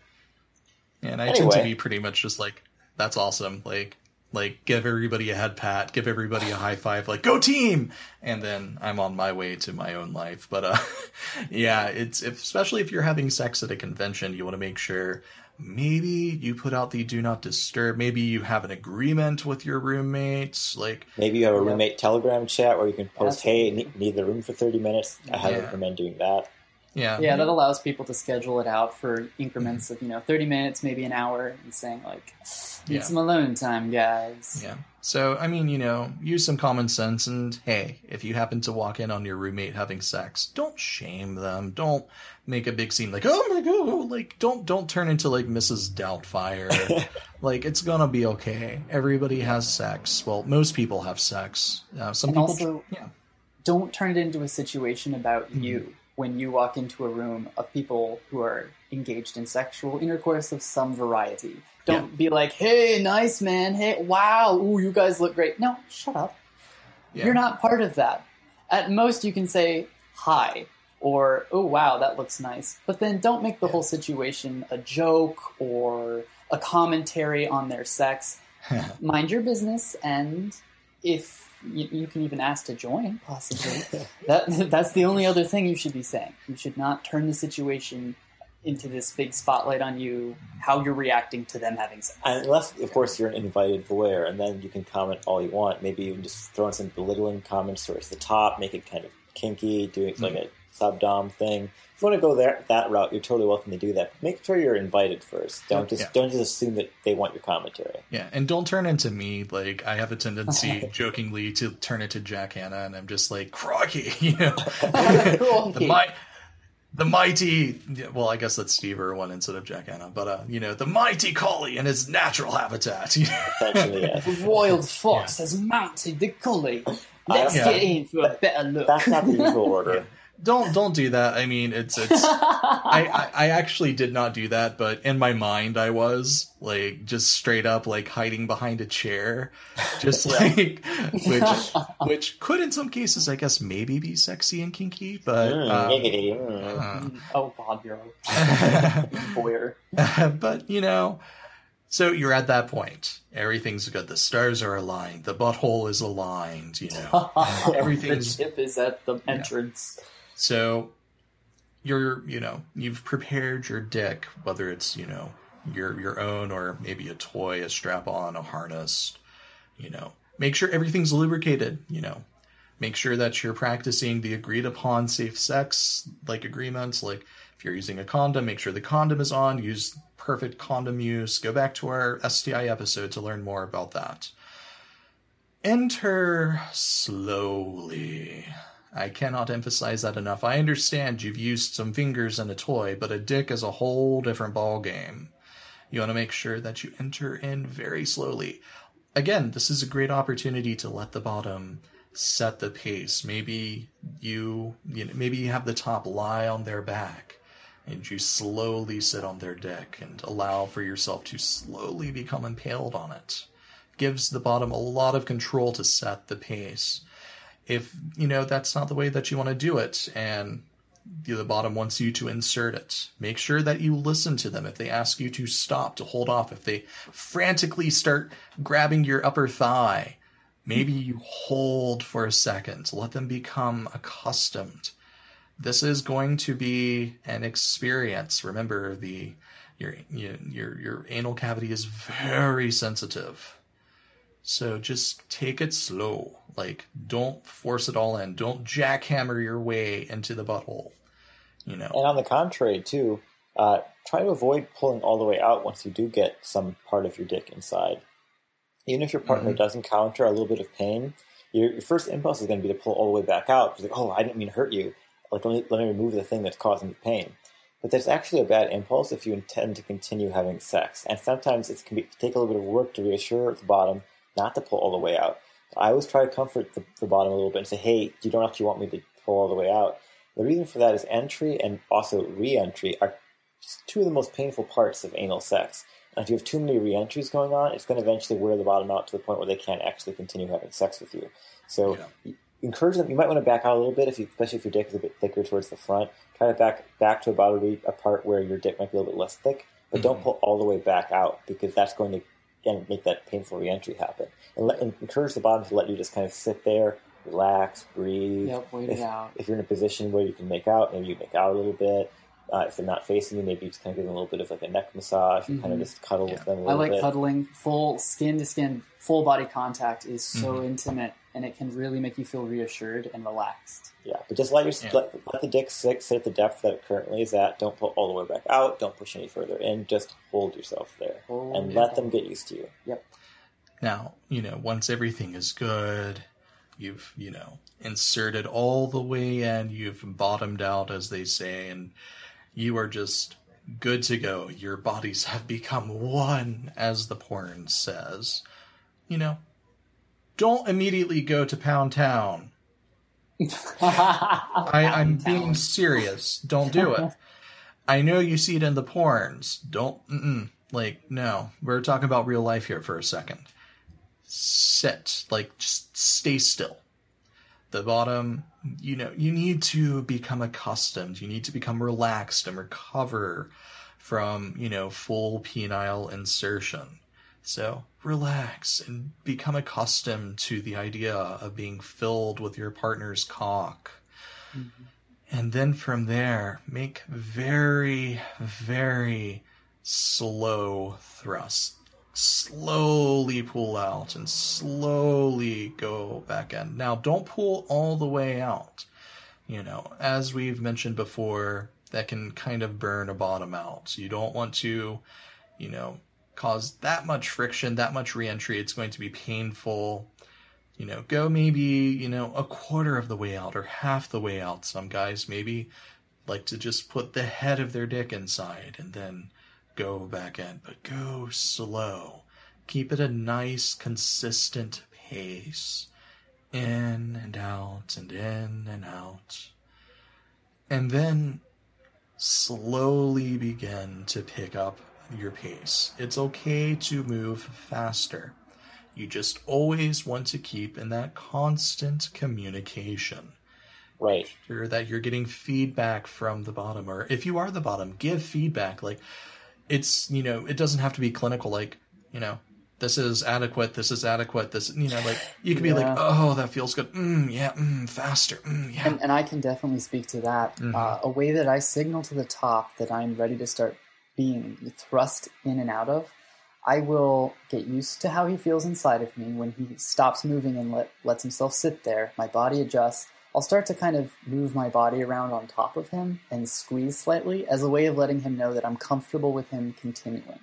and I tend to be pretty much just like, "That's awesome!" Like, like give everybody a head pat, give everybody a high five, like "Go team!" And then I'm on my way to my own life. But uh, yeah, it's if, especially if you're having sex at a convention, you want to make sure maybe you put out the do not disturb. Maybe you have an agreement with your roommates, like. Maybe you have a Yep. roommate telegram chat where you can post, "Hey, Absolutely. need, need the room for thirty minutes." I highly Yeah. recommend doing that. Yeah, Yeah, that allows people to schedule it out for increments of you know 30 minutes, maybe an hour, and saying like, "Need Yeah. some alone time, guys." Yeah. So, I mean, you know, use some common sense and hey, if you happen to walk in on your roommate having sex, don't shame them. Don't make a big scene like, "Oh my god." Like don't don't turn into like Mrs. Doubtfire. like it's going to be okay. Everybody has sex. Well, most people have sex. Uh, some And people also- yeah. don't turn it into a situation about Mhm. you when you walk into a room of people who are engaged in sexual intercourse of some variety. Don't be like, "Hey, nice man. Hey, wow. Ooh, you guys look great." No, shut up. Yeah. You're not part of that. At most, you can say hi or, "Oh, wow, that looks nice," but then don't make the whole situation a joke or a commentary on their sex. Mind your business, and if you, you can even ask to join, possibly. that that's the only other thing you should be saying. You should not turn the situation into this big spotlight on you, how you're reacting to them having sex. Unless, of course, you're an invited voyeur, and then you can comment all you want. Maybe even just throw in some belittling comments towards the top, make it kind of kinky, do it like a sub dom thing. If you want to go there that route, you're totally welcome to do that. But make sure you're invited first. Don't just Yeah. don't just assume that they want your commentary. Yeah, and don't turn into me. Like I have a tendency, jokingly, to turn into Jack Hanna, and I'm just like, "Crocky," you know, the, Crocky. Mi- the mighty. Well, I guess that's Steve Irwin instead of Jack Hanna, but uh, you know, the mighty collie in his natural habitat. Essentially, yes. The royal fox has mounted the collie. Let's Yeah. get in for a better look. That's not the usual order. don't don't do that. I mean, it's it's. I, I I actually did not do that, but in my mind, I was like just straight up like hiding behind a chair, just like which which could in some cases, I guess, maybe be sexy and kinky, but. Mm, um, giggity, uh, oh God, you're voyeur. but you know, so you're at that point. Everything's good. The stars are aligned. The butthole is aligned. You know. the Everything's- ship is at the entrance. So you're, you know, you've prepared your dick, whether it's you know your your own or maybe a toy, a strap on, a harness. You know, make sure everything's lubricated. You know, make sure that you're practicing the agreed upon safe sex like agreements. Like if you're using a condom, make sure the condom is on. Use perfect condom use. Go back to our STI episode to learn more about that. Enter slowly. I cannot emphasize that enough. I understand you've used some fingers and a toy, but a dick is a whole different ball game. You want to make sure that you enter in very slowly. Again, this is a great opportunity to let the bottom set the pace. Maybe you, you know, maybe you have the top lie on their back and you slowly sit on their dick and allow for yourself to slowly become impaled on it. Gives the bottom a lot of control to set the pace if you know that's not the way that you want to do it and the bottom wants you to insert it make sure that you listen to them if they ask you to stop to hold off if they frantically start grabbing your upper thigh maybe you hold for a second let them become accustomed this is going to be an experience. Remember, the your your your anal cavity is very sensitive. So just take it slow. Like don't force it all in. Don't jackhammer your way into the butthole. You know. And on the contrary, too, uh, try to avoid pulling all the way out once you do get some part of your dick inside. Even if your partner mm-hmm. does encounter a little bit of pain, your, your first impulse is going to be to pull all the way back out. It's like, oh, I didn't mean to hurt you. Like, let me, let me remove the thing that's causing the pain. But that's actually a bad impulse if you intend to continue having sex. And sometimes it can be, take a little bit of work to reassure the bottom not to pull all the way out. I always try to comfort the, the bottom a little bit and say, hey, you don't actually want me to pull all the way out. The reason for that is entry and also re-entry are two of the most painful parts of anal sex. And if you have too many re-entries going on, it's going to eventually wear the bottom out to the point where they can't actually continue having sex with you. So yeah. encourage them. You might want to back out a little bit, if you, especially if your dick is a bit thicker towards the front. Try to back back to about a, a part where your dick might be a little bit less thick, but mm-hmm. don't pull all the way back out because that's going to again make that painful re-entry happen. And, let, and encourage the bottom to let you just kind of sit there, relax, breathe. Yep, wait if, it out. If you're in a position where you can make out, maybe you make out a little bit. Uh, if they're not facing you, maybe you just kind of give them a little bit of like a neck massage, mm-hmm. kind of just cuddle yeah. with them. I like bit. cuddling. Full skin to skin, full body contact is so mm-hmm. intimate, and it can really make you feel reassured and relaxed. Yeah, but just let your yeah. let, let, the dick sit, sit at the depth that it currently is at. Don't pull all the way back out. Don't push any further in. Just hold yourself there hold and let them get used to you. Yep. Now you know once everything is good, you've you know inserted all the way in, you've bottomed out, as they say, and you are just good to go. Your bodies have become one, as the porn says. You know, don't immediately go to Pound Town. I, I'm being serious. Don't do it. I know you see it in the porns. Don't, like, no. We're talking about real life here for a second. Sit. Like, just stay still the bottom, you know, you need to become accustomed. You need to become relaxed and recover from, you know, full penile insertion. So relax and become accustomed to the idea of being filled with your partner's cock. Mm-hmm. And then from there, make very, very slow thrusts slowly pull out and slowly go back in. Now, don't pull all the way out. You know, as we've mentioned before, that can kind of burn a bottom out. So you don't want to, you know, cause that much friction, that much reentry. It's going to be painful. You know, go maybe, you know, a quarter of the way out or half the way out. Some guys maybe like to just put the head of their dick inside and then go back in, but go slow. Keep it a nice, consistent pace. In and out, and in and out. And then slowly begin to pick up your pace. It's okay to move faster. You just always want to keep in that constant communication. Right. Sure that you're getting feedback from the bottom, or if you are the bottom, give feedback. Like, it's you know it doesn't have to be clinical like you know this is adequate this is adequate this you know like you can yeah. be like oh that feels good mm, yeah mm, faster mm, yeah and, and, i can definitely speak to that mm-hmm. uh, a way that i signal to the top that i'm ready to start being thrust in and out of i will get used to how he feels inside of me when he stops moving and let, lets himself sit there my body adjusts I'll start to kind of move my body around on top of him and squeeze slightly as a way of letting him know that I'm comfortable with him continuing.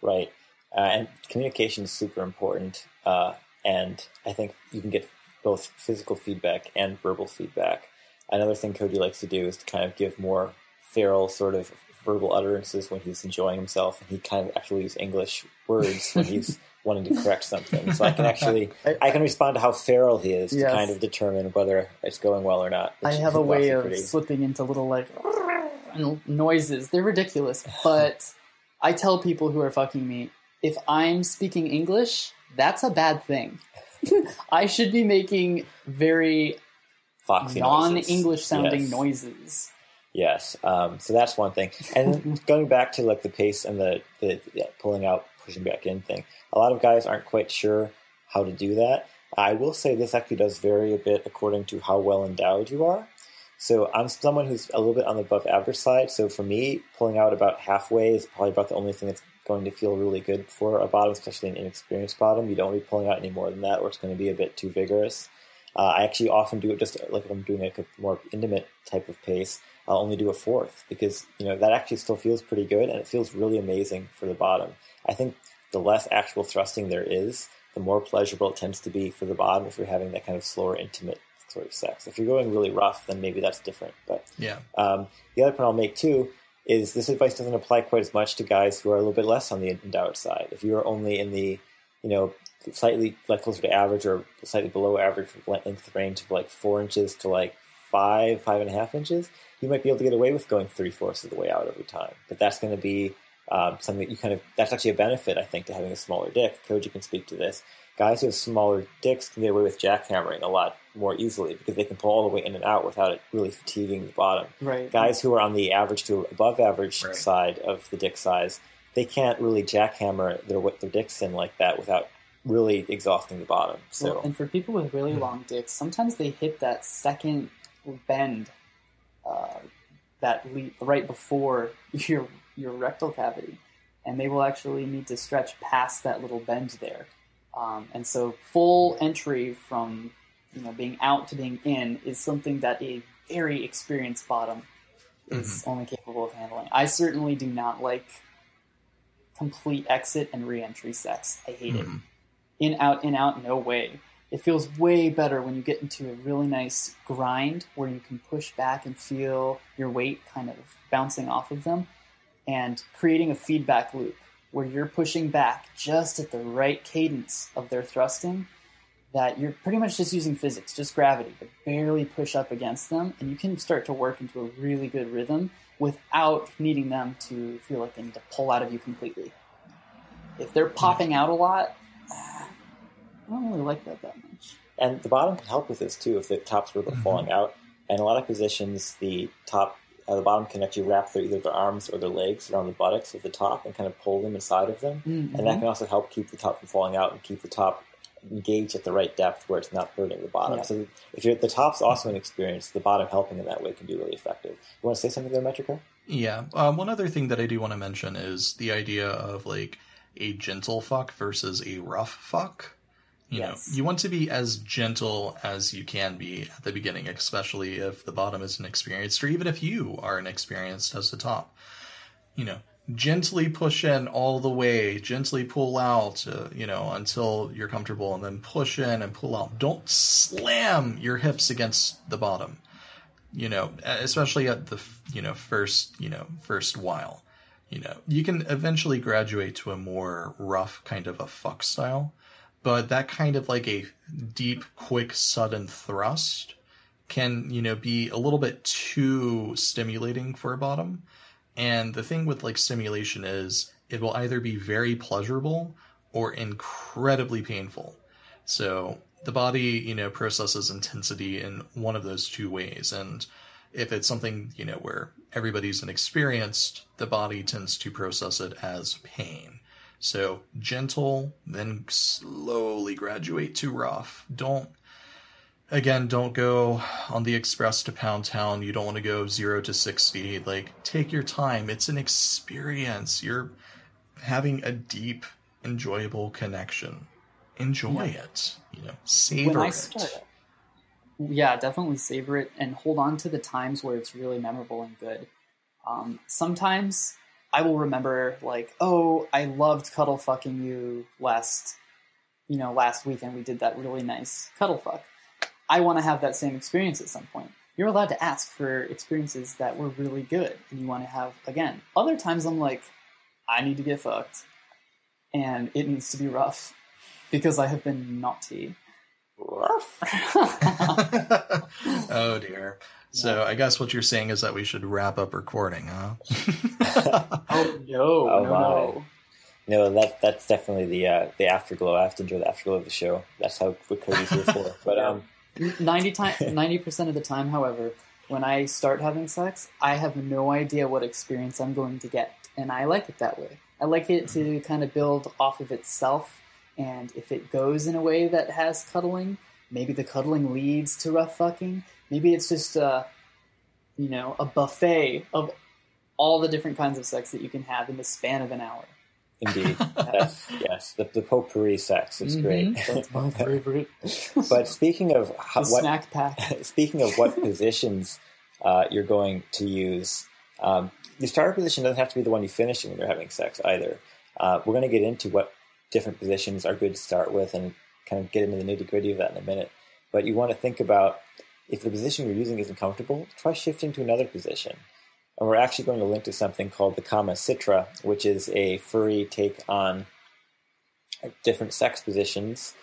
Right. Uh, and communication is super important. Uh, and I think you can get both physical feedback and verbal feedback. Another thing Koji likes to do is to kind of give more feral sort of verbal utterances when he's enjoying himself, and he kind of actually uses English words when he's wanting to correct something. So I can actually I can respond to how feral he is yes. to kind of determine whether it's going well or not. I have a way of pretty... slipping into little like noises. They're ridiculous, but I tell people who are fucking me if I'm speaking English, that's a bad thing. I should be making very Foxy non-English sounding yes. noises. Yes, um, so that's one thing. And going back to like the pace and the, the yeah, pulling out, pushing back in thing, a lot of guys aren't quite sure how to do that. I will say this actually does vary a bit according to how well endowed you are. So I'm someone who's a little bit on the above average side. So for me, pulling out about halfway is probably about the only thing that's going to feel really good for a bottom, especially an inexperienced bottom. You don't want to be pulling out any more than that, or it's going to be a bit too vigorous. Uh, I actually often do it just like if I'm doing like a more intimate type of pace. I'll only do a fourth because you know that actually still feels pretty good and it feels really amazing for the bottom. I think the less actual thrusting there is, the more pleasurable it tends to be for the bottom if you're having that kind of slower, intimate sort of sex. If you're going really rough, then maybe that's different. But Yeah. um, the other point I'll make too is this advice doesn't apply quite as much to guys who are a little bit less on the endowed side. If you are only in the, you know, slightly like closer to average or slightly below average length range of like four inches to like five, five and a half inches, you might be able to get away with going three fourths of the way out every time. But that's going to be um, something that you kind of that's actually a benefit I think to having a smaller dick. Koji can speak to this. Guys who have smaller dicks can get away with jackhammering a lot more easily because they can pull all the way in and out without it really fatiguing the bottom. Right. Guys who are on the average to above average Right. side of the dick size, they can't really jackhammer their their dicks in like that without really exhausting the bottom. So Well, and for people with really long dicks, sometimes they hit that second bend, uh, that leap right before your your rectal cavity, and they will actually need to stretch past that little bend there. Um, and so, full entry from you know being out to being in is something that a very experienced bottom is only capable of handling. I certainly do not like complete exit and re-entry sex. I hate it Mhm. in out in out no way it feels way better when you get into a really nice grind where you can push back and feel your weight kind of bouncing off of them and creating a feedback loop where you're pushing back just at the right cadence of their thrusting that you're pretty much just using physics just gravity to barely push up against them and you can start to work into a really good rhythm without needing them to feel like they need to pull out of you completely. If they're popping out a lot I don't really like that that much. And the bottom can help with this too if the top's really Mhm. falling out. And a lot of positions, the top, uh, the bottom can actually wrap their, either their arms or their legs around the buttocks of the top and kind of pull them inside of them. Mm-hmm. And that can also help keep the top from falling out and keep the top engaged at the right depth where it's not hurting the bottom. Yeah. So if you're the top's also an experience, the bottom helping in that way can be really effective. You want to say something there, Metrico? Yeah. Um, one other thing that I do want to mention is the idea of like a gentle fuck versus a rough fuck. You Yes. know, you want to be as gentle as you can be at the beginning, especially if the bottom is inexperienced, or even if you are inexperienced as the top. You know, gently push in all the way, gently pull out, uh, you know, until you're comfortable, and then push in and pull out. Don't slam your hips against the bottom you know, especially at the you know first you know first while, you know, you can eventually graduate to a more rough kind of a fuck style, but that kind of like a deep, quick, sudden thrust can you know be a little bit too stimulating for a bottom. And the thing with like stimulation is it will either be very pleasurable or incredibly painful. So the body, you know, processes intensity in one of those two ways. And if it's something, you know, where everybody's inexperienced, the body tends to process it as pain. So gentle, then slowly graduate to rough. Don't, again, don't go on the express to Pound Town. You don't want to go zero to 60. Like, take your time. It's an experience. You're having a deep, enjoyable connection. Enjoy Yeah. it. You know, savor it. start, yeah, definitely savor it and hold on to the times where it's really memorable and good. Um, sometimes I will remember like, oh, I loved cuddle fucking you last, you know, last weekend we did that really nice cuddle fuck. I want to have that same experience at some point. You're allowed to ask for experiences that were really good and you want to have again. Other times I'm like, I need to get fucked and it needs to be rough because I have been naughty. Rough. oh dear. So I guess what you're saying is that we should wrap up recording, huh? Oh no, Oh, no, my. no. No, that that's definitely the uh, the afterglow. I have to enjoy the afterglow of the show. That's how what Koji's here for. But um, Ninety time, ninety percent of the time, however, when I start having sex, I have no idea what experience I'm going to get, and I like it that way. I like it to kind of build off of itself, and if it goes in a way that has cuddling, maybe the cuddling leads to rough fucking. Maybe it's just uh, you know, a buffet of all the different kinds of sex that you can have in the span of an hour. Indeed, That's, yes, the, the potpourri sex is great. Mhm. That's my favorite. but speaking of how, what, snack pack. speaking of what positions uh, you're going to use, um, the starter position doesn't have to be the one you finish when you're having sex either. Uh, we're going to get into what different positions are good to start with and kind of get into the nitty gritty of that in a minute. But you want to think about if the position you're using isn't comfortable, try shifting to another position. And we're actually going to link to something called the Kama Sutra, which is a furry take on different sex positions.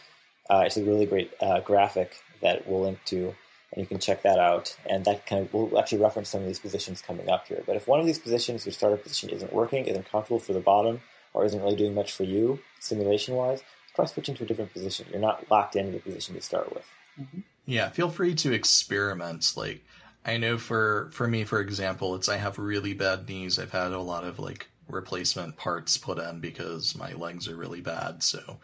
Uh, it's a really great uh, graphic that we'll link to, and you can check that out. And that kind of we'll actually reference some of these positions coming up here. But if one of these positions, your starter position, isn't working, isn't comfortable for the bottom, or isn't really doing much for you, simulation wise, try switching to a different position. You're not locked into the position to start with. Yeah, feel free to experiment. Like I know for for me, for example, it's I have really bad knees. I've had a lot of like replacement parts put in because my legs are really bad. So,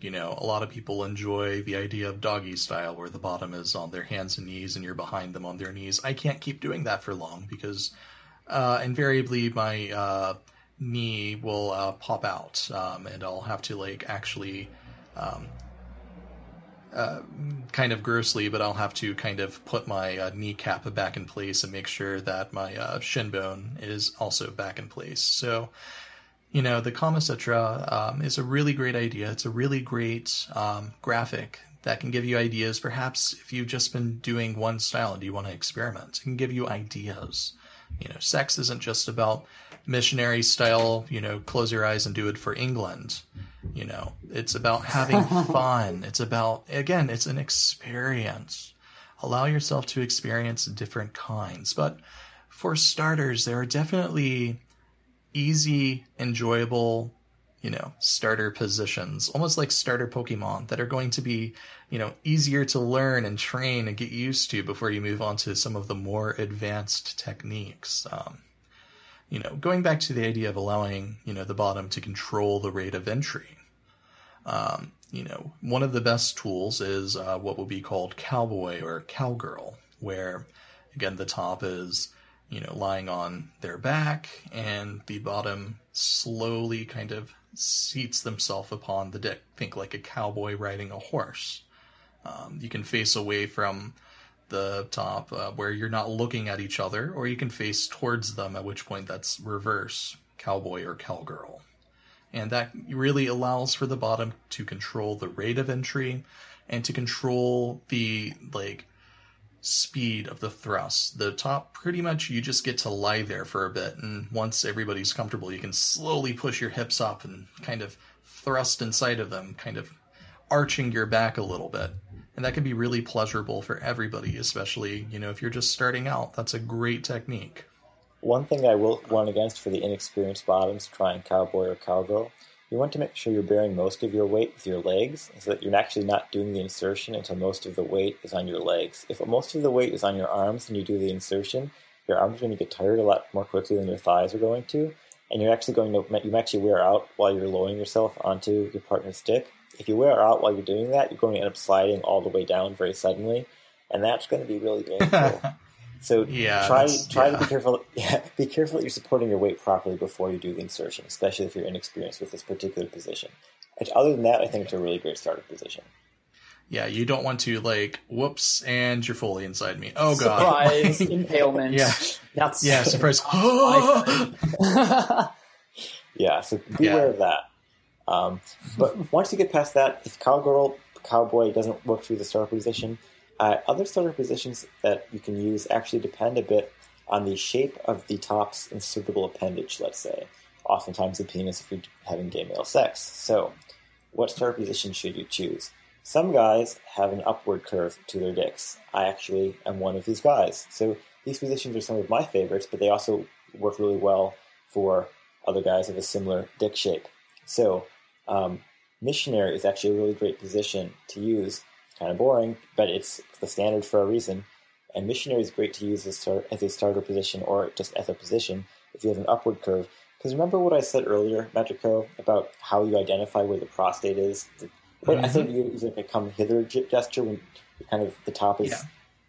you know, a lot of people enjoy the idea of doggy style where the bottom is on their hands and knees and you're behind them on their knees. I can't keep doing that for long because uh, invariably my uh, knee will uh, pop out um, and I'll have to like actually um, kind of grossly, but I'll have to kind of put my uh, kneecap back in place and make sure that my uh, shin bone is also back in place. So, you know, the Kama Sutra um, is a really great idea. It's a really great um, graphic that can give you ideas. Perhaps if you've just been doing one style and you want to experiment, it can give you ideas. You know, sex isn't just about missionary style, you know, close your eyes and do it for England. You know, it's about having fun. It's about, again, it's an experience. Allow yourself to experience different kinds. But for starters, there are definitely easy, enjoyable, you know, starter positions, almost like starter Pokemon that are going to be, you know, easier to learn and train and get used to before you move on to some of the more advanced techniques. Um, you know, going back to the idea of allowing, you know, the bottom to control the rate of entry. Um, you know, one of the best tools is uh, what would be called cowboy or cowgirl, where again the top is, you know, lying on their back and the bottom slowly kind of seats themselves upon the dick. Think like a cowboy riding a horse. Um, you can face away from the top uh, where you're not looking at each other, or you can face towards them, at which point that's reverse cowboy or cowgirl. And that really allows for the bottom to control the rate of entry and to control the like speed of the thrust. The top pretty much you just get to lie there for a bit and once everybody's comfortable you can slowly push your hips up and kind of thrust inside of them, kind of arching your back a little bit. And that can be really pleasurable for everybody, especially, you know, if you're just starting out. That's a great technique. One thing I will warn against for the inexperienced bottoms trying cowboy or cowgirl, you want to make sure you're bearing most of your weight with your legs so that you're actually not doing the insertion until most of the weight is on your legs. If most of the weight is on your arms and you do the insertion, your arms are going to get tired a lot more quickly than your thighs are going to, and you're actually going to you actually wear out while you're lowering yourself onto your partner's dick. If you wear out while you're doing that, you're going to end up sliding all the way down very suddenly, and that's going to be really painful. So Yeah, try try yeah. to be careful. Yeah, be careful that you're supporting your weight properly before you do the insertion, especially if you're inexperienced with this particular position. And other than that, I think it's a really great starting position. Yeah, you don't want to like whoops and you're fully inside me. Oh god. Surprise, impalement. Yeah. That's Yeah, surprise. Yeah, so beware Yeah. of that. Um, but once you get past that, if cowgirl, cowboy doesn't work through the starter position, uh, other starter positions that you can use actually depend a bit on the shape of the top's insertable appendage, let's say. Oftentimes the penis if you're having gay male sex. So, what starter position should you choose? Some guys have an upward curve to their dicks. I actually am one of these guys. So these positions are some of my favorites, but they also work really well for other guys of a similar dick shape. So um, missionary is actually a really great position to use. It's kind of boring, but it's the standard for a reason. And missionary is great to use as, start, as a starter position or just as a position if you have an upward curve. Because remember what I said earlier, Metrico, about how you identify where the prostate is? Wait, I think you use like a come hither gesture when kind of the top is Yeah.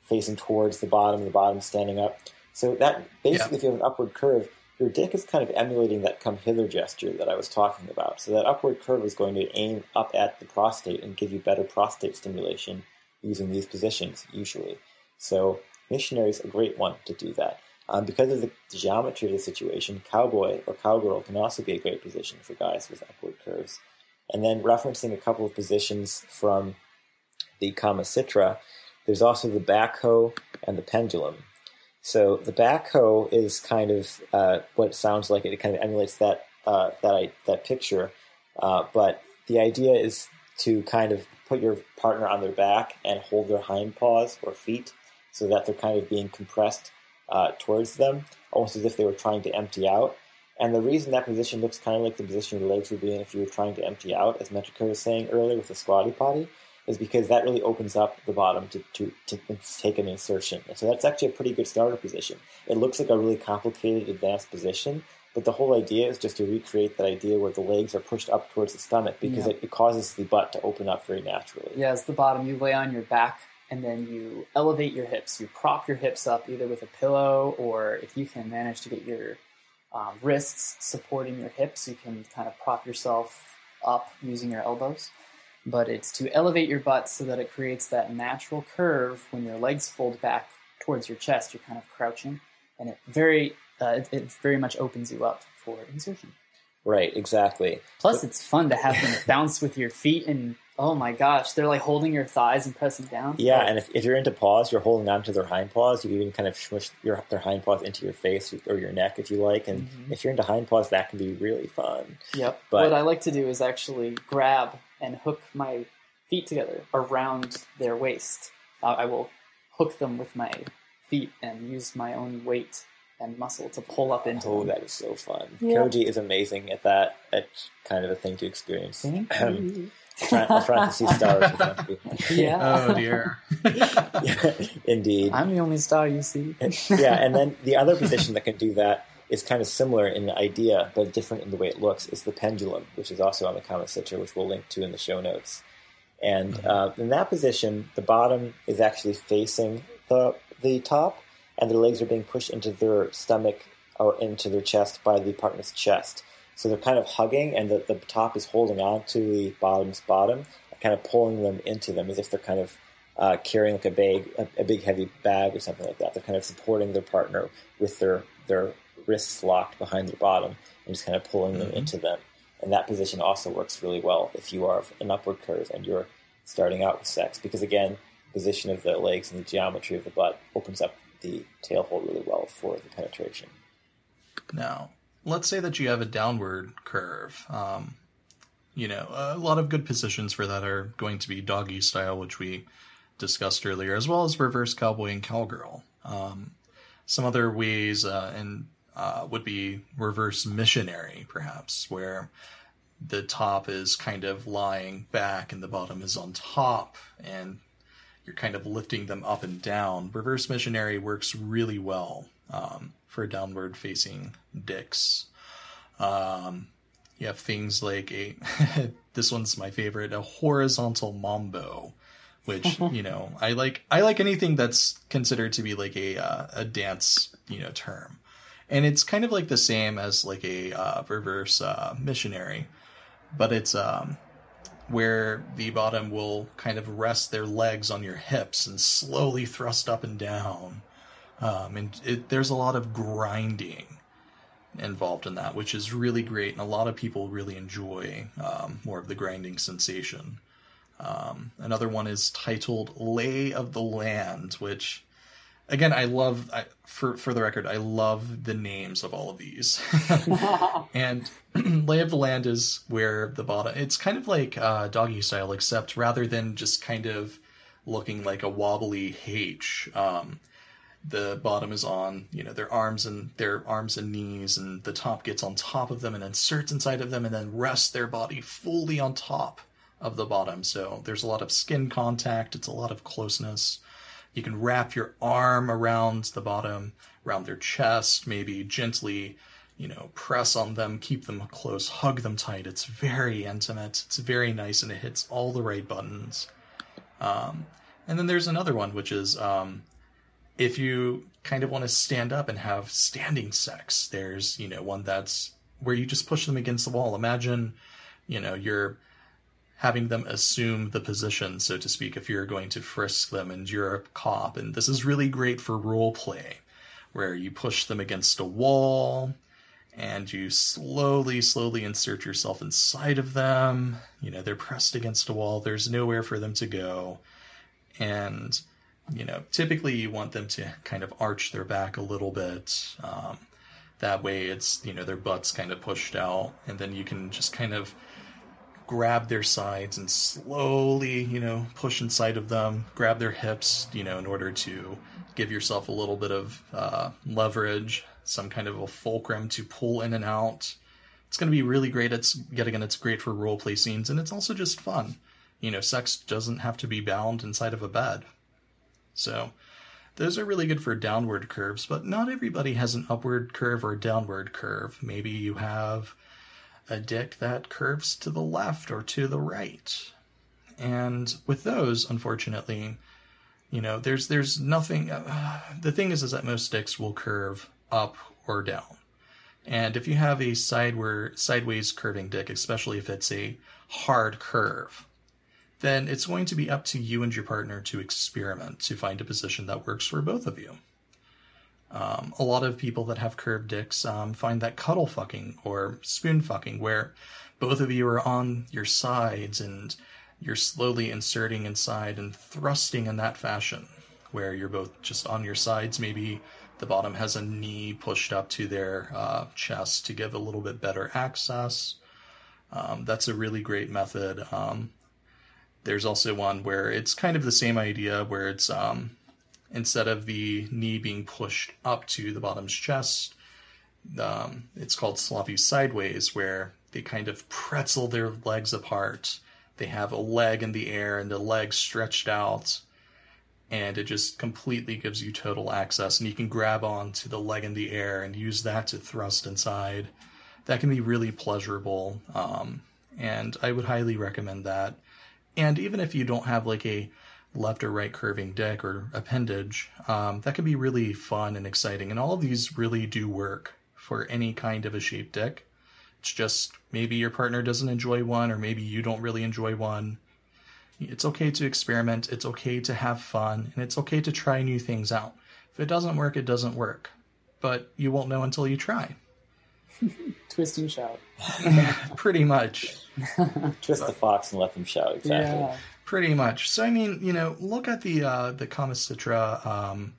facing towards the bottom, the bottom standing up. So that basically, if you have an upward curve, your dick is kind of emulating that come hither gesture that I was talking about. So that upward curve is going to aim up at the prostate and give you better prostate stimulation using these positions usually. So missionary is a great one to do that. Um, because of the geometry of the situation, cowboy or cowgirl can also be a great position for guys with upward curves. And then referencing a couple of positions from the Kama Sutra, there's also the backhoe and the pendulum. So the backhoe is kind of uh, what it sounds like. It kind of emulates that uh, that that picture, uh, but the idea is to kind of put your partner on their back and hold their hind paws or feet so that they're kind of being compressed uh, towards them, almost as if they were trying to empty out. And the reason that position looks kind of like the position your legs would be in if you were trying to empty out, as Metrico was saying earlier with the squatty potty, is because that really opens up the bottom to, to, to take an insertion. And so that's actually a pretty good starter position. It looks like a really complicated advanced position, but the whole idea is just to recreate that idea where the legs are pushed up towards the stomach because yeah. it, it, causes the butt to open up very naturally. Yeah, as the bottom, you lay on your back and then you elevate your hips. You prop your hips up either with a pillow or if you can manage to get your um, wrists supporting your hips, you can kind of prop yourself up using your elbows but it's to elevate your butt so that it creates that natural curve when your legs fold back towards your chest. You're kind of crouching, and it very uh, it, it, very much opens you up for insertion. Right, exactly. Plus, but, it's fun to have them bounce with your feet, and oh my gosh, they're like holding your thighs and pressing down. Yeah, and if, if you're into paws, you're holding on to their hind paws. You can even kind of smush your their hind paws into your face or your neck if you like. And mm-hmm. if you're into hind paws, that can be really fun. Yep. But what I like to do is actually grab and hook my feet together around their waist. Uh, I will hook them with my feet and use my own weight and muscle to pull up into. Oh, them. that is so fun! Yeah. Koji is amazing at that. It's kind of a thing to experience. Thank you. I'm trying to see stars. yeah. Oh dear. yeah, indeed. I'm the only star you see. yeah, and then the other position that can do that is kind of similar in the idea, but different in the way it looks, is the pendulum, which is also on the Kama Sutra, which we'll link to in the show notes. And mm-hmm. uh, in that position, the bottom is actually facing the the top, and their legs are being pushed into their stomach or into their chest by the partner's chest. So they're kind of hugging, and the, the top is holding on to the bottom's bottom, kind of pulling them into them as if they're kind of uh, carrying like a bag, a, a, big heavy bag or something like that. They're kind of supporting their partner with their their wrists locked behind their bottom and just kind of pulling them mm-hmm. into them. And that position also works really well if you are an upward curve and you're starting out with sex, because again, position of the legs and the geometry of the butt opens up the tail hole really well for the penetration. Now, let's say that you have a downward curve. Um, you know, a lot of good positions for that are going to be doggy style, which we discussed earlier, as well as reverse cowboy and cowgirl. Um, some other ways, uh, and uh, would be reverse missionary, perhaps, where the top is kind of lying back and the bottom is on top, and you're kind of lifting them up and down. Reverse missionary works really well um, for downward facing dicks. Um, you have things like a this one's my favorite a horizontal mambo which you know i like i like anything that's considered to be like a uh, a dance you know term and it's kind of like the same as like a uh, reverse uh, missionary, but it's um, where the bottom will kind of rest their legs on your hips and slowly thrust up and down, um, and it, there's a lot of grinding involved in that, which is really great, and a lot of people really enjoy um, more of the grinding sensation. Um, another one is titled "Lay of the Land," which again, I love I, for for the record, I love the names of all of these. and lay of the land is where the bottom. It's kind of like uh, doggy style, except rather than just kind of looking like a wobbly H. Um, the bottom is on, you know, their arms and their arms and knees, and the top gets on top of them and inserts inside of them, and then rests their body fully on top of the bottom. So there's a lot of skin contact. It's a lot of closeness. You can wrap your arm around the bottom, around their chest, maybe gently, you know, press on them, keep them close, hug them tight. It's very intimate. It's very nice, and it hits all the right buttons. Um, and then there's another one, which is um, if you kind of want to stand up and have standing sex. There's, you know, one that's where you just push them against the wall. Imagine, you know, you're having them assume the position, so to speak, if you're going to frisk them and you're a cop. And this is really great for role play, where you push them against a wall and you slowly, slowly insert yourself inside of them. You know, they're pressed against a wall, there's nowhere for them to go. And, you know, typically you want them to kind of arch their back a little bit. Um, that way it's, you know, their butt's kind of pushed out, and then you can just kind of grab their sides and slowly, you know, push inside of them, grab their hips, you know, in order to give yourself a little bit of uh, leverage, some kind of a fulcrum to pull in and out. It's going to be really great. It's yet again, it's great for role play scenes, and it's also just fun. You know, sex doesn't have to be bound inside of a bed. So, those are really good for downward curves, but not everybody has an upward curve or downward curve. Maybe you have a dick that curves to the left or to the right. And with those, unfortunately, you know, there's there's nothing. Uh, the thing is, is that most dicks will curve up or down. And if you have a sideward, sideways curving dick, especially if it's a hard curve, then it's going to be up to you and your partner to experiment to find a position that works for both of you. Um, a lot of people that have curved dicks um, find that cuddle fucking or spoon fucking, where both of you are on your sides and you're slowly inserting inside and thrusting in that fashion, where you're both just on your sides. Maybe the bottom has a knee pushed up to their uh, chest to give a little bit better access. Um, that's a really great method. Um, there's also one where it's kind of the same idea, where it's um, instead of the knee being pushed up to the bottom's chest, um, it's called sloppy sideways, where they kind of pretzel their legs apart. They have a leg in the air and the leg stretched out, and it just completely gives you total access. And you can grab onto the leg in the air and use that to thrust inside. That can be really pleasurable, um, and I would highly recommend that. And even if you don't have like a left or right curving deck or appendage, um, that can be really fun and exciting. And all of these really do work for any kind of a shaped deck. It's just maybe your partner doesn't enjoy one, or maybe you don't really enjoy one. It's okay to experiment, it's okay to have fun, and it's okay to try new things out. If it doesn't work, it doesn't work. But you won't know until you try. Twist and shout. Pretty much. Twist the fox and let them shout. Exactly. Yeah. Pretty much. So I mean, you know, look at the uh, the Kama Sutra um,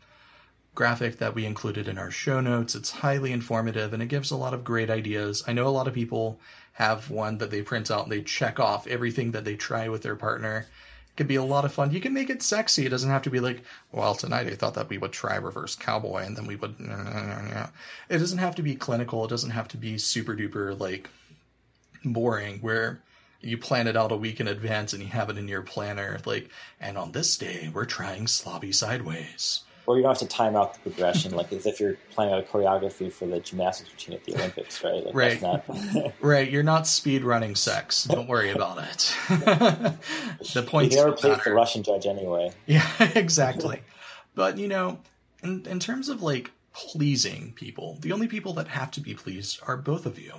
graphic that we included in our show notes. It's highly informative and it gives a lot of great ideas. I know a lot of people have one that they print out and they check off everything that they try with their partner. It could be a lot of fun. You can make it sexy. It doesn't have to be like, well, tonight I thought that we would try reverse cowboy and then we would. It doesn't have to be clinical. It doesn't have to be super duper like boring where you plan it out a week in advance and you have it in your planner like and on this day we're trying sloppy sideways Or you don't have to time out the progression, like as if you're planning out a choreography for the gymnastics routine at the Olympics, right? Like Right. Not, right you're not speed running sex don't worry about it the point can never play with the Russian judge anyway. Yeah, exactly. But you know, in in terms of like pleasing people, the only people that have to be pleased are both of you.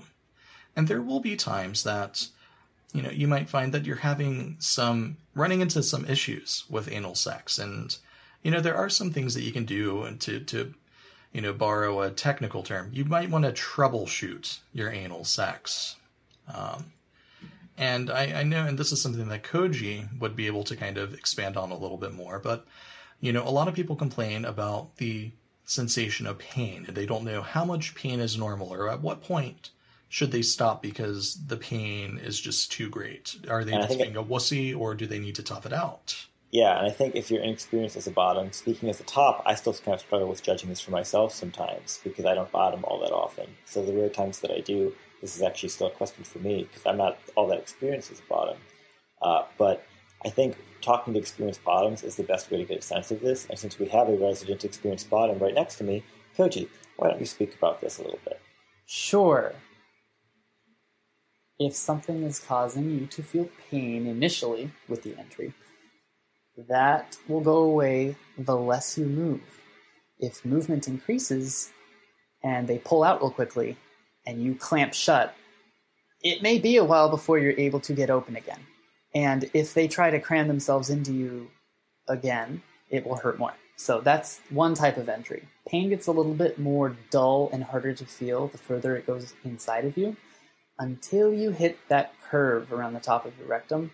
And there will be times that you know, you might find that you're having some running into some issues with anal sex and you know, there are some things that you can do to to you know, borrow a technical term. You might want to troubleshoot your anal sex. Um, and I, I know, and this is something that Koji would be able to kind of expand on a little bit more, but, you know, a lot of people complain about the sensation of pain, and they don't know how much pain is normal or at what point should they stop because the pain is just too great. Are they And I just think being a wussy, or do they need to tough it out? Yeah, and I think if you're inexperienced as a bottom, speaking as a top, I still kind of struggle with judging this for myself sometimes because I don't bottom all that often. So the rare times that I do, this is actually still a question for me because I'm not all that experienced as a bottom. Uh, but I think talking to experienced bottoms is the best way to get a sense of this. And since we have a resident experienced bottom right next to me, Koji, why don't you speak about this a little bit? Sure. If something is causing you to feel pain initially with the entry, that will go away the less you move. if movement increases and they pull out real quickly and you clamp shut, it may be a while before you're able to get open again. And if they try to cram themselves into you again, it will hurt more. So that's one type of entry. Pain gets a little bit more dull and harder to feel the further it goes inside of you until you hit that curve around the top of your rectum.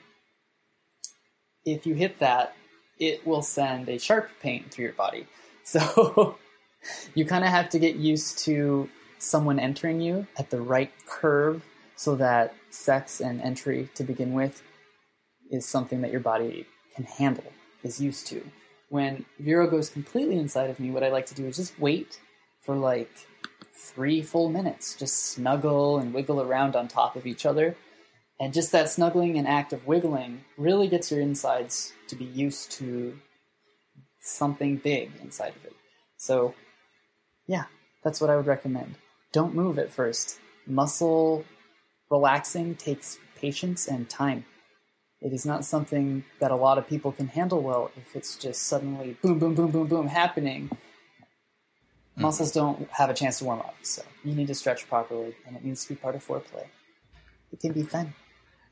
If you hit that, it will send a sharp pain through your body. So you kind of have to get used to someone entering you at the right curve so that sex and entry to begin with is something that your body can handle, is used to. When Vero goes completely inside of me, what I like to do is just wait for like three full minutes. Just snuggle and wiggle around on top of each other. And just that snuggling and act of wiggling really gets your insides to be used to something big inside of it. So, yeah, that's what I would recommend. Don't move at first. Muscle relaxing takes patience and time. It is not something that a lot of people can handle well if it's just suddenly boom, boom, boom, boom, boom happening. Mm-hmm. Muscles don't have a chance to warm up, so you need to stretch properly, and it needs to be part of foreplay. It can be fun.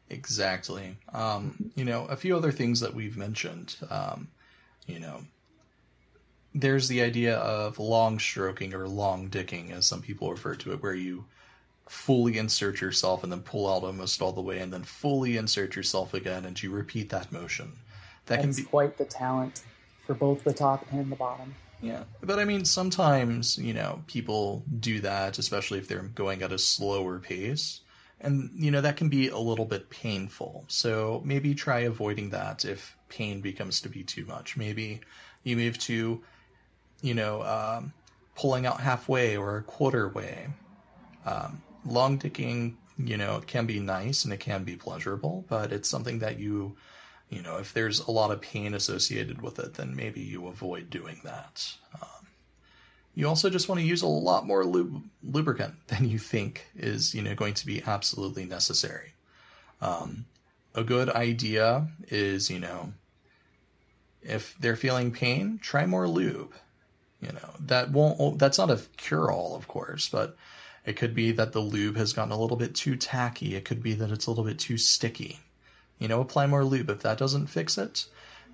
Exactly. Um, you know, a few other things that we've mentioned. Um, you know, there's the idea of long stroking or long dicking, as some people refer to it, where you fully insert yourself and then pull out almost all the way and then fully insert yourself again and you repeat that motion. That That's can be quite the talent for both the top and the bottom. Yeah. But I mean sometimes, you know, people do that, especially if they're going at a slower pace. And you know, that can be a little bit painful. So maybe try avoiding that if pain becomes to be too much. Maybe you move to, you know, um, pulling out halfway or a quarter way. Um, long dicking, you know, can be nice and it can be pleasurable, but it's something that you, you know, if there's a lot of pain associated with it, then maybe you avoid doing that. Um, you also just want to use a lot more lub- lubricant than you think is, you know, going to be absolutely necessary. Um, a good idea is, you know, if they're feeling pain, try more lube. You know, that won't, that's not a cure all, of course, but it could be that the lube has gotten a little bit too tacky. It could be that it's a little bit too sticky. You know, apply more lube. If that doesn't fix it,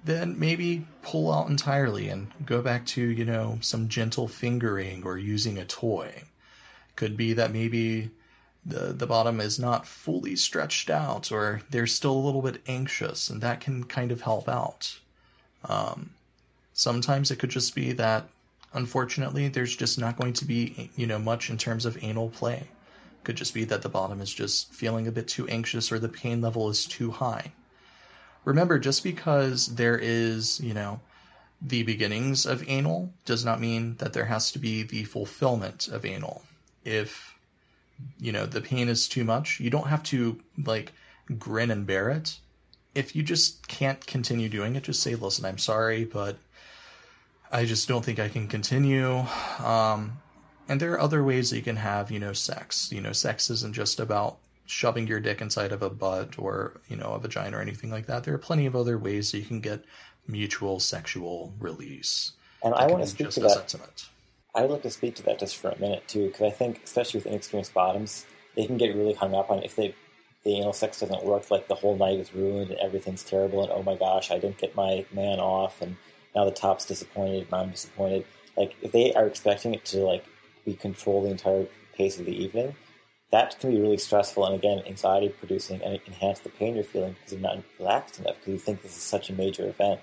then maybe pull out entirely and go back to, you know, some gentle fingering or using a toy. Could be that maybe the the bottom is not fully stretched out or they're still a little bit anxious and that can kind of help out. Um, sometimes it could just be that unfortunately, there's just not going to be, you know, much in terms of anal play. Could just be that the bottom is just feeling a bit too anxious or the pain level is too high. Remember, just because there is, you know, the beginnings of anal does not mean that there has to be the fulfillment of anal. If, you know, the pain is too much, you don't have to, like, grin and bear it. If you just can't continue doing it, just say, listen, I'm sorry, but I just don't think I can continue. Um, and there are other ways that you can have, you know, sex. You know, sex isn't just about shoving your dick inside of a butt or, you know, a vagina or anything like that. There are plenty of other ways that you can get mutual sexual release. And I want to speak to that. Sentiment. I would like to speak to that just for a minute too, because I think, especially with inexperienced bottoms, they can get really hung up on if they the anal sex doesn't work, like the whole night is ruined and everything's terrible, and oh my gosh, I didn't get my man off, and now the top's disappointed, and I'm disappointed. Like if they are expecting it to like be control the entire pace of the evening, that can be really stressful and again anxiety producing and enhance the pain you're feeling because you're not relaxed enough because you think this is such a major event.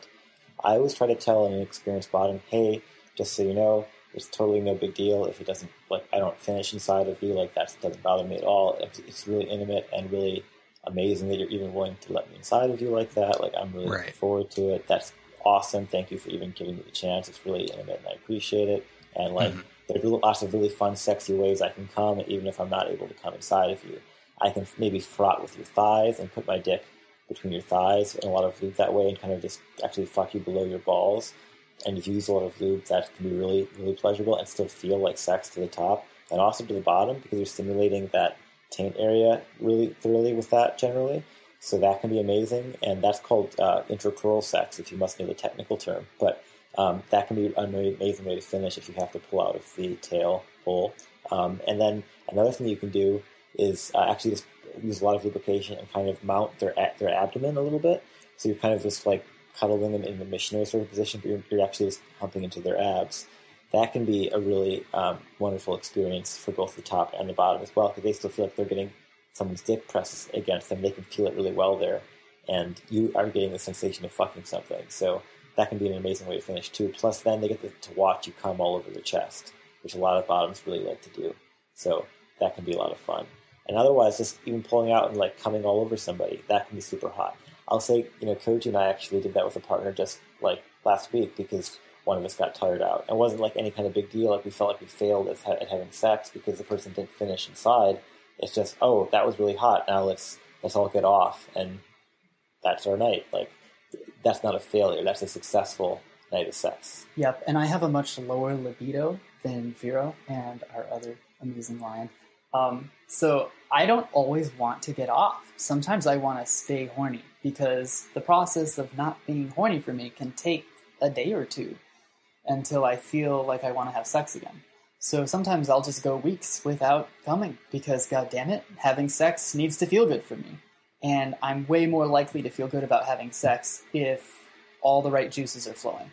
I always try to tell an experienced bottom, hey, just so you know, it's totally no big deal if it doesn't like I don't finish inside of you, like that doesn't bother me at all. It's really intimate and really amazing that you're even willing to let me inside of you like that. Like I'm really right. looking forward to it. That's awesome. Thank you for even giving me the chance. It's really intimate and I appreciate it. And like, mm-hmm. There's lots of really fun, sexy ways I can come, even if I'm not able to come inside of you. I can maybe fraught with your thighs and put my dick between your thighs and a lot of lube that way and kind of just actually fuck you below your balls. And if you use a lot of lube, that can be really, really pleasurable and still feel like sex to the top and also to the bottom because you're stimulating that taint area really thoroughly with that generally. So that can be amazing, and that's called uh, intracrural sex, if you must know the technical term. But Um, that can be an amazing way to finish if you have to pull out of the tail pull. Um, and then another thing you can do is uh, actually just use a lot of lubrication and kind of mount their their abdomen a little bit. So you're kind of just like cuddling them in the missionary sort of position, but you're, you're actually just humping into their abs. That can be a really um, wonderful experience for both the top and the bottom as well, because they still feel like they're getting someone's dick pressed against them. They can feel it really well there, and you are getting the sensation of fucking something. So that can be an amazing way to finish too. Plus, then they get to, to watch you come all over the chest, which a lot of bottoms really like to do. So that can be a lot of fun. And otherwise, just even pulling out and like coming all over somebody, that can be super hot. I'll say, you know, Koji and I actually did that with a partner just like last week because one of us got tired out. It wasn't like any kind of big deal. Like we felt like we failed at, at having sex because the person didn't finish inside. It's just, oh, that was really hot. Now let's let's all get off, and that's our night. Like that's not a failure. That's a successful night of sex. Yep, and I have a much lower libido than Vero and our other amazing lion. Um, so I don't always want to get off. Sometimes I want to stay horny because the process of not being horny for me can take a day or two until I feel like I want to have sex again. So sometimes I'll just go weeks without coming because, god damn it, having sex needs to feel good for me. And I'm way more likely to feel good about having sex if all the right juices are flowing.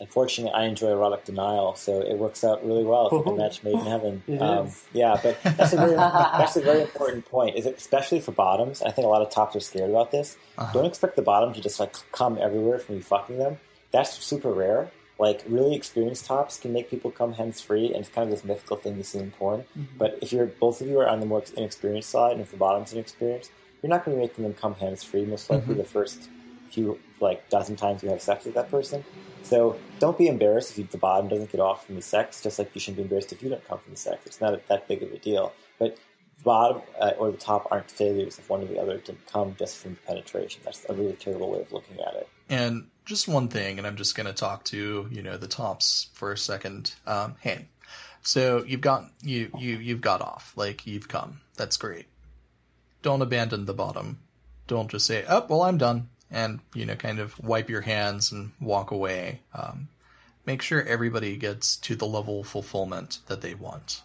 Unfortunately, I enjoy erotic denial, so it works out really well. It's like a match made in heaven. It um. Yeah, but that's a very that's a very important point. Is especially for bottoms? I think a lot of tops are scared about this. Uh-huh. Don't expect the bottom to just like come everywhere from you fucking them. That's super rare. Like really experienced tops can make people come hands free, and it's kind of this mythical thing you see in porn. Mm-hmm. But if you're both of you are on the more inexperienced side, and if the bottom's inexperienced, you're not going to be making them come hands free. Most likely, Mhm. the first few like dozen times you have sex with that person. So don't be embarrassed if you, the bottom doesn't get off from the sex, just like you shouldn't be embarrassed if you don't come from the sex. It's not a, that big of a deal. But the bottom uh, or the top aren't failures if one or the other didn't come just from penetration. That's a really terrible way of looking at it. And just one thing, and I'm just going to talk to you know the tops for a second. Um, hey, so you've got you you you've got off, like you've come. That's great. Don't abandon the bottom. Don't just say, "Oh, well, I'm done," and you know, kind of wipe your hands and walk away. Um, make sure everybody gets to the level of fulfillment that they want.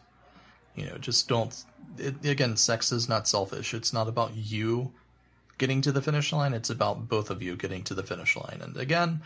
You know, just don't. It, again, sex is not selfish. It's not about you getting to the finish line. It's about both of you getting to the finish line. And again,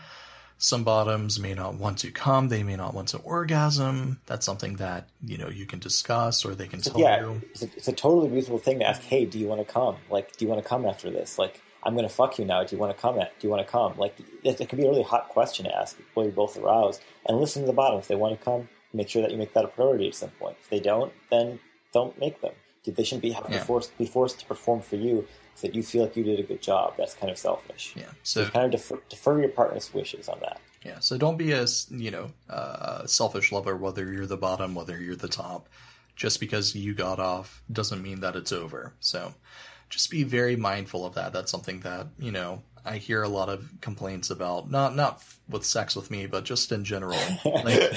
some bottoms may not want to come. They may not want to orgasm. That's something that you know you can discuss, or they can tell yeah, you. it's a, it's a totally reasonable thing to ask. Hey, do you want to come? Like, do you want to come after this? Like, I'm going to fuck you now. Do you want to come? At? Do you want to come? Like, it, it can be a really hot question to ask while you're both aroused. And listen to the bottom. If they want to come, make sure that you make that a priority at some point. If they don't, then don't make them. They shouldn't be Yeah. force, be forced to perform for you that you feel like you did a good job. That's kind of selfish. Yeah. So So kind of defer, defer your partner's wishes on that. yeah. So don't be a you know uh, selfish lover. Whether you're the bottom, whether you're the top, just because you got off doesn't mean that it's over. So just be very mindful of that. That's something that you know I hear a lot of complaints about. Not not with sex with me, but just in general. Like,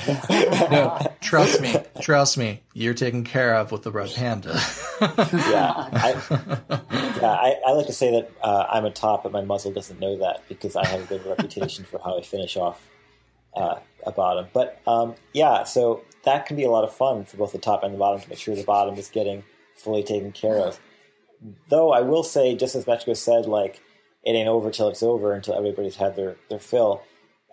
no, trust me, trust me. You're taken care of with the red panda. yeah, I, yeah I, I like to say that uh, I'm a top, but my muzzle doesn't know that because I have a good reputation for how I finish off uh, a bottom. But um, yeah, so that can be a lot of fun for both the top and the bottom to make sure the bottom is getting fully taken care of. Though I will say, just as Metrico said, like it ain't over till it's over until everybody's had their their fill.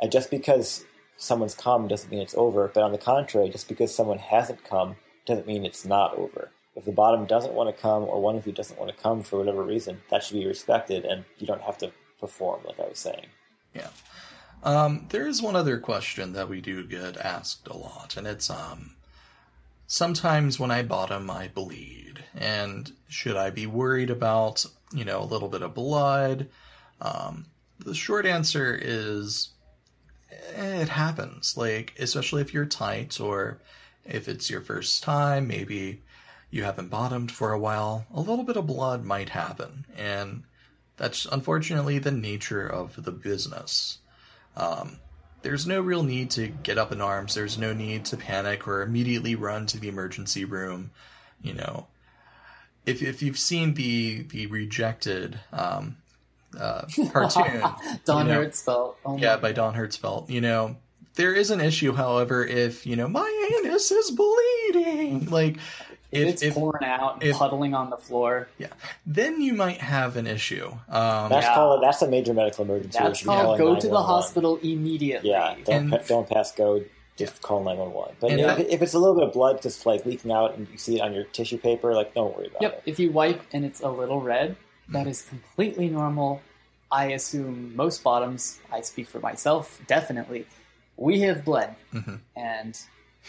And just because someone's come doesn't mean it's over. But on the contrary, just because someone hasn't come doesn't mean it's not over. If the bottom doesn't want to come, or one of you doesn't want to come for whatever reason, that should be respected, and you don't have to perform, like I was saying. Yeah. Um, there is one other question that we do get asked a lot, and it's um, sometimes when I bottom, I bleed, and should I be worried about you know a little bit of blood? Um, the short answer is eh, it happens. Like especially if you're tight or if it's your first time, maybe you haven't bottomed for a while, a little bit of blood might happen, and that's unfortunately the nature of the business. Um, there's no real need to get up in arms. There's no need to panic or immediately run to the emergency room. You know, if if you've seen the the rejected um, uh, cartoon, Don you know, Hertzfeldt. Oh yeah, by Don Hertzfeldt. You know, there is an issue, however, if you know my anus is bleeding, like If, if, it's if pouring out and if- puddling on the floor, yeah, then you might have an issue. Um, That's Yeah. called that's a major medical emergency. that's called go to the hospital immediately. Yeah, don't And- pa- don't pass go. Just call nine one one. But And if, that- if it's a little bit of blood just like leaking out and you see it on your tissue paper, like don't worry about Yep. it. Yep. If you wipe and it's a little red, that is completely normal. I assume most bottoms, I speak for myself, definitely, we have bled. Mhm. And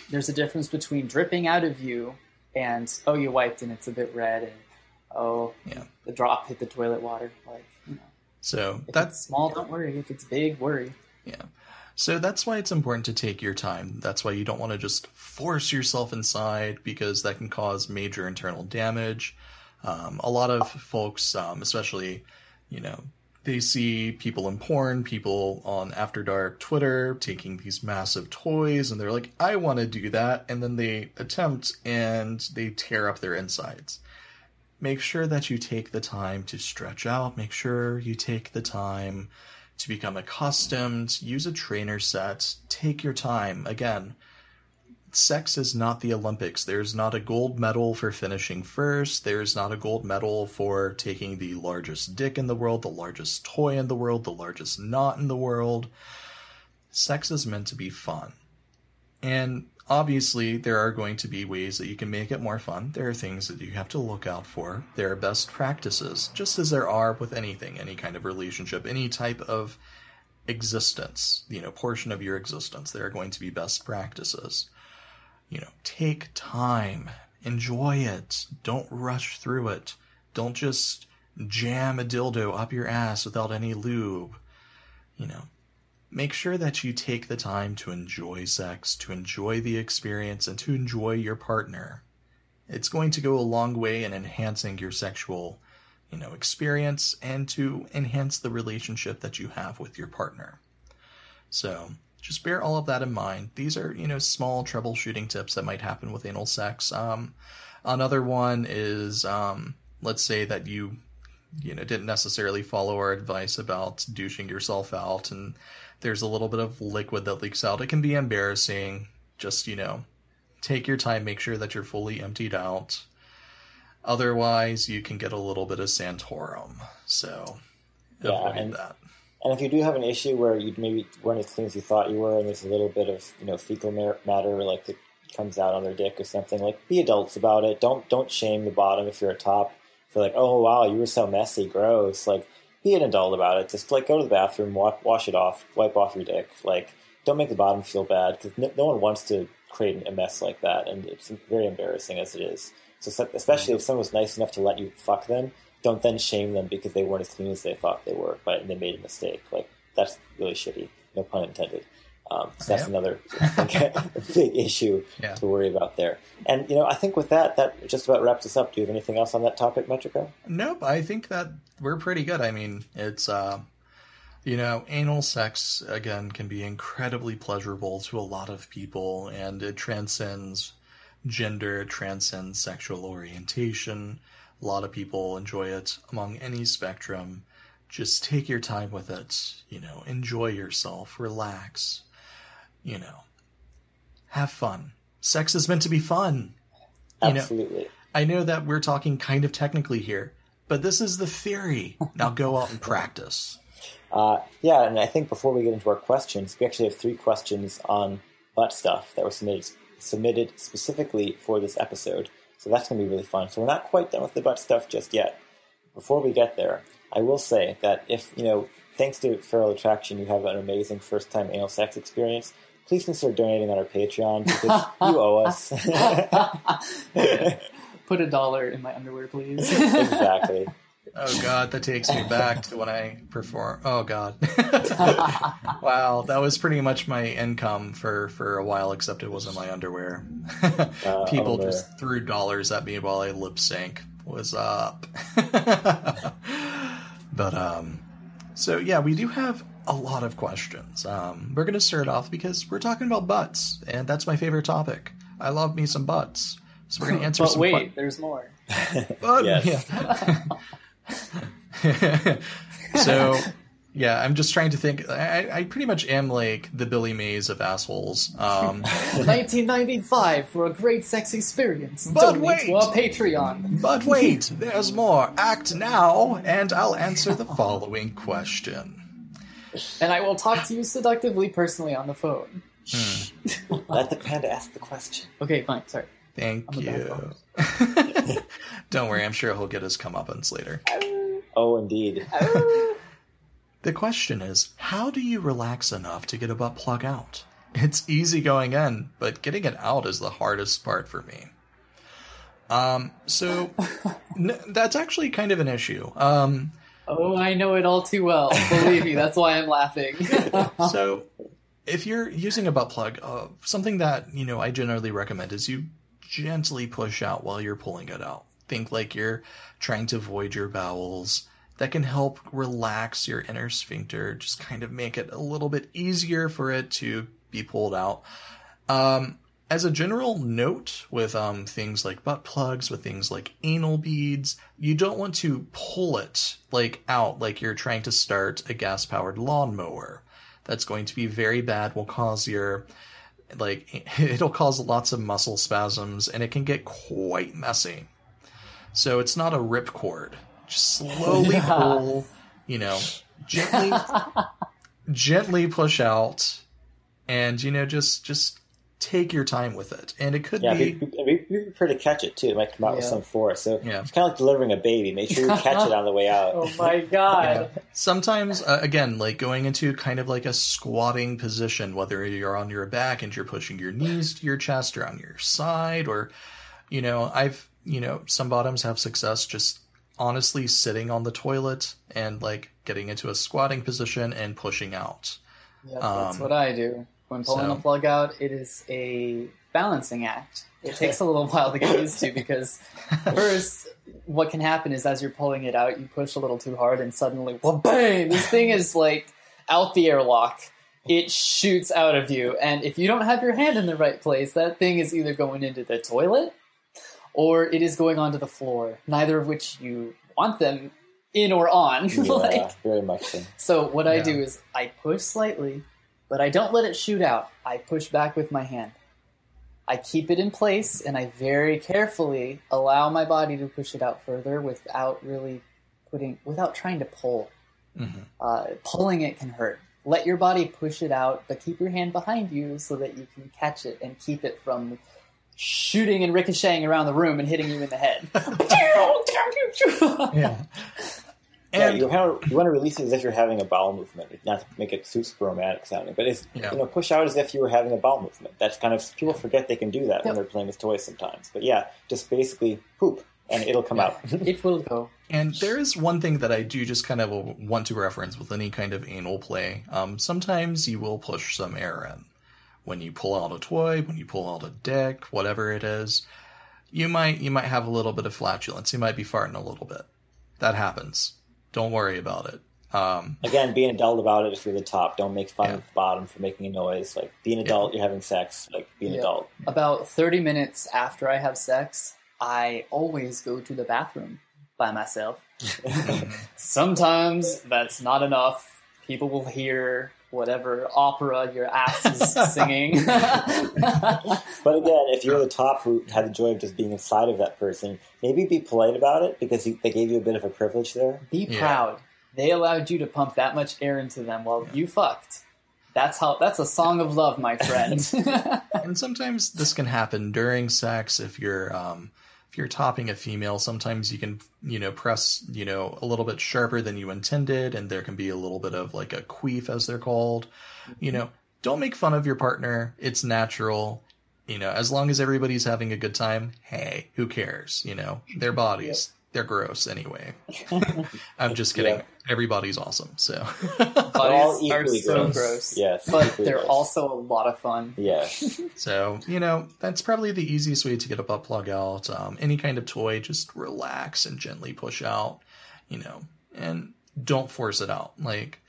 there's a difference between dripping out of you and, oh, you wiped and it's a bit red and, oh, Yeah. the drop hit the toilet water. Like, you know, so if that's it's small, don't worry. If it's big, worry. Yeah. So that's why it's important to take your time. That's why you don't want to just force yourself inside because that can cause major internal damage. Um, a lot of folks, um, especially, you know, they see people in porn, people on After Dark Twitter taking these massive toys, and they're like, I want to do that. And then they attempt and they tear up their insides. Make sure that you take the time to stretch out. Make sure you take the time to become accustomed, use a trainer set, take your time. Again, sex is not the Olympics. There's not a gold medal for finishing first. There's not a gold medal for taking the largest dick in the world, the largest toy in the world, the largest knot in the world. Sex is meant to be fun. And obviously, there are going to be ways that you can make it more fun. There are things that you have to look out for. There are best practices, just as there are with anything, any kind of relationship, any type of existence, you know, portion of your existence. There are going to be best practices. You know, take time, enjoy it, don't rush through it. Don't just jam a dildo up your ass without any lube. You know, make sure that you take the time to enjoy sex, to enjoy the experience, and to enjoy your partner. It's going to go a long way in enhancing your sexual, you know, experience and to enhance the relationship that you have with your partner. So, just bear all of that in mind. These are, you know, small troubleshooting tips that might happen with anal sex. Um, another one is, um, let's say that you, you know, didn't necessarily follow our advice about douching yourself out and there's a little bit of liquid that leaks out. It can be embarrassing. Just, you know, take your time, make sure that you're fully emptied out. Otherwise, you can get a little bit of Santorum. So, Yeah, and- that. And if you do have an issue where you maybe weren't as clean as you thought you were, and there's a little bit of you know fecal matter like that comes out on their dick or something, like be adults about it. Don't don't shame the bottom if you're a top. For like, oh wow, you were so messy, gross. Like, be an adult about it. Just like go to the bathroom, wa- wash it off, wipe off your dick. Like, don't make the bottom feel bad because no, no one wants to create a mess like that, and it's very embarrassing as it is. So so- especially if someone was nice enough to let you fuck them, don't then shame them because they weren't as clean as they thought they were, but they made a mistake. Like that's really shitty. No pun intended. Um, so that's Yep. another I think, a big issue Yeah. to worry about there. And you know, I think with that, that just about wraps us up. Do you have anything else on that topic, Metrico? Nope, I think that we're pretty good. I mean, it's uh you know, anal sex again can be incredibly pleasurable to a lot of people and it transcends gender, it transcends sexual orientation. A lot of people enjoy it among any spectrum. Just take your time with it, you know, enjoy yourself, relax, you know. Have fun. Sex is meant to be fun. You know- Absolutely. I know that we're talking kind of technically here, but this is the theory. Now go out and practice. Uh, yeah, and I think before we get into our questions, we actually have three questions on butt stuff that were submitted submitted specifically for this episode. So that's going to be really fun. So we're not quite done with the butt stuff just yet. Before we get there, I will say that if you know, thanks to Feral Attraction, you have an amazing first time anal sex experience. Please consider donating on our Patreon because you owe us. Put a dollar in my underwear, please. exactly. Oh god, that takes me back to when I perform. Oh god. wow, that was pretty much my income for for a while except it wasn't my underwear. Uh, People underwear. just threw dollars at me while I lip sync. Was up. but um so yeah, we do have a lot of questions. Um we're going to start off because we're talking about butts and that's my favorite topic. I love me some butts. So we're going to answer but some wait, que- there's more. but, Yes. yeah. so Yeah, I'm just trying to think. I, I pretty much am like the Billy Mays of assholes. Um, 1995 for a great sex experience. But Donate wait. to our Patreon. but wait, there's more. Act now, and I'll answer the following question. And I will talk to you seductively personally on the phone. Let the panda ask the question. Okay, fine. Sorry. Thank I'm a bad you. Don't worry, I'm sure he'll get his comeuppance later. Oh, indeed. The question is, how do you relax enough to get a butt plug out? It's easy going in, but getting it out is the hardest part for me. Um, so n- that's actually kind of an issue. Um, Oh, I know it all too well. Believe me, that's why I'm laughing. so if you're using a butt plug, uh, something that you know I generally recommend is you gently push out while you're pulling it out. Think like you're trying to void your bowels. That can help relax your inner sphincter, just kind of make it a little bit easier for it to be pulled out. Um, as a general note, with um, things like butt plugs, with things like anal beads, you don't want to pull it like out like you're trying to start a gas powered lawnmower. That's going to be very bad. Will cause your like it'll cause lots of muscle spasms and it can get quite messy. So it's not a rip cord. Just slowly Yeah. pull, you know, gently gently push out and you know just just take your time with it. And it could Yeah, be be prepared to catch it too. It might come out with some force. So Yeah. it's kind of like delivering a baby. Make sure you catch it on the way out. oh my god. sometimes uh, again like going into kind of like a squatting position whether you're on your back and you're pushing your knees to your chest or on your side or you know i've you know some bottoms have success just honestly sitting on the toilet and like getting into a squatting position and pushing out Yep, that's Um, what I do. When pulling so- a plug out, it is a balancing act. It takes a little while to get used to because first, what can happen is as you're pulling it out, you push a little too hard, and suddenly, well, bang! This thing is like out the airlock. It shoots out of you, and if you don't have your hand in the right place, that thing is either going into the toilet or it is going onto the floor. Neither of which you want them in or on. Yeah, like, very much so. so what I do is I push slightly, but I don't let it shoot out. I push back with my hand. I keep it in place and I very carefully allow my body to push it out further without really putting without trying to pull. Mhm. Uh, pulling it can hurt. Let your body push it out, but keep your hand behind you so that you can catch it and keep it from shooting and ricocheting around the room and hitting you in the head. yeah Yeah, you, have, you want to release it as if you're having a bowel movement, not to make it super romantic sounding, but it's Yeah. you know push out as if you were having a bowel movement. That's kind of people forget they can do that when they're playing with toys sometimes. But yeah, just basically poop and it'll come out. it will go. And there is one thing that I do just kind of want to reference with any kind of anal play. Um, sometimes you will push some air in. When you pull out a toy, when you pull out a dick, whatever it is, you might you might have a little bit of flatulence. You might be farting a little bit. That happens. Don't worry about it. Um, Again, be an adult about it if you're the top. Don't make fun Yeah. of the bottom for making a noise. Like be an adult, you're having sex. Like be an Yeah. adult. About 30 minutes after I have sex, I always go to the bathroom by myself. Sometimes that's not enough. People will hear whatever opera your ass is singing. But again, if you're the top who had the joy of just being inside of that person, maybe be polite about it because they gave you a bit of a privilege there. Be Yeah. proud. They allowed you to pump that much air into them while you fucked. That's how. That's a song of love, my friend. and sometimes this can happen during sex if you're um, if you're topping a female. Sometimes you can you know press you know a little bit sharper than you intended, and there can be a little bit of like a queef as they're called. You mm-hmm. know, don't make fun of your partner. It's natural. You know, as long as everybody's having a good time, hey, who cares? You know, their bodies. They're gross anyway. I'm just kidding. Yeah. Everybody's awesome. So They're all equally so gross. gross. Yes, But they're gross. also a lot of fun. Yes. So, you know, that's probably the easiest way to get a butt plug out. Um, any kind of toy, just relax and gently push out, you know, and don't force it out. Like,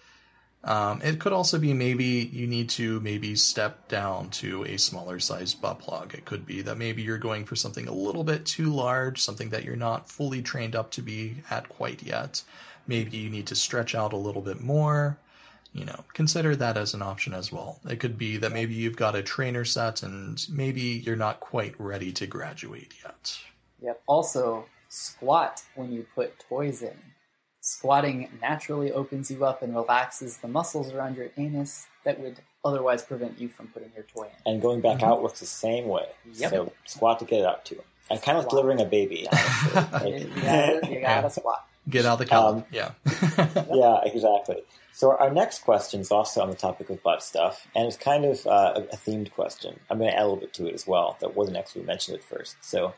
Um, it could also be maybe you need to maybe step down to a smaller size butt plug. It could be that maybe you're going for something a little bit too large, something that you're not fully trained up to be at quite yet. Maybe you need to stretch out a little bit more. You know, consider that as an option as well. It could be that maybe you've got a trainer set and maybe you're not quite ready to graduate yet. Yep. Also, squat when you put toys in. Squatting naturally opens you up and relaxes the muscles around your anus that would otherwise prevent you from putting your toy in. And going back mm-hmm. out works the same way. Yep. So squat to get it out too. And kind of delivering a baby. honestly. You Like- gotta, you gotta squat. Get out the color. Um, yeah. yeah, exactly. So our next question is also on the topic of butt stuff, and it's kind of uh, a, a themed question. I'm going to add a little bit to it as well. That wasn't actually mentioned at first. So,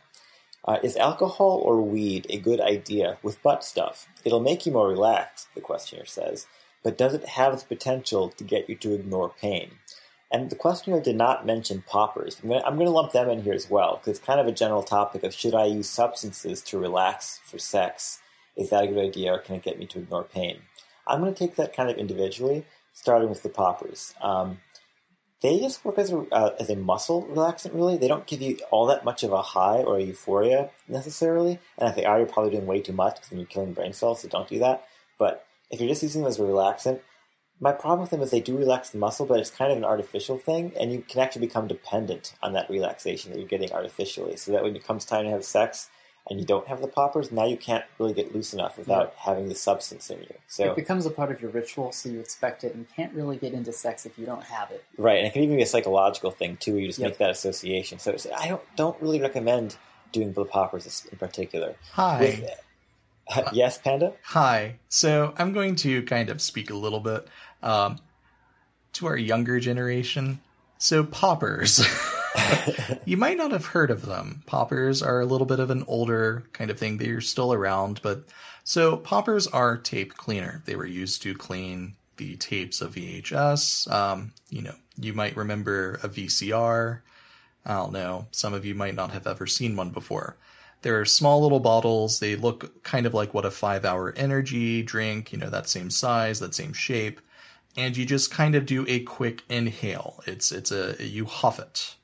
uh, is alcohol or weed a good idea with butt stuff? It'll make you more relaxed, the questioner says, but does it have the potential to get you to ignore pain? And the questioner did not mention poppers. I'm going, to, I'm going to lump them in here as well, because it's kind of a general topic of should I use substances to relax for sex? Is that a good idea, or can it get me to ignore pain? I'm going to take that kind of individually, starting with the poppers. Um, they just work as a, uh, as a muscle relaxant, really. They don't give you all that much of a high or a euphoria necessarily. And if they are, you're probably doing way too much because then you're killing brain cells, so don't do that. But if you're just using them as a relaxant, my problem with them is they do relax the muscle, but it's kind of an artificial thing, and you can actually become dependent on that relaxation that you're getting artificially. So that when it comes time to have sex and you don't have the poppers, now you can't really get loose enough without having the substance in you. So It becomes a part of your ritual, so you expect it, and you can't really get into sex if you don't have it. Right, and it can even be a psychological thing too. Where you just Yep. make that association. So it's, I don't don't really recommend doing the poppers in particular. Hi. With, yes, Panda. Hi. So I'm going to kind of speak a little bit um, to our younger generation. So poppers. you might not have heard of them. Poppers are a little bit of an older kind of thing. They're still around, but so poppers are tape cleaner. They were used to clean the tapes of VHS. Um, you know, you might remember a VCR. I don't know. Some of you might not have ever seen one before. They're small little bottles. They look kind of like what a five hour energy drink, you know, that same size, that same shape. And you just kind of do a quick inhale. It's, it's a, you huff it.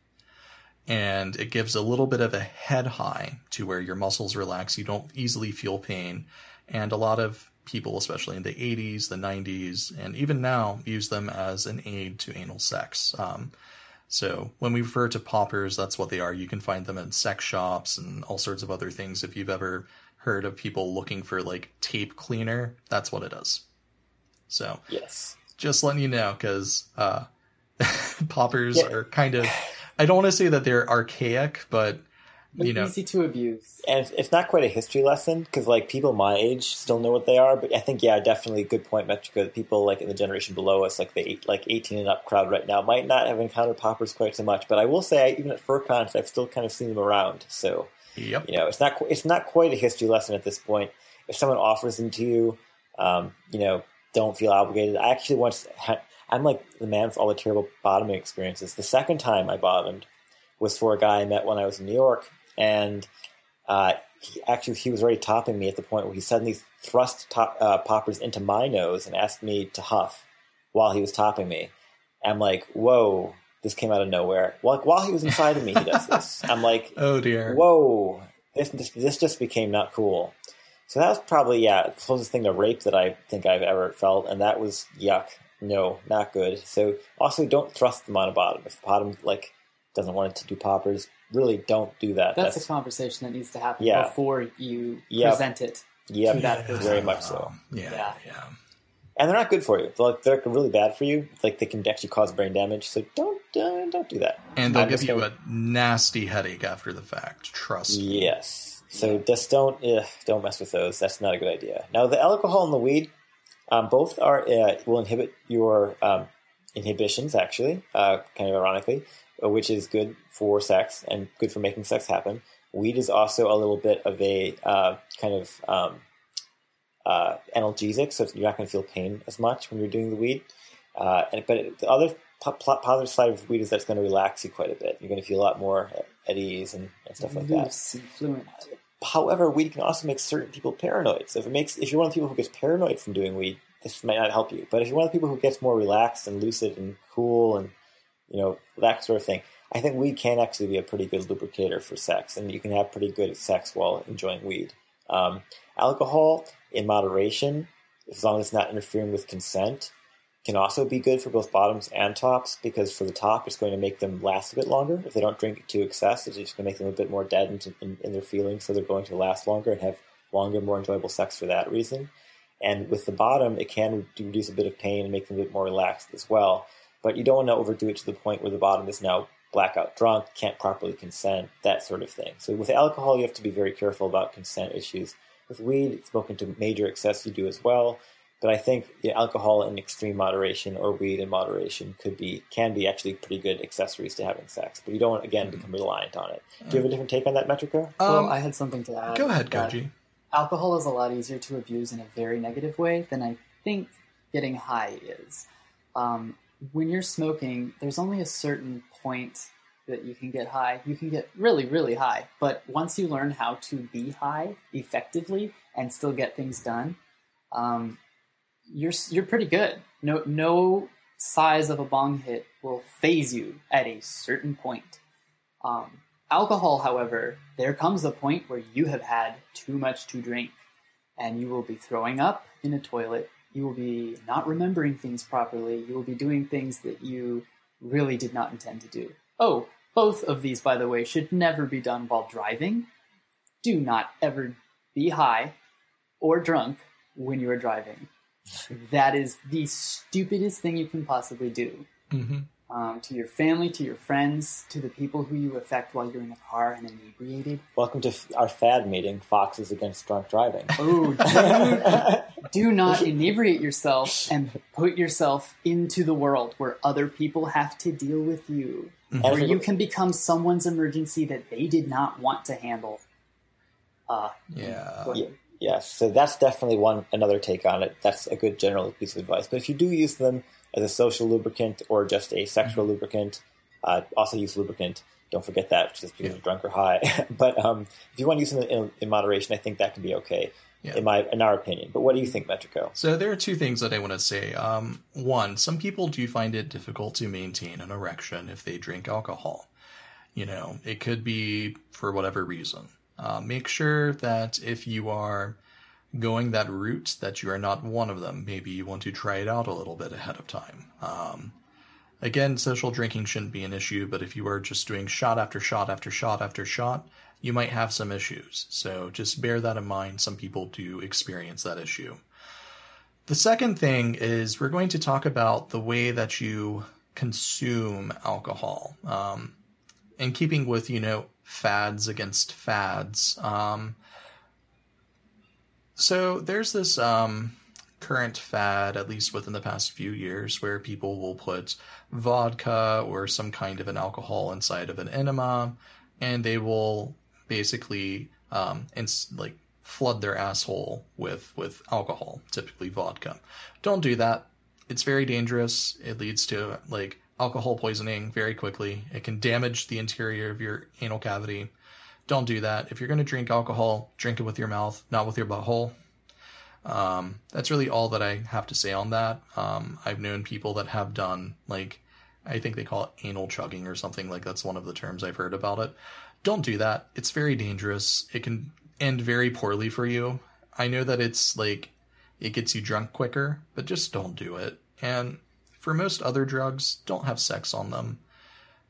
And it gives a little bit of a head high to where your muscles relax. You don't easily feel pain. And a lot of people, especially in the 80s, the 90s, and even now, use them as an aid to anal sex. Um, so when we refer to poppers, that's what they are. You can find them in sex shops and all sorts of other things. If you've ever heard of people looking for like tape cleaner, that's what it is. So Yes. just letting you know, because uh, poppers Yeah. are kind of, I don't want to say that they're archaic, but But you know, easy to abuse. And it's- it's not quite a history lesson because like people my age still know what they are. But I think yeah, definitely a good point, Metrico. that People like in the generation below us, like the eight, like eighteen and up crowd right now, might not have encountered poppers quite so much. But I will say, I, even at FurCons, I've still kind of seen them around. So yep. you know, it's not qu- it's not quite a history lesson at this point. If someone offers them to you, um, you know, don't feel obligated. I actually once had, I'm like the man with all the terrible bottoming experiences. The second time I bottomed was for a guy I met when I was in New York, and uh, he actually he was already topping me at the point where he suddenly thrust top, uh, poppers into my nose and asked me to huff while he was topping me. I'm like, whoa, this came out of nowhere. Like while he was inside of me, he does this. I'm like, Oh dear. whoa, this, this this just became not cool. So that was probably yeah, the closest thing to rape that I think I've ever felt, and that was yuck. No, not good. So also don't thrust them on a bottom. If the bottom like doesn't want it to do poppers, really don't do that. That's, a conversation that needs to happen Yeah. before you Yep. present it. yep, to that person. very much so. Um, yeah, Yeah. yeah. And they're not good for you. They're, like, they're really bad for you. Like they can actually cause brain damage. So don't uh, don't do that. And they'll I'm give you gonna- a nasty headache after the fact. Trust me. Yes. So just don't ugh, don't mess with those. That's not a good idea. Now the alcohol and the weed, um, both are uh, will inhibit your um, inhibitions actually, uh, kind of ironically, uh, which is good for sex and good for making sex happen. Weed is also a little bit of a uh, kind of um, uh, analgesic, so you're not going to feel pain as much when you're doing the weed. Uh, and, but the other po- po- positive side of weed is that it's going to relax you quite a bit. You're going to feel a lot more at ease and, and stuff like that. Fluent. However, weed can also make certain people paranoid. So if it makes if you're one of the people who gets paranoid from doing weed, this might not help you. But if you're one of the people who gets more relaxed and lucid and cool and you know that sort of thing, I think weed can actually be a pretty good lubricator for sex, and you can have pretty good sex while enjoying weed. Um, alcohol in moderation, as long as it's not interfering with consent, can also be good for both bottoms and tops because for the top, it's going to make them last a bit longer. If they don't drink it to excess, it's just going to make them a bit more deadened in, in, in their feelings, so they're going to last longer and have longer, more enjoyable sex for that reason. And with the bottom, it can reduce a bit of pain and make them a bit more relaxed as well. But you don't want to overdo it to the point where the bottom is now blackout drunk, can't properly consent, that sort of thing. So with alcohol, you have to be very careful about consent issues. With weed, smoking to major excess, you do as well. But I think alcohol in extreme moderation or weed in moderation could be can be actually pretty good accessories to having sex. But you don't want again become reliant on it. Do you have a different take on that, Metrico? Um, well, I had something to add. Go ahead, Koji. Alcohol is a lot easier to abuse in a very negative way than I think getting high is. Um, when you're smoking, there's only a certain point that you can get high. You can get really, really high. But once you learn how to be high effectively and still get things done, um, you're you're pretty good. No no size of a bong hit will faze you at a certain point. Um, alcohol, however, there comes a point where you have had too much to drink, and you will be throwing up in a toilet. You will be not remembering things properly. You will be doing things that you really did not intend to do. Oh, both of these, by the way, should never be done while driving. Do not ever be high or drunk when you are driving. That is the stupidest thing you can possibly do. Mm-hmm. Um, to your family, to your friends, to the people who you affect while you're in a car and inebriated. Welcome to our FAD meeting, Foxes Against Drunk Driving. Oh, do, do not inebriate yourself and put yourself into the world where other people have to deal with you. Mm-hmm. Where you can become someone's emergency that they did not want to handle. Uh, yeah. yeah. Yes, so that's definitely one another take on it. That's a good general piece of advice. But if you do use them as a social lubricant or just a sexual mm-hmm. lubricant, uh, also use lubricant. Don't forget that just because yeah. you're drunk or high. but um, if you want to use them in, in, moderation, I think that can be okay. Yeah. In my, in our opinion, but what do you think, Metrico? So there are two things that I want to say. Um, one, some people do find it difficult to maintain an erection if they drink alcohol. You know, it could be for whatever reason. Uh, make sure that if you are going that route, that you are not one of them. Maybe you want to try it out a little bit ahead of time. Um, again, social drinking shouldn't be an issue, but if you are just doing shot after shot after shot after shot, you might have some issues. So just bear that in mind. Some people do experience that issue. The second thing is we're going to talk about the way that you consume alcohol. Um, in keeping with, you know, fads against fads. Um, so there's this um, current fad, at least within the past few years, where people will put vodka or some kind of an alcohol inside of an enema, and they will basically um, ins- like flood their asshole with with alcohol, typically vodka. Don't do that. It's very dangerous. It leads to like alcohol poisoning very quickly. It can damage the interior of your anal cavity. Don't do that. If you're going to drink alcohol, drink it with your mouth, not with your butthole. Um, that's really all that I have to say on that. Um, I've known people that have done, like, I think they call it anal chugging or something like that's one of the terms I've heard about it. Don't do that. It's very dangerous. It can end very poorly for you. I know that it's like, it gets you drunk quicker, but just don't do it. And for most other drugs, don't have sex on them.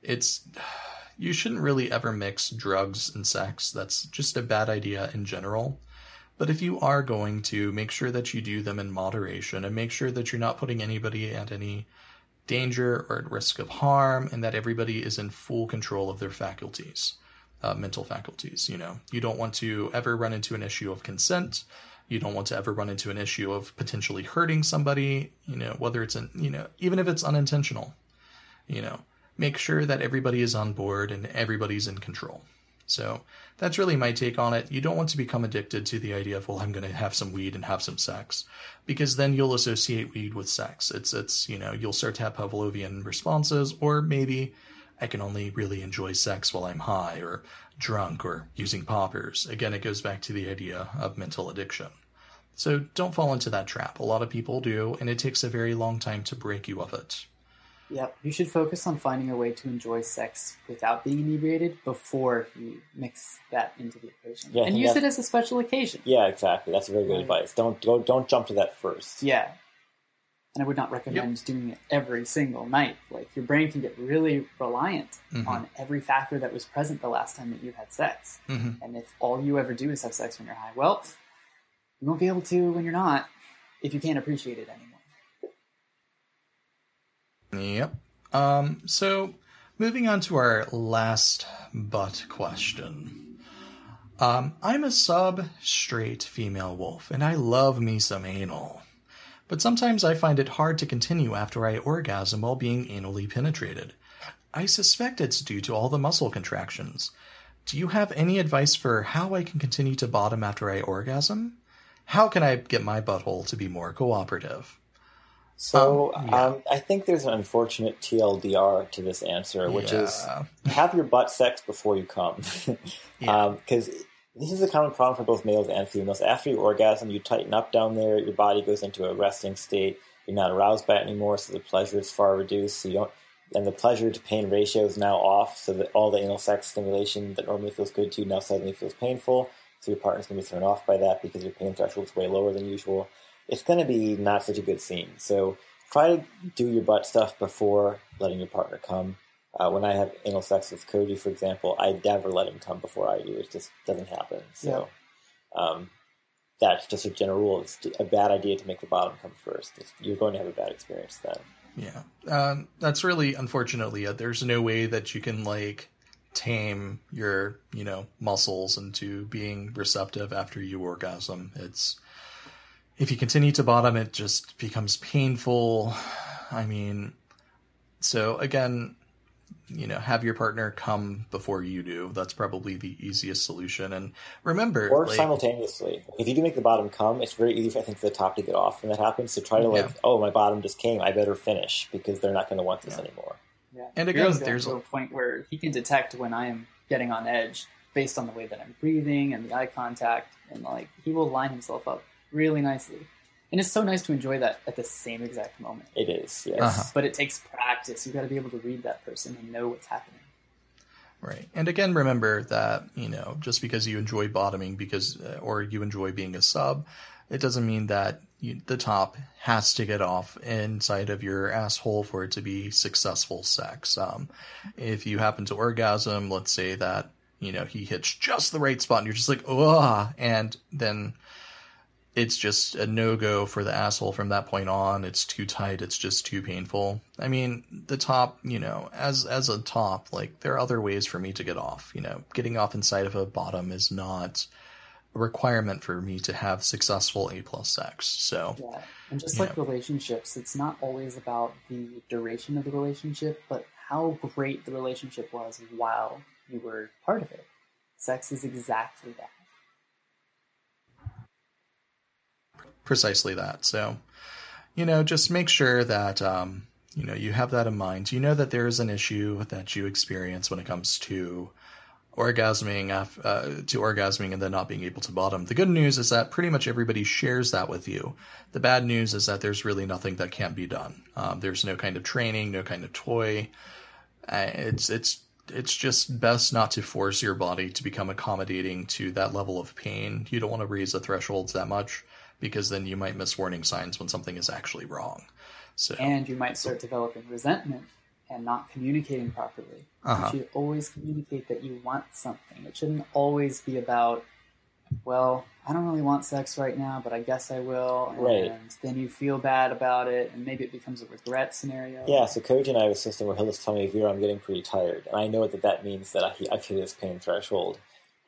It's you shouldn't really ever mix drugs and sex. That's just a bad idea in general. But if you are going to, make sure that you do them in moderation and make sure that you're not putting anybody at any danger or at risk of harm and that everybody is in full control of their faculties, uh, mental faculties. You know, you don't want to ever run into an issue of consent. You don't want to ever run into an issue of potentially hurting somebody, you know, whether it's, an, you know, even if it's unintentional, you know, make sure that everybody is on board and everybody's in control. So that's really my take on it. You don't want to become addicted to the idea of, well, I'm going to have some weed and have some sex, because then you'll associate weed with sex. It's, it's, you know, you'll start to have Pavlovian responses, or maybe I can only really enjoy sex while I'm high or drunk or using poppers. Again, it goes back to the idea of mental addiction. So don't fall into that trap. A lot of people do, and it takes a very long time to break you of it. Yep. You should focus on finding a way to enjoy sex without being inebriated before you mix that into the equation. Yeah, and use it as a special occasion. Yeah, exactly. That's very good Right. advice. Don't go. Don't jump to that first. Yeah. And I would not recommend doing it every single night. Like your brain can get really reliant Mhm. on every factor that was present the last time that you had sex. hmm And if all you ever do is have sex when you're high, well, you won't be able to when you're not if you can't appreciate it anymore. Yep. Um, so, moving on to our last but question. Um, I'm a sub straight female wolf, and I love me some anal. But sometimes I find it hard to continue after I orgasm while being anally penetrated. I suspect it's due to all the muscle contractions. Do you have any advice for how I can continue to bottom after I orgasm? How can I get my butthole to be more cooperative? So Um, yeah. um, I think there's an unfortunate TLDR to this answer, which is have your butt sex before you come, Yeah. because this is a common problem for both males and females. After you orgasm, you tighten up down there. Your body goes into a resting state. You're not aroused by it anymore, so the pleasure is far reduced. So you don't, and the pleasure to pain ratio is now off. So that all the anal sex stimulation that normally feels good to you now suddenly feels painful. So your partner's to be thrown off by that because your pain threshold is way lower than usual. It's to be not such a good scene. So try to do your butt stuff before letting your partner come. Uh, when I have anal sex with Koji, for example, I never let him come before I do. It just doesn't happen. So um, that's just a general rule. It's a bad idea to make the bottom come first. If You're going to have a bad experience then. Yeah, um, that's really unfortunately. Uh, there's no way that you can like tame your you know muscles into being receptive after you orgasm. It's if you continue to bottom, it just becomes painful. I mean, so again, you know, have your partner come before you do. That's probably the easiest solution. And remember, Or like, simultaneously. If you do make the bottom come, it's very easy, for, I think, for the top to get off when that happens. So try to, like, Yeah. oh, my bottom just came. I better finish because they're not going to want this anymore. Yeah. And again, Hero's there's a- a point where he can detect when I am getting on edge based on the way that I'm breathing and the eye contact, and like he will line himself up really nicely. And it's so nice to enjoy that at the same exact moment. It is, yes. Uh-huh. But it takes practice. You've got to be able to read that person and know what's happening. Right. And again, remember that, you know, just because you enjoy bottoming because uh, or you enjoy being a sub, it doesn't mean that you, the top has to get off inside of your asshole for it to be successful sex. Um, if you happen to orgasm, let's say that, you know, he hits just the right spot and you're just like, ugh, and then it's just a no go for the asshole from that point on. It's too tight. It's just too painful. I mean, the top, you know, as as a top, like there are other ways for me to get off. You know, getting off inside of a bottom is not a requirement for me to have successful A plus sex. So Yeah. And just like relationships, it's not always about the duration of the relationship, but how great the relationship was while you were part of it. Sex is exactly that. Precisely that. So, you know, just make sure that um, you know you have that in mind. You know that there is an issue that you experience when it comes to orgasming af- uh, to orgasming and then not being able to bottom. The good news is that pretty much everybody shares that with you. The bad news is that there's really nothing that can't be done. Um, there's no kind of training, no kind of toy. Uh, it's it's it's just best not to force your body to become accommodating to that level of pain. You don't want to raise the thresholds that much because then you might miss warning signs when something is actually wrong. So And you might start developing resentment and not communicating properly. Uh-huh. You should always communicate that you want something. It shouldn't always be about, well, I don't really want sex right now, but I guess I will. And Right. then you feel bad about it, and maybe it becomes a regret scenario. Yeah, so Koji and I have a system where he'll just tell me, Vero, I'm getting pretty tired. And I know that that means that I, I've hit his pain threshold.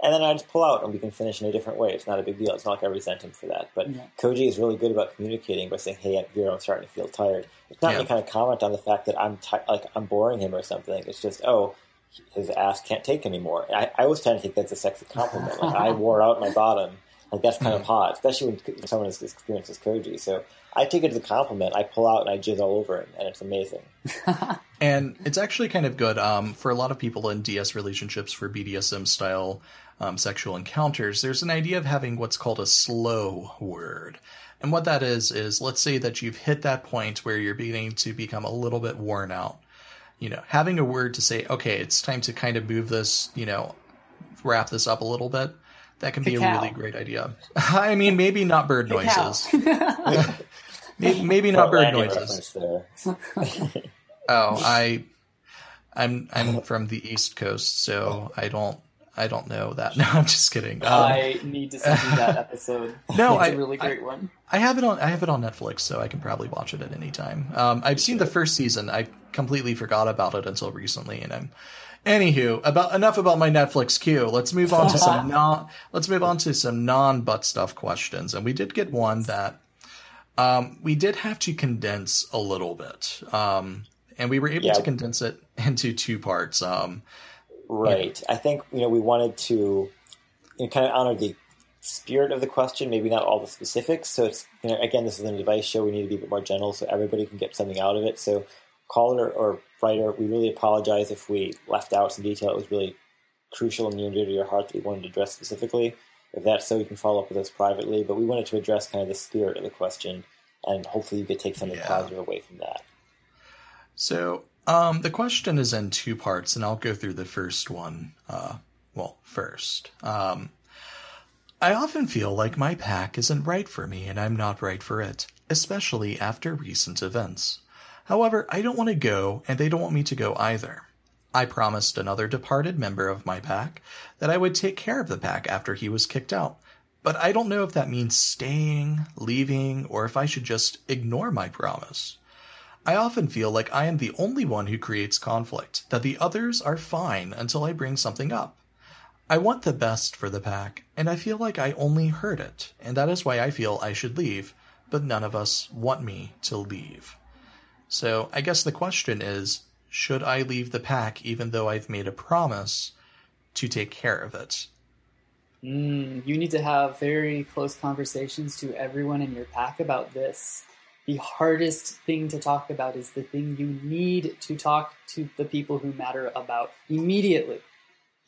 And then I just pull out and we can finish in a different way. It's not a big deal. It's not like I resent him for that. But Yeah. Koji is really good about communicating by saying, hey, Vero, I'm starting to feel tired. It's not Yeah. any kind of comment on the fact that I'm ti- like I'm boring him or something. It's just, oh, his ass can't take anymore. I, I always try to think that's a sexy compliment. Like, I wore out my bottom. Like, that's kind of hot, especially when someone has experienced as Koji. So I take it as a compliment. I pull out and I jizz all over him, and it's amazing. And it's actually kind of good um, for a lot of people in DS relationships for BDSM style um, sexual encounters, there's an idea of having what's called a slow word. And what that is, is let's say that you've hit that point where you're beginning to become a little bit worn out. You know, having a word to say, okay, it's time to kind of move this, you know, wrap this up a little bit. That can be a really great idea. I mean, maybe not bird noises. maybe, maybe not bird noises. oh, I, I'm I'm from the East Coast, so I don't I don't know that. No, I'm just kidding. Um, I need to see that episode. No, it's I, a really great I, one. I have it on. I have it on Netflix, so I can probably watch it at any time. Um, I've seen the first season. I completely forgot about it until recently, and I'm. Anywho, about enough about my Netflix queue. Let's move on to some non. Let's move on to some non butt stuff questions, and we did get one that um, we did have to condense a little bit, um, and we were able Yeah. to condense it into two parts. Um, Right. I think you know we wanted to you know, kind of honor the spirit of the question, maybe not all the specifics. So it's you know again, this is an advice show. We need to be a bit more general so everybody can get something out of it. So caller or writer, we really apologize if we left out some detail. It was really crucial and near and dear to your heart that we wanted to address specifically. If that's so, you can follow up with us privately. But we wanted to address kind of the spirit of the question, and hopefully you could take something Yeah. positive away from that. So, um, the question is in two parts, and I'll go through the first one. Uh, well, first, um, I often feel like my pack isn't right for me, and I'm not right for it, especially after recent events. However, I don't want to go, and they don't want me to go either. I promised another departed member of my pack that I would take care of the pack after he was kicked out. But I don't know if that means staying, leaving, or if I should just ignore my promise. I often feel like I am the only one who creates conflict, that the others are fine until I bring something up. I want the best for the pack, and I feel like I only hurt it, and that is why I feel I should leave, but none of us want me to leave. So I guess the question is should I leave the pack even though I've made a promise to take care of it? Mm, you need to have very close conversations to everyone in your pack about this. The hardest thing to talk about is the thing you need to talk to the people who matter about immediately.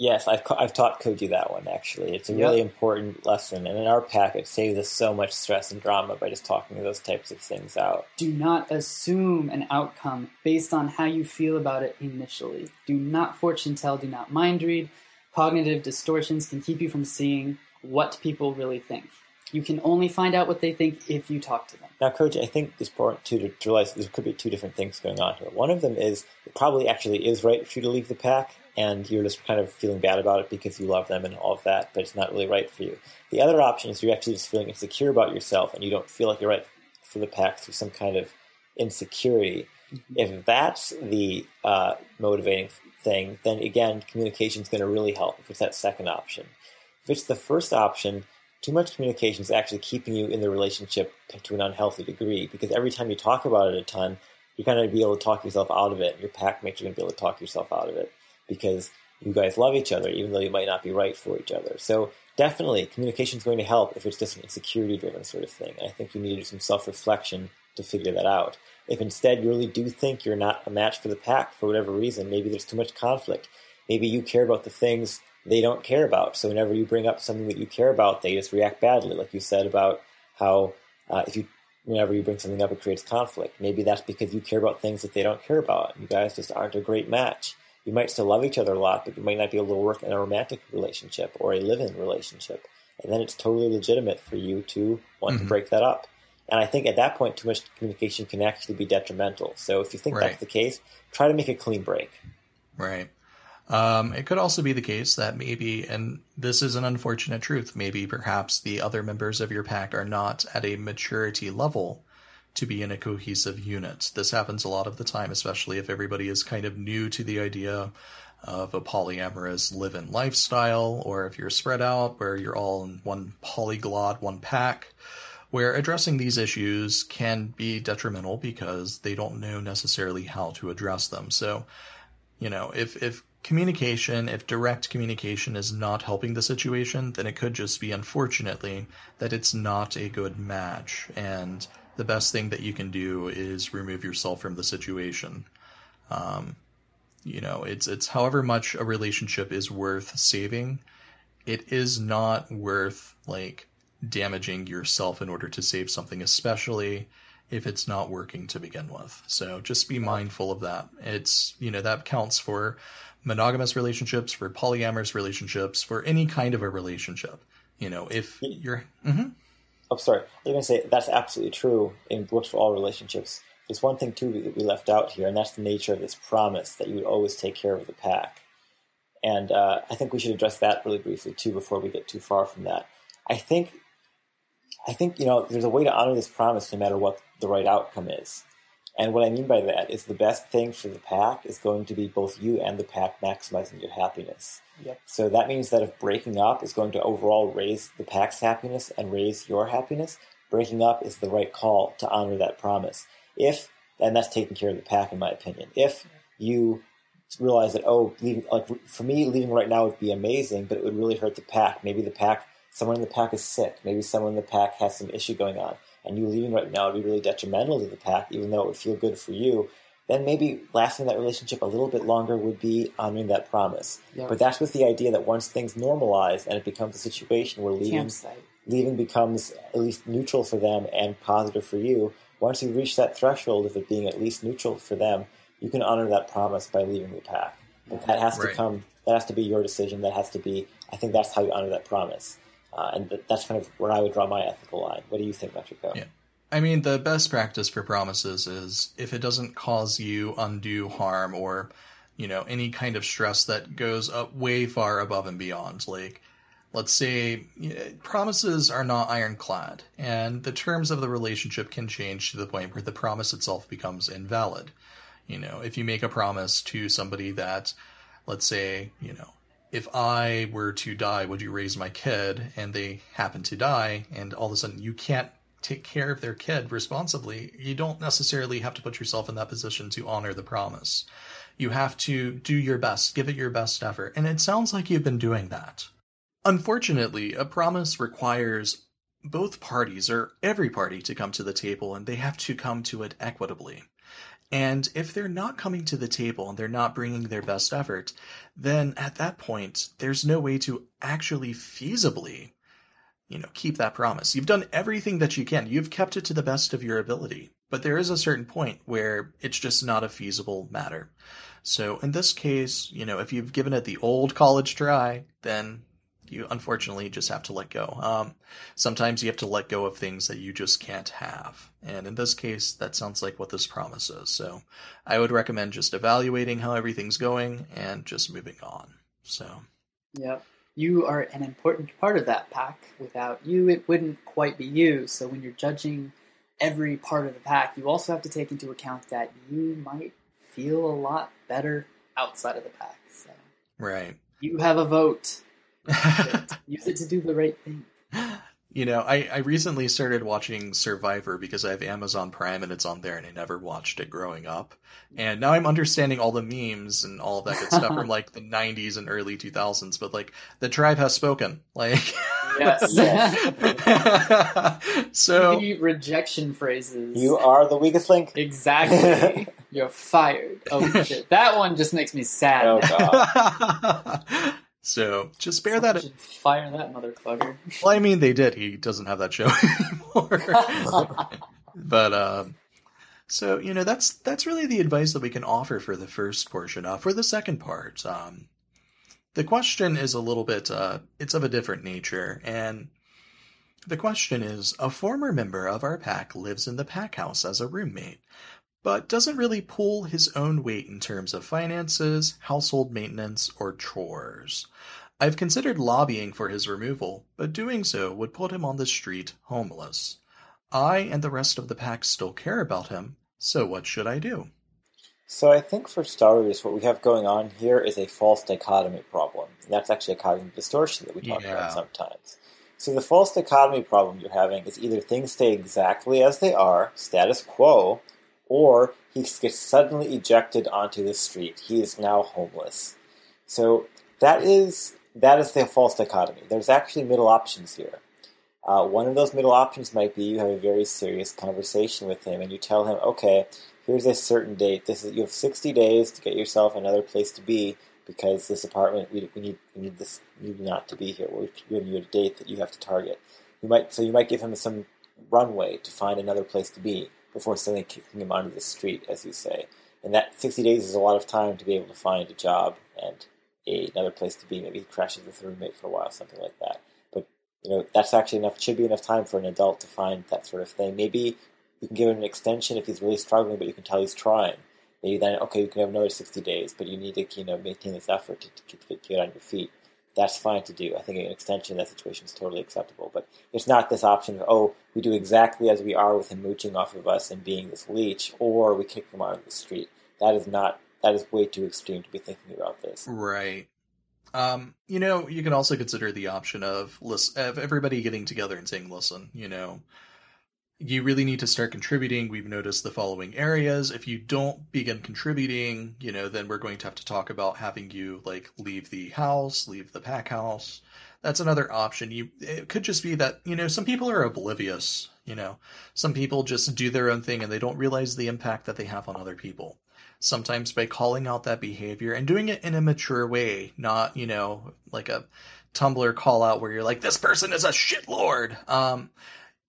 Yes, I've, I've taught Koji that one actually. It's a Yep. really important lesson, and in our pack, it saves us so much stress and drama by just talking those types of things out. Do not assume an outcome based on how you feel about it initially. Do not fortune tell, do not mind read. Cognitive distortions can keep you from seeing what people really think. You can only find out what they think if you talk to them. Now, Coach, I think it's important too to realize there could be two different things going on here. One of them is it probably actually is right for you to leave the pack, and you're just kind of feeling bad about it because you love them and all of that, but it's not really right for you. The other option is you're actually just feeling insecure about yourself, and you don't feel like you're right for the pack through some kind of insecurity. If that's the uh, motivating thing, then again, communication is going to really help if it's that second option. If it's the first option, too much communication is actually keeping you in the relationship to an unhealthy degree because every time you talk about it a ton, you're going to be able to talk yourself out of it. Your pack mates are going to be able to talk yourself out of it because you guys love each other, even though you might not be right for each other. So definitely, communication is going to help if it's just an insecurity-driven sort of thing. I think you need some self-reflection to figure that out. If instead you really do think you're not a match for the pack for whatever reason, maybe there's too much conflict. Maybe you care about the things they don't care about. So whenever you bring up something that you care about, they just react badly, like you said about how uh, if you whenever you bring something up, it creates conflict. Maybe that's because you care about things that they don't care about. You guys just aren't a great match. You might still love each other a lot, but you might not be able to work in a romantic relationship or a live-in relationship. And then it's totally legitimate for you to want to Mhm. break that up. And I think at that point, too much communication can actually be detrimental. So if you think Right. that's the case, try to make a clean break. Right. Um, it could also be the case that maybe, and this is an unfortunate truth, maybe perhaps the other members of your pack are not at a maturity level to be in a cohesive unit. This happens a lot of the time, especially if everybody is kind of new to the idea of a polyamorous live in lifestyle, or if you're spread out where you're all in one polyglot, one pack, where addressing these issues can be detrimental because they don't know necessarily how to address them. So, you know, if if communication, if direct communication is not helping the situation, then it could just be unfortunately that it's not a good match and the best thing that you can do is remove yourself from the situation. Um, you know, it's it's however much a relationship is worth saving. it is not worth like damaging yourself in order to save something, especially if it's not working to begin with. So just be mindful of that. It's, you know, that counts for monogamous relationships, for polyamorous relationships, for any kind of a relationship. You know, if you're. Mm-hmm. Oh, sorry. I was going to say that's absolutely true in works for all relationships. There's one thing, too, that we left out here, and that's the nature of this promise that you would always take care of the pack. And uh, I think we should address that really briefly, too, before we get too far from that. I think I think you know there's a way to honor this promise no matter what the right outcome is. And what I mean by that is the best thing for the pack is going to be both you and the pack maximizing your happiness. Yep. So that means that if breaking up is going to overall raise the pack's happiness and raise your happiness, breaking up is the right call to honor that promise. If and that's taking care of the pack, in my opinion. If you realize that oh, leaving like for me, leaving right now would be amazing, but it would really hurt the pack. Maybe the pack, someone in the pack is sick. Maybe someone in the pack has some issue going on and you leaving right now would be really detrimental to the pack, even though it would feel good for you, then maybe lasting that relationship a little bit longer would be honoring that promise. But that's with the idea that once things normalize and it becomes a situation where leaving, leaving becomes at least neutral for them and positive for you, once you reach that threshold of it being at least neutral for them, you can honor that promise by leaving the pack. But that has right. to come. That has to be your decision. That has to be. I think that's how you honor that promise. Uh, and that's kind of where I would draw my ethical line. What do you think, Metrico? Yeah. I mean, the best practice for promises is if it doesn't cause you undue harm or, you know, any kind of stress that goes up way far above and beyond. Like, let's say promises are not ironclad, and the terms of the relationship can change to the point where the promise itself becomes invalid. You know, if you make a promise to somebody that, let's say, you know, if I were to die, would you raise my kid? And they happen to die, and all of a sudden you can't take care of their kid responsibly, you don't necessarily have to put yourself in that position to honor the promise. You have to do your best, give it your best effort, and it sounds like you've been doing that. Unfortunately, a promise requires both parties or every party to come to the table, and they have to come to it equitably. And if they're not coming to the table and they're not bringing their best effort, then at that point, there's no way to actually feasibly, you know, keep that promise. You've done everything that you can. You've kept it to the best of your ability. But there is a certain point where it's just not a feasible matter. So in this case, you know, if you've given it the old college try, then you unfortunately just have to let go. Um, sometimes you have to let go of things that you just can't have. And in this case, that sounds like what this promise is. So I would recommend just evaluating how everything's going and just moving on. So. Yep. You are an important part of that pack. Without you, it wouldn't quite be you. So when you're judging every part of the pack, you also have to take into account that you might feel a lot better outside of the pack. So. Right. You have a vote Use it to do the right thing. You know, I, I recently started watching Survivor because I have Amazon Prime and it's on there and I never watched it growing up. And now I'm understanding all the memes and all that good stuff from like the 90s and early 2000s. But like, the tribe has spoken. Like, yes. yes. so, rejection phrases. You are the weakest link. Exactly. You're fired. Oh, shit. That one just makes me sad. Oh, God. So just bear that. Fire that motherfucker. Well, I mean, they did. He doesn't have that show anymore. but um, so you know, that's that's really the advice that we can offer for the first portion. Uh, for the second part, um, the question is a little bit. Uh, it's of a different nature, and the question is: A former member of our pack lives in the pack house as a roommate but doesn't really pull his own weight in terms of finances, household maintenance, or chores. I've considered lobbying for his removal, but doing so would put him on the street homeless. I and the rest of the pack still care about him, so what should I do? So I think for starters, what we have going on here is a false dichotomy problem. And that's actually a cognitive distortion that we talk yeah. about sometimes. So the false dichotomy problem you're having is either things stay exactly as they are, status quo, or he gets suddenly ejected onto the street. He is now homeless. So that is that is the false dichotomy. There's actually middle options here. Uh, one of those middle options might be you have a very serious conversation with him, and you tell him, "Okay, here's a certain date. This is you have 60 days to get yourself another place to be because this apartment we, we need we need this not to be here. We're giving you a date that you have to target. You might so you might give him some runway to find another place to be before suddenly kicking him onto the street, as you say. And that 60 days is a lot of time to be able to find a job and a, another place to be. Maybe he crashes with a roommate for a while, something like that. But you know that's actually enough. Should be enough time for an adult to find that sort of thing. Maybe you can give him an extension if he's really struggling, but you can tell he's trying. Maybe then okay, you can have another 60 days, but you need to you know maintain this effort to, to, to get on your feet that's fine to do. I think an extension in that situation is totally acceptable. But it's not this option of, oh, we do exactly as we are with him mooching off of us and being this leech, or we kick him out of the street. That is not, that is way too extreme to be thinking about this. Right. Um, you know, you can also consider the option of, of everybody getting together and saying, listen, you know, you really need to start contributing. We've noticed the following areas. If you don't begin contributing, you know, then we're going to have to talk about having you like leave the house, leave the pack house. That's another option. You it could just be that, you know, some people are oblivious, you know. Some people just do their own thing and they don't realize the impact that they have on other people. Sometimes by calling out that behavior and doing it in a mature way, not, you know, like a Tumblr call out where you're like, this person is a shitlord. Um,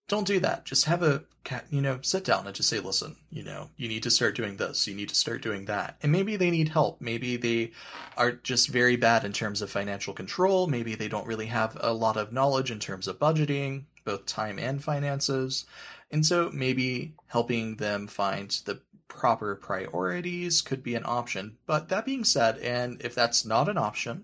don't do that. Just have a cat, you know sit down and just say, listen, you know, you need to start doing this. You need to start doing that. And maybe they need help. Maybe they are just very bad in terms of financial control. Maybe they don't really have a lot of knowledge in terms of budgeting, both time and finances. And so maybe helping them find the proper priorities could be an option. But that being said, and if that's not an option,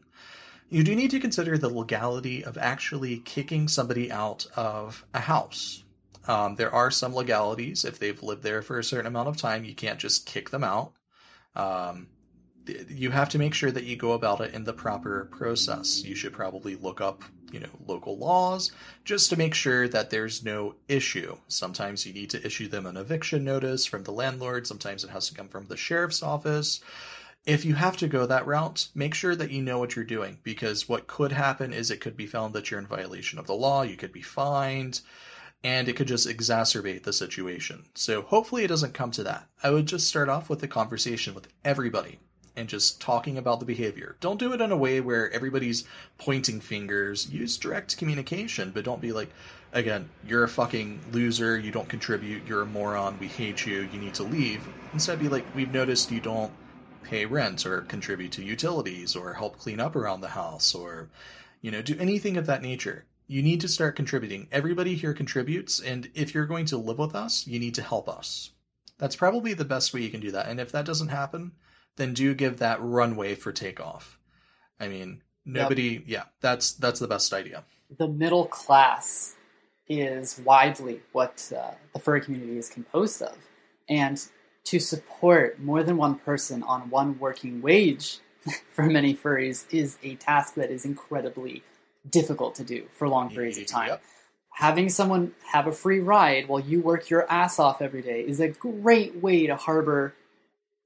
you do need to consider the legality of actually kicking somebody out of a house. Um, there are some legalities. If they've lived there for a certain amount of time, you can't just kick them out. Um, you have to make sure that you go about it in the proper process. You should probably look up, you know, local laws just to make sure that there's no issue. Sometimes you need to issue them an eviction notice from the landlord. Sometimes it has to come from the sheriff's office if you have to go that route, make sure that you know what you're doing because what could happen is it could be found that you're in violation of the law, you could be fined, and it could just exacerbate the situation. So hopefully it doesn't come to that. I would just start off with a conversation with everybody and just talking about the behavior. Don't do it in a way where everybody's pointing fingers. Use direct communication, but don't be like, again, you're a fucking loser, you don't contribute, you're a moron, we hate you, you need to leave. Instead, be like, we've noticed you don't pay rent or contribute to utilities or help clean up around the house or you know do anything of that nature. You need to start contributing. Everybody here contributes and if you're going to live with us you need to help us. That's probably the best way you can do that and if that doesn't happen then do give that runway for takeoff. I mean nobody yep. yeah that's that's the best idea. The middle class is widely what uh, the furry community is composed of and to support more than one person on one working wage for many furries is a task that is incredibly difficult to do for long periods of mm-hmm. time. Yep. Having someone have a free ride while you work your ass off every day is a great way to harbor,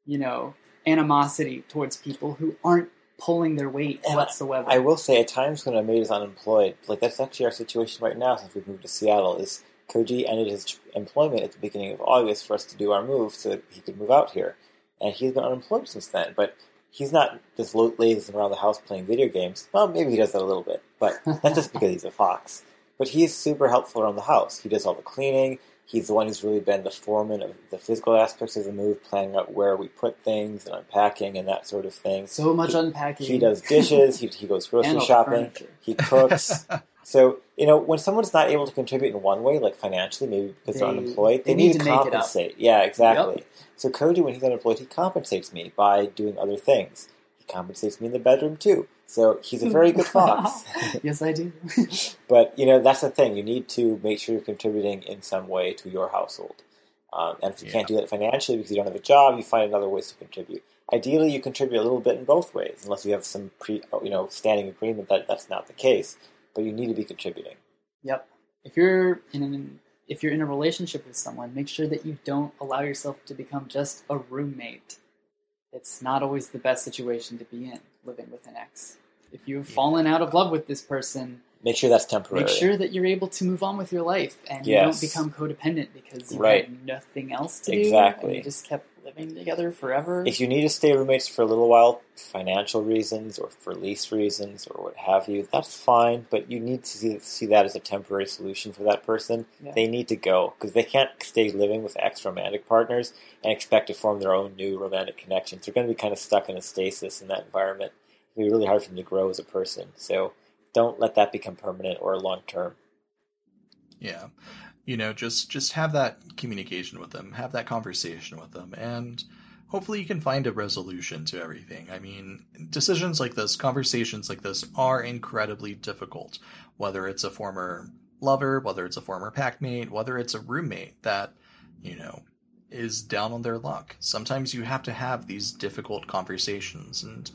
you know, animosity towards people who aren't pulling their weight and whatsoever. I will say, at times when a maid is unemployed, like that's actually our situation right now since we've moved to Seattle, is Koji ended his employment at the beginning of August for us to do our move so that he could move out here. And he's been unemployed since then. But he's not just lazing around the house playing video games. Well, maybe he does that a little bit, but that's just because he's a fox. But he's super helpful around the house. He does all the cleaning. He's the one who's really been the foreman of the physical aspects of the move, planning out where we put things and unpacking and that sort of thing. So much he, unpacking. He does dishes. he, he goes grocery shopping. He cooks. So, you know, when someone's not able to contribute in one way, like financially, maybe because they, are unemployed, they, they need, need, to, compensate. Yeah, exactly. Yep. So Koji, when he's unemployed, he compensates me by doing other things. He compensates me in the bedroom too. So he's a very good fox. yes, I do. but you know, that's the thing. You need to make sure you're contributing in some way to your household. Um, and if you yeah. can't do that financially because you don't have a job, you find other ways to contribute. Ideally, you contribute a little bit in both ways, unless you have some pre, you know, standing agreement that that's not the case but you need to be contributing. Yep. If you're in an, if you're in a relationship with someone, make sure that you don't allow yourself to become just a roommate. It's not always the best situation to be in living with an ex. If you've yeah. fallen out of love with this person, make sure that's temporary. Make sure that you're able to move on with your life and yes. you don't become codependent because you right. had nothing else to do. Exactly. you just kept living together forever. If you need to stay roommates for a little while, financial reasons or for lease reasons or what have you, that's fine. But you need to see, see that as a temporary solution for that person. Yeah. They need to go because they can't stay living with ex romantic partners and expect to form their own new romantic connections. They're going to be kind of stuck in a stasis in that environment. It'll be really hard for them to grow as a person. So don't let that become permanent or long term. Yeah. You know, just just have that communication with them, have that conversation with them, and hopefully you can find a resolution to everything. I mean, decisions like this, conversations like this are incredibly difficult, whether it's a former lover, whether it's a former packmate, whether it's a roommate that, you know, is down on their luck. Sometimes you have to have these difficult conversations and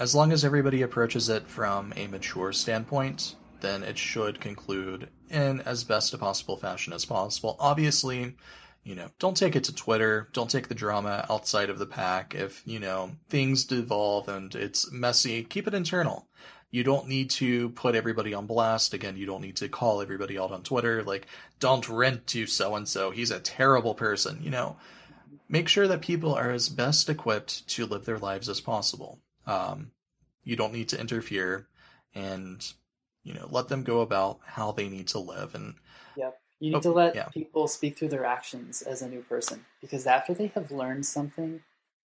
as long as everybody approaches it from a mature standpoint, then it should conclude in as best a possible fashion as possible. Obviously, you know, don't take it to Twitter. Don't take the drama outside of the pack. If, you know, things devolve and it's messy, keep it internal. You don't need to put everybody on blast. Again, you don't need to call everybody out on Twitter. Like, don't rent to so and so. He's a terrible person. You know, make sure that people are as best equipped to live their lives as possible. Um, you don't need to interfere and you know let them go about how they need to live and Yep. You need Oh, to let yeah. people speak through their actions as a new person because after they have learned something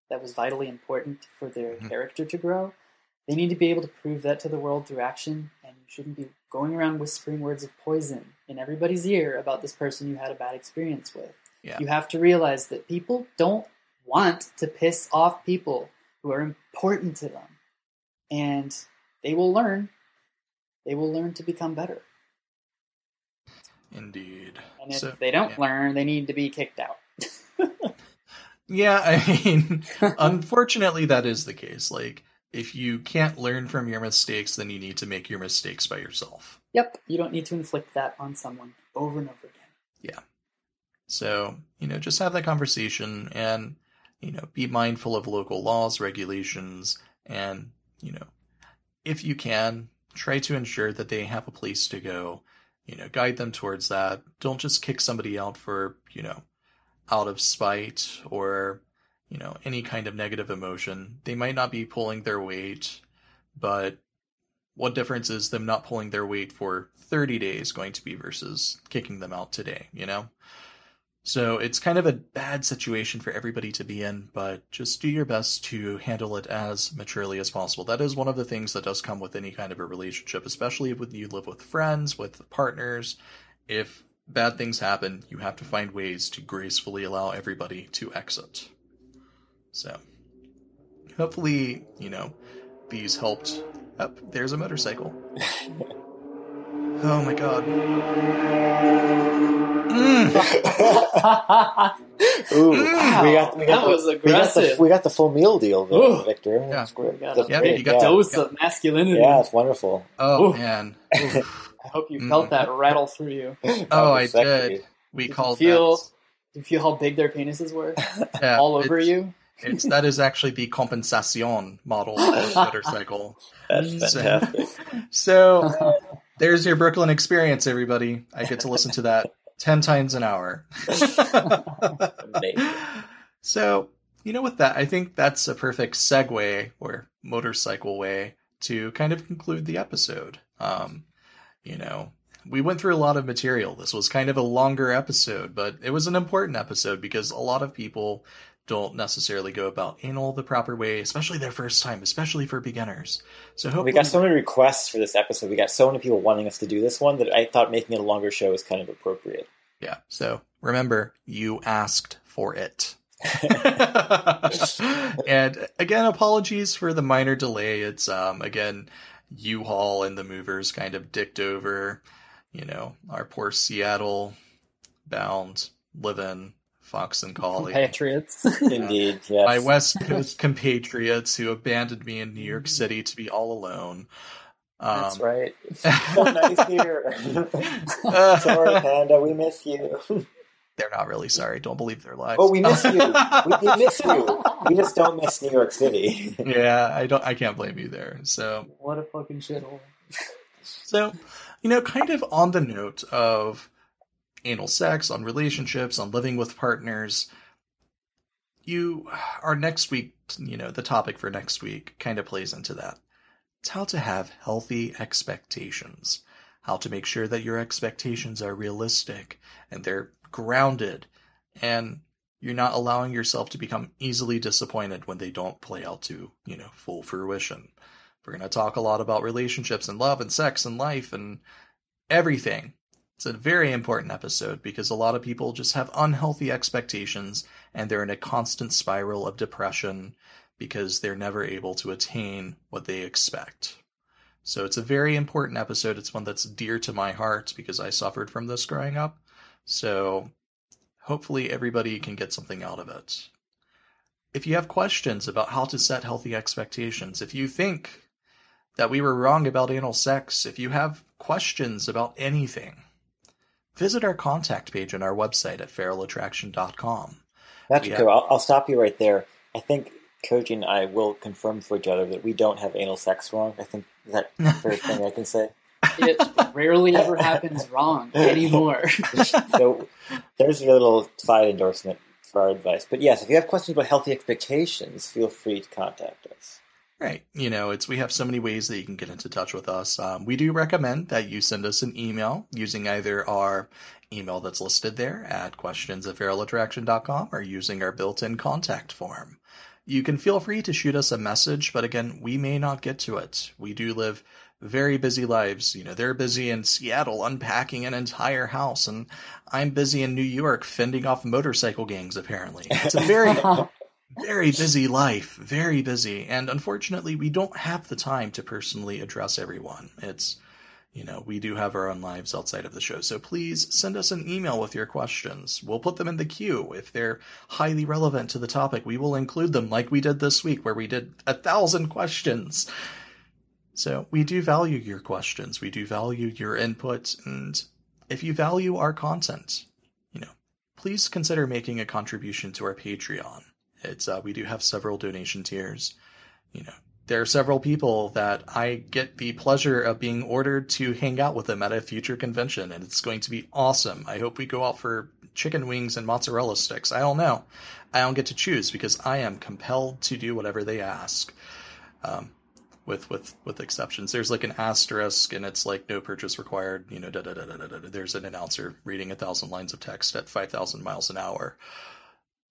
that was vitally important for their Mhm. character to grow, they need to be able to prove that to the world through action. And you shouldn't be going around whispering words of poison in everybody's ear about this person you had a bad experience with. Yeah. You have to realize that people don't want to piss off people who are important to them. And they will learn. They will learn to become better. indeed And if So, they don't yeah. learn, they need to be kicked out. yeah i mean unfortunately that is the case like if you can't learn from your mistakes then you need to make your mistakes by yourself Yep, you don't need to inflict that on someone over and over again. Yeah. So you know just have that conversation and you know be mindful of local laws regulations and you know if you can try to ensure that they have a place to go you know guide them towards that. Don't just kick somebody out for you know out of spite or you know any kind of negative emotion. They might not be pulling their weight but what difference is them not pulling their weight for 30 days going to be versus kicking them out today you know so it's kind of a bad situation for everybody to be in, but just do your best to handle it as maturely as possible. That is one of the things that does come with any kind of a relationship, especially when you live with friends, with partners. If bad things happen, you have to find ways to gracefully allow everybody to exit. So, hopefully, you know, these helped. Up, there's a motorcycle. oh my god. Mm. Ooh, Wow, we got we got that the, was We got, the, we got the full meal deal, there, Ooh. Victor. Yeah. That's great. We got That's a Yeah, great. you got yeah. dose yeah. masculinity. Yeah, it's wonderful. Oh Ooh. man. I hope you felt Mm. that rattle through you. Oh, I sexy. did. We Did you called feel- that. Do you feel how big their penises were? yeah, All over it's- you? It's that is actually the compensation model of motorcycle. That's So- fantastic. So there's your Brooklyn experience, everybody. I get to listen to that ten times an hour. So you know, with that, I think that's a perfect segue or motorcycle way to kind of conclude the episode. Um, you know, we went through a lot of material. This was kind of a longer episode, but it was an important episode because a lot of people don't necessarily go about anal the proper way, especially their first time, especially for beginners. So hopefully, We got so many requests for this episode. We got so many people wanting us to do this one that I thought making it a longer show is kind of appropriate. yeah. So remember, you asked for it. and again, apologies for the minor delay. It's um again, U-Haul and the movers kind of dicked over, you know, our poor Seattle bound live-in Fox and Collie. Patriots. Indeed, yes. My West Coast compatriots who abandoned me in New York City to be all alone. Um, That's right. so nice here. Sorry, Panda, we miss you. They're not really sorry. Don't believe their lies. Oh, we miss you. We, we miss you. We just don't miss New York City. yeah, I don't. I can't blame you there. So, What a fucking shithole. so you know, kind of on the note of anal sex, on relationships, on living with partners. you our next week, you know, the topic for next week kind of plays into that. It's how to have healthy expectations, how to make sure that your expectations are realistic and they're grounded and you're not allowing yourself to become easily disappointed when they don't play out to, you know, full fruition. We're going to talk a lot about relationships and love and sex and life and everything. It's a very important episode because a lot of people just have unhealthy expectations and they're in a constant spiral of depression because they're never able to attain what they expect. So it's a very important episode. It's one that's dear to my heart because I suffered from this growing up. So hopefully everybody can get something out of it. If you have questions about how to set healthy expectations, if you think that we were wrong about anal sex, if you have questions about anything, visit our contact page on our website at feralattraction.com. Patrick, have... I'll, I'll stop you right there. I think Koji and I will confirm for each other that we don't have anal sex wrong. I think that first thing I can say. It rarely ever happens wrong anymore. so there's your little side endorsement for our advice. But yes, if you have questions about healthy expectations, feel free to contact us. Right. You know, it's we have so many ways that you can get into touch with us. Um, we do recommend that you send us an email using either our email that's listed there at questions at or using our built-in contact form. You can feel free to shoot us a message, but again, we may not get to it. We do live very busy lives. You know, they're busy in Seattle unpacking an entire house, and I'm busy in New York fending off motorcycle gangs, apparently. It's a very very busy life, very busy. And unfortunately, we don't have the time to personally address everyone. It's, you know, we do have our own lives outside of the show. So please send us an email with your questions. We'll put them in the queue. If they're highly relevant to the topic, we will include them like we did this week, where we did a thousand questions. So we do value your questions. We do value your input. And if you value our content, you know, please consider making a contribution to our Patreon it's uh, we do have several donation tiers. You know, there are several people that I get the pleasure of being ordered to hang out with them at a future convention, and it's going to be awesome. I hope we go out for chicken wings and mozzarella sticks. I don't know. I don't get to choose because I am compelled to do whatever they ask. Um, with with with exceptions. There's like an asterisk, and it's like no purchase required. You know, da da da da da. There's an announcer reading a thousand lines of text at five thousand miles an hour.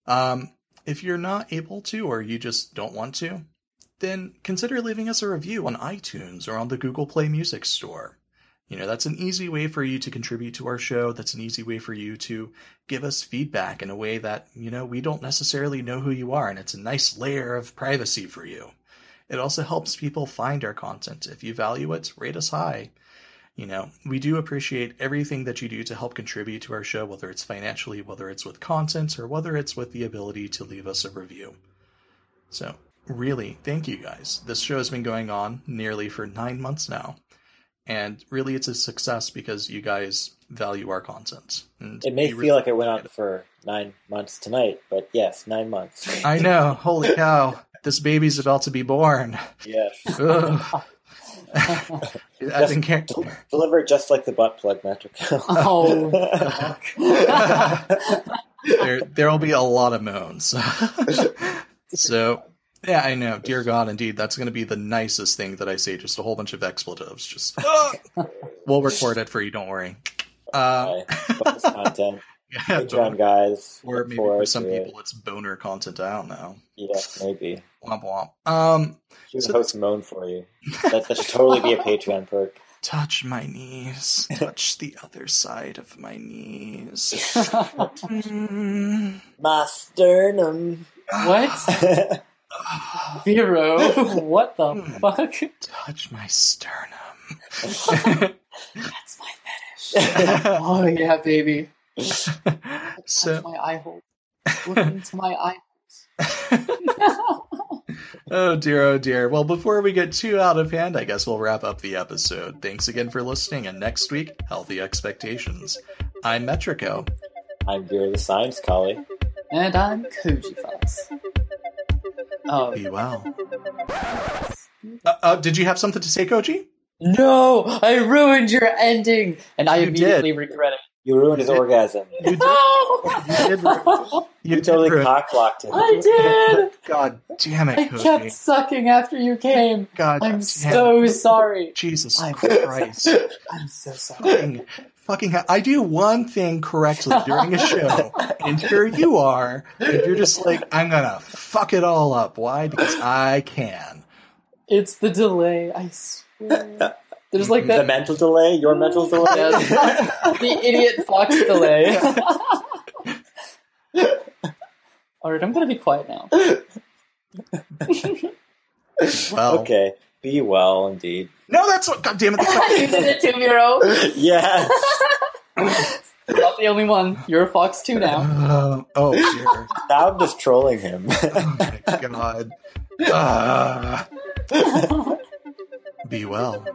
Um, if you're not able to or you just don't want to, then consider leaving us a review on iTunes or on the Google Play Music Store. You know, that's an easy way for you to contribute to our show. That's an easy way for you to give us feedback in a way that, you know, we don't necessarily know who you are, and it's a nice layer of privacy for you. It also helps people find our content. If you value it, rate us high. You know, we do appreciate everything that you do to help contribute to our show, whether it's financially, whether it's with content, or whether it's with the ability to leave us a review. So, really, thank you guys. This show has been going on nearly for nine months now. And really, it's a success because you guys value our content. And it may feel really like it went on for nine months tonight, but yes, nine months. I know. Holy cow. This baby's about to be born. Yes. I think deliver it just like the butt plug metric. oh, there there will be a lot of moans. so yeah, I know. Dear God, indeed, that's going to be the nicest thing that I say. Just a whole bunch of expletives. Just we'll record it for you. Don't worry. Uh, content. Yeah, Patreon guys. Or maybe for some people it's boner content. I don't know. Yeah, maybe. Womp womp. Um, should so, host moan for you. That, that should totally be a Patreon perk. Touch my knees. Touch the other side of my knees. mm. My sternum. What? Vero, what the hmm. fuck? Touch my sternum. That's my fetish. oh yeah, baby. So my eye hole. Look into my eye oh dear, oh dear. Well, before we get too out of hand, I guess we'll wrap up the episode. Thanks again for listening, and next week, healthy expectations. I'm Metrico. I'm Vero the Science Collie. And I'm Koji Fox. Oh. Be well. Uh, uh, did you have something to say, Koji? No, I ruined your ending, and I you immediately did. regret it. You ruined his orgasm. You did. did. You, You totally ruin- cock blocked him. I did. God damn it, I Cookie. kept sucking after you came. God I'm damn so sorry. Jesus I'm- Christ. I'm so sorry. fucking, fucking, I do one thing correctly during a show, and here you are, and you're just like, I'm gonna fuck it all up. Why? Because I can. It's the delay. I swear. There's like The mental delay, your mental delay. Yes. the idiot fox delay. All right, I'm gonna be quiet now. Well, okay, be well, indeed. no, that's what. God damn it! you did it too, Miro. Yeah. Not the only one. You're a fox too now. Uh, oh dear. now I'm just trolling him. Oh my god. Ah. Be well.